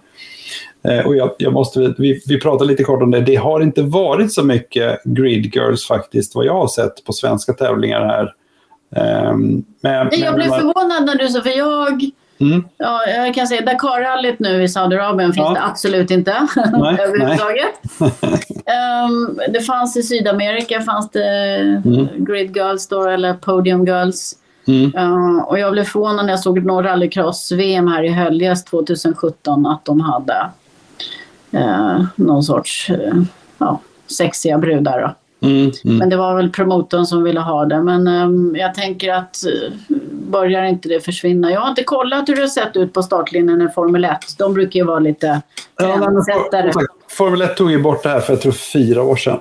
Eh, och jag, jag måste, vi, vi pratade lite kort om det. Det har inte varit så mycket grid girls faktiskt, vad jag har sett på svenska tävlingar här. Eh, men, Jag blev förvånad när du sa, för jag... Mm, Ja, jag kan säga Dakarrallyt nu i Saudiarabien finns Ja. det absolut inte Nej, överhuvudtaget. Ehm, det fanns i Sydamerika fanns det Mm. Grid Girls då, eller Podium Girls. mm, Ehm, och jag blev förvånad när jag såg någon rallycross-VM här i Höljes 2017 att de hade uh, någon sorts uh, ja, sexiga brudar. Då. Mm, mm. Men det var väl promotorn som ville ha det. Men ehm, jag tänker att eh, börjar inte det försvinna. Jag har inte kollat hur det har sett ut på startlinjen i Formel 1. De brukar ju vara lite Ja, trendsättare. sagt, Formel 1 tog ju bort det här för jag tror fyra år sedan.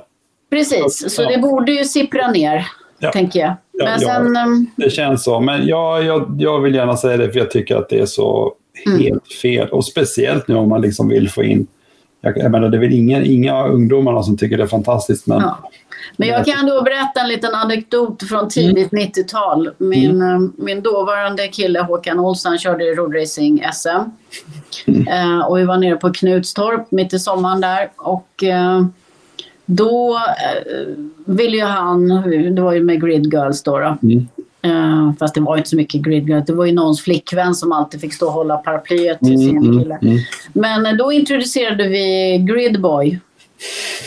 Precis, så Ja. det borde ju sippra ner, Ja. tänker jag. Ja, Men ja. sen... ehm, Det känns så. Men jag, jag, jag vill gärna säga det för jag tycker att det är så Mm. helt fel. Och speciellt nu om man liksom vill få in... Jag, jag menar, det är väl ingen, inga ungdomarna som tycker det är fantastiskt. Men Ja. Men jag kan då berätta en liten anekdot från tidigt Mm. 90-tal. Min, eh, min dåvarande kille Håkan Olsson körde i roadracing-SM. Mm. Eh, och vi var nere på Knutstorp mitt i sommaren där. Och eh, då eh, ville ju han, det var ju med Grid Girls då. då. Mm. Eh, fast det var inte så mycket Grid Girls. Det var ju någons flickvän som alltid fick stå och hålla paraplyet till sin Mm, kille. mm, mm. Men då introducerade vi Gridboy.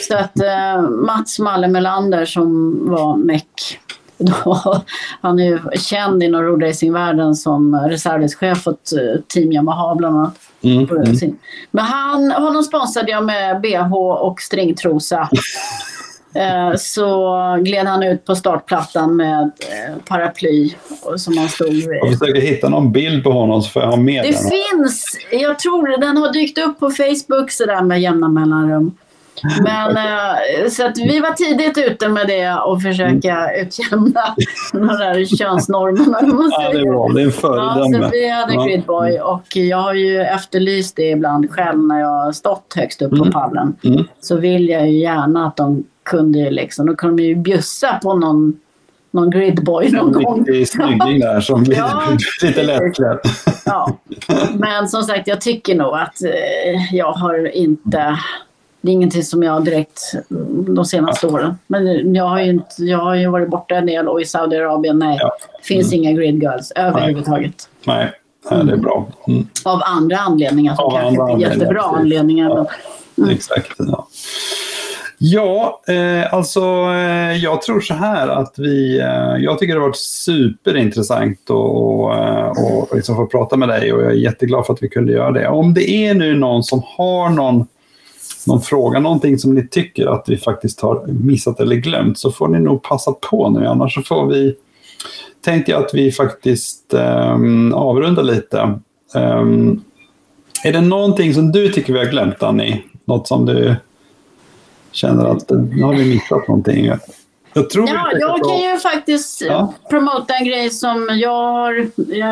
Så att eh, Mats Malle Melander som var meck. Då, han är ju känd inom roadracingvärlden som reservdelschef åt eh, Team Yamaha bland annat. Mm, mm. Men han, honom sponsrade jag med bh och stringtrosa. Eh, Så gled han ut på startplattan med eh, paraply och som han stod vid. Jag försöker hitta någon bild på honom så får jag ha med Det den. finns, jag tror den har dykt upp på Facebook sådär med jämna mellanrum. Men eh, så att vi var tidigt ute med det och försöka utjämna de där könsnormerna. Ja, det är bra. Det är en Ja, föredöme. så vi hade Ja. Gridboy och jag har ju efterlyst det ibland själv när jag har stått högst upp på Mm. pallen. Mm. Så vill jag ju gärna att de kunde ju liksom, då kunde de ju bjussa på någon, någon Gridboy någon En gång. riktig snygging där som blir Ja, lite lättklädd. Ja, men som sagt jag tycker nog att eh, jag har inte... Det är ingenting som jag direkt mm, de senaste åren. Men jag har ju, inte, jag har ju varit borta en del och i Saudiarabien, nej. Ja. Det finns inga grid girls överhuvudtaget. Nej, nej, det är bra. Mm. Av andra anledningar. Som Av kanske andra inte är anledningar, jättebra anledningar. Ja. men- Exakt. Ja, ja eh, alltså eh, jag tror så här att vi... Eh, jag tycker det har varit superintressant att och, eh, och liksom få prata med dig och jag är jätteglad för att vi kunde göra det. Om det är nu någon som har någon, någon fråga, någonting som ni tycker att vi faktiskt har missat eller glömt så får ni nog passa på nu. Annars så får vi... Tänkte jag att vi faktiskt eh, avrundar lite. Ehm, är det någonting som du tycker vi har glömt, Annie? Något som du känner att eh, nu har vi missat någonting? Jag tror Ja, jag kan ju faktiskt Ja. promota en grej som jag har...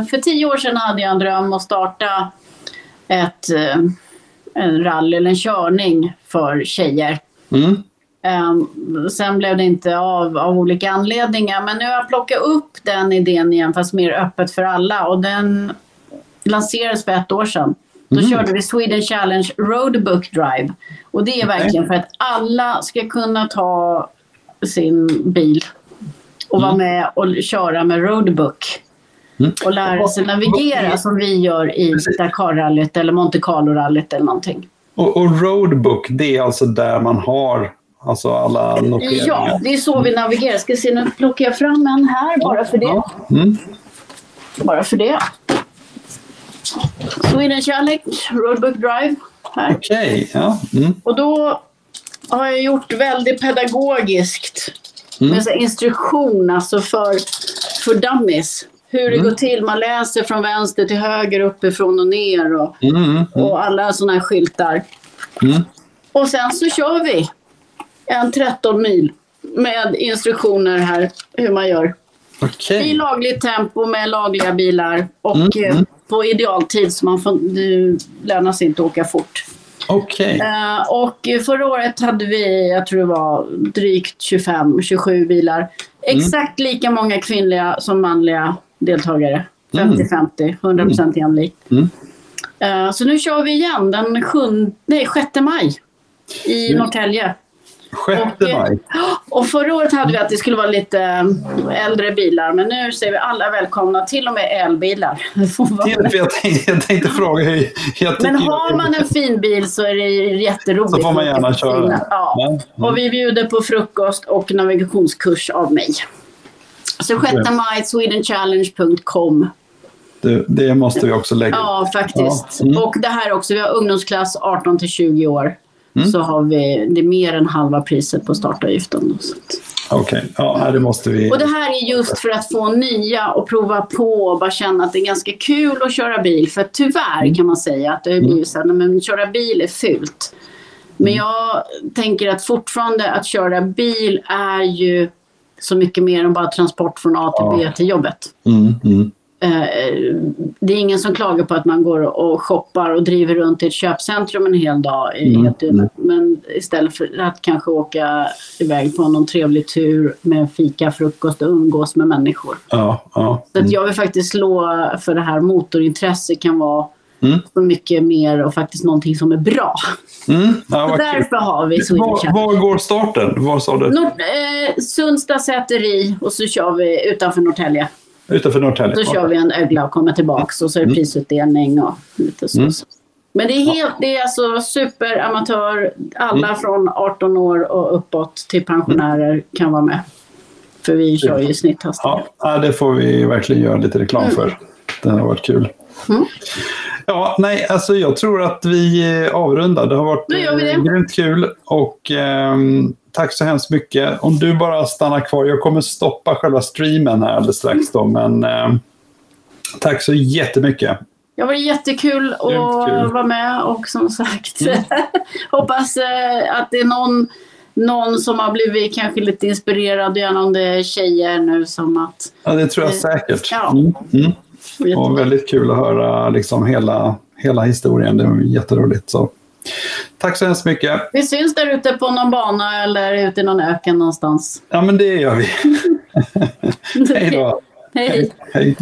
För tio år sedan hade jag en dröm att starta ett, eh, en rally eller en körning för tjejer. Mm. Um, sen blev det inte av av olika anledningar. Men nu har jag plockat upp den idén igen fast mer öppet för alla. Och den lanserades för ett år sedan. Då Mm. körde vi Sweden Challenge Roadbook Drive. Och det är Okej. verkligen för att alla ska kunna ta sin bil och vara med och köra med Roadbook. Mm. Och lära sig navigera som vi gör i. Dakar-rallyt eller Monte Carlo-rallyt eller någonting. Och, och roadbook, det är alltså där man har alltså alla noteringar? Ja, det är så vi navigerar. Ska se, nu plockar jag fram en här bara för det. Mm. Bara för det. Sweden Challenge Roadbook Drive här. Okej, ja. Mm. Och då har jag gjort väldigt pedagogiskt Mm. med instruktion alltså för, för dummies. Hur det Mm. går till. Man läser från vänster till höger, uppifrån och ner och, Mm, mm, och alla sådana här skyltar. Och sen så kör vi en 13 mil med instruktioner här hur man gör. Okej. I lagligt tempo med lagliga bilar och Mm, eh, mm. på idealtid så man får, det lönar sig inte att åka fort. Okej. Eh, och förra året hade vi, jag tror det var drygt 25-27 bilar. Exakt lika många kvinnliga som manliga deltagare. 50-50, 100% jämlikt. Mm. Eh, så nu kör vi igen den 7, nej, 6 maj i Mm. Norrtälje. Sjätte och, eh, maj. Och förra året hade vi att det skulle vara lite eh, äldre bilar men nu säger vi alla välkomna, till och med elbilar. Jag tänkte, jag tänkte fråga hur... Jag Men har man en fin bil så är det jätteroligt. Så får man gärna köra. Ja. Mm. Och vi bjuder på frukost och navigationskurs av mig. Så 6 maj, swedenchallenge.com. Det, det måste vi också lägga Ja, faktiskt. Ja, mm. Och det här också, vi har ungdomsklass 18 till 20 år. Mm. Så har vi, det är mer än halva priset på startavgiften. Okej, ja, nej, det måste vi... Och det här är just för att få nya och prova på och bara känna att det är ganska kul att köra bil. För tyvärr kan man säga att det har blivit så här, men köra bil är fult. Men jag tänker att fortfarande att köra bil är ju så mycket mer än bara transport från A till B till jobbet. Mm, mm. Eh, det är ingen som klagar på att man går och shoppar och driver runt i ett köpcentrum en hel dag. i Mm, helt mm. Men istället för att kanske åka iväg på någon trevlig tur med fika, frukost och umgås med människor. Ja, ja. Så att jag vill faktiskt slå för det här motorintresse kan vara Mm. så mycket mer och faktiskt någonting som är bra. Mm. Ja, Så kul. därför har vi Var, Challenge. var går starten? Var sa du? Nord, eh, Sundsta säteri och så kör vi utanför Norrtälje. Utanför Norrtälje? Så kör vi en ögla och kommer tillbaks och så är det Mm. prisutdelning och lite så. Mm. Men det är, helt, det är alltså superamatör. Alla Mm. från 18 år och uppåt till pensionärer kan vara med. För vi kör ju snitthastighet. Ja, ja, det får vi verkligen göra lite reklam för. Det har varit kul. Mm. Ja, nej, alltså jag tror att vi eh, avrundar. Det har varit det. eh, grymt kul och ehm, tack så hemskt mycket. Om du bara stannar kvar. Jag kommer stoppa själva streamen här alldeles strax då, men ehm, tack så jättemycket. Det har varit jättekul att kul. vara med och som sagt Mm. hoppas eh, att det är någon, någon som har blivit kanske lite inspirerad, gärna om det är tjejer nu som att... Ja, det tror jag Eh, säkert. ja. Mm, Och väldigt kul att höra liksom hela, hela historien. Det var jätteroligt. Så. Tack så hemskt mycket. Vi syns där ute på någon bana eller ute i någon öken någonstans. Ja, men det gör vi. Hej då. Hej. Hej.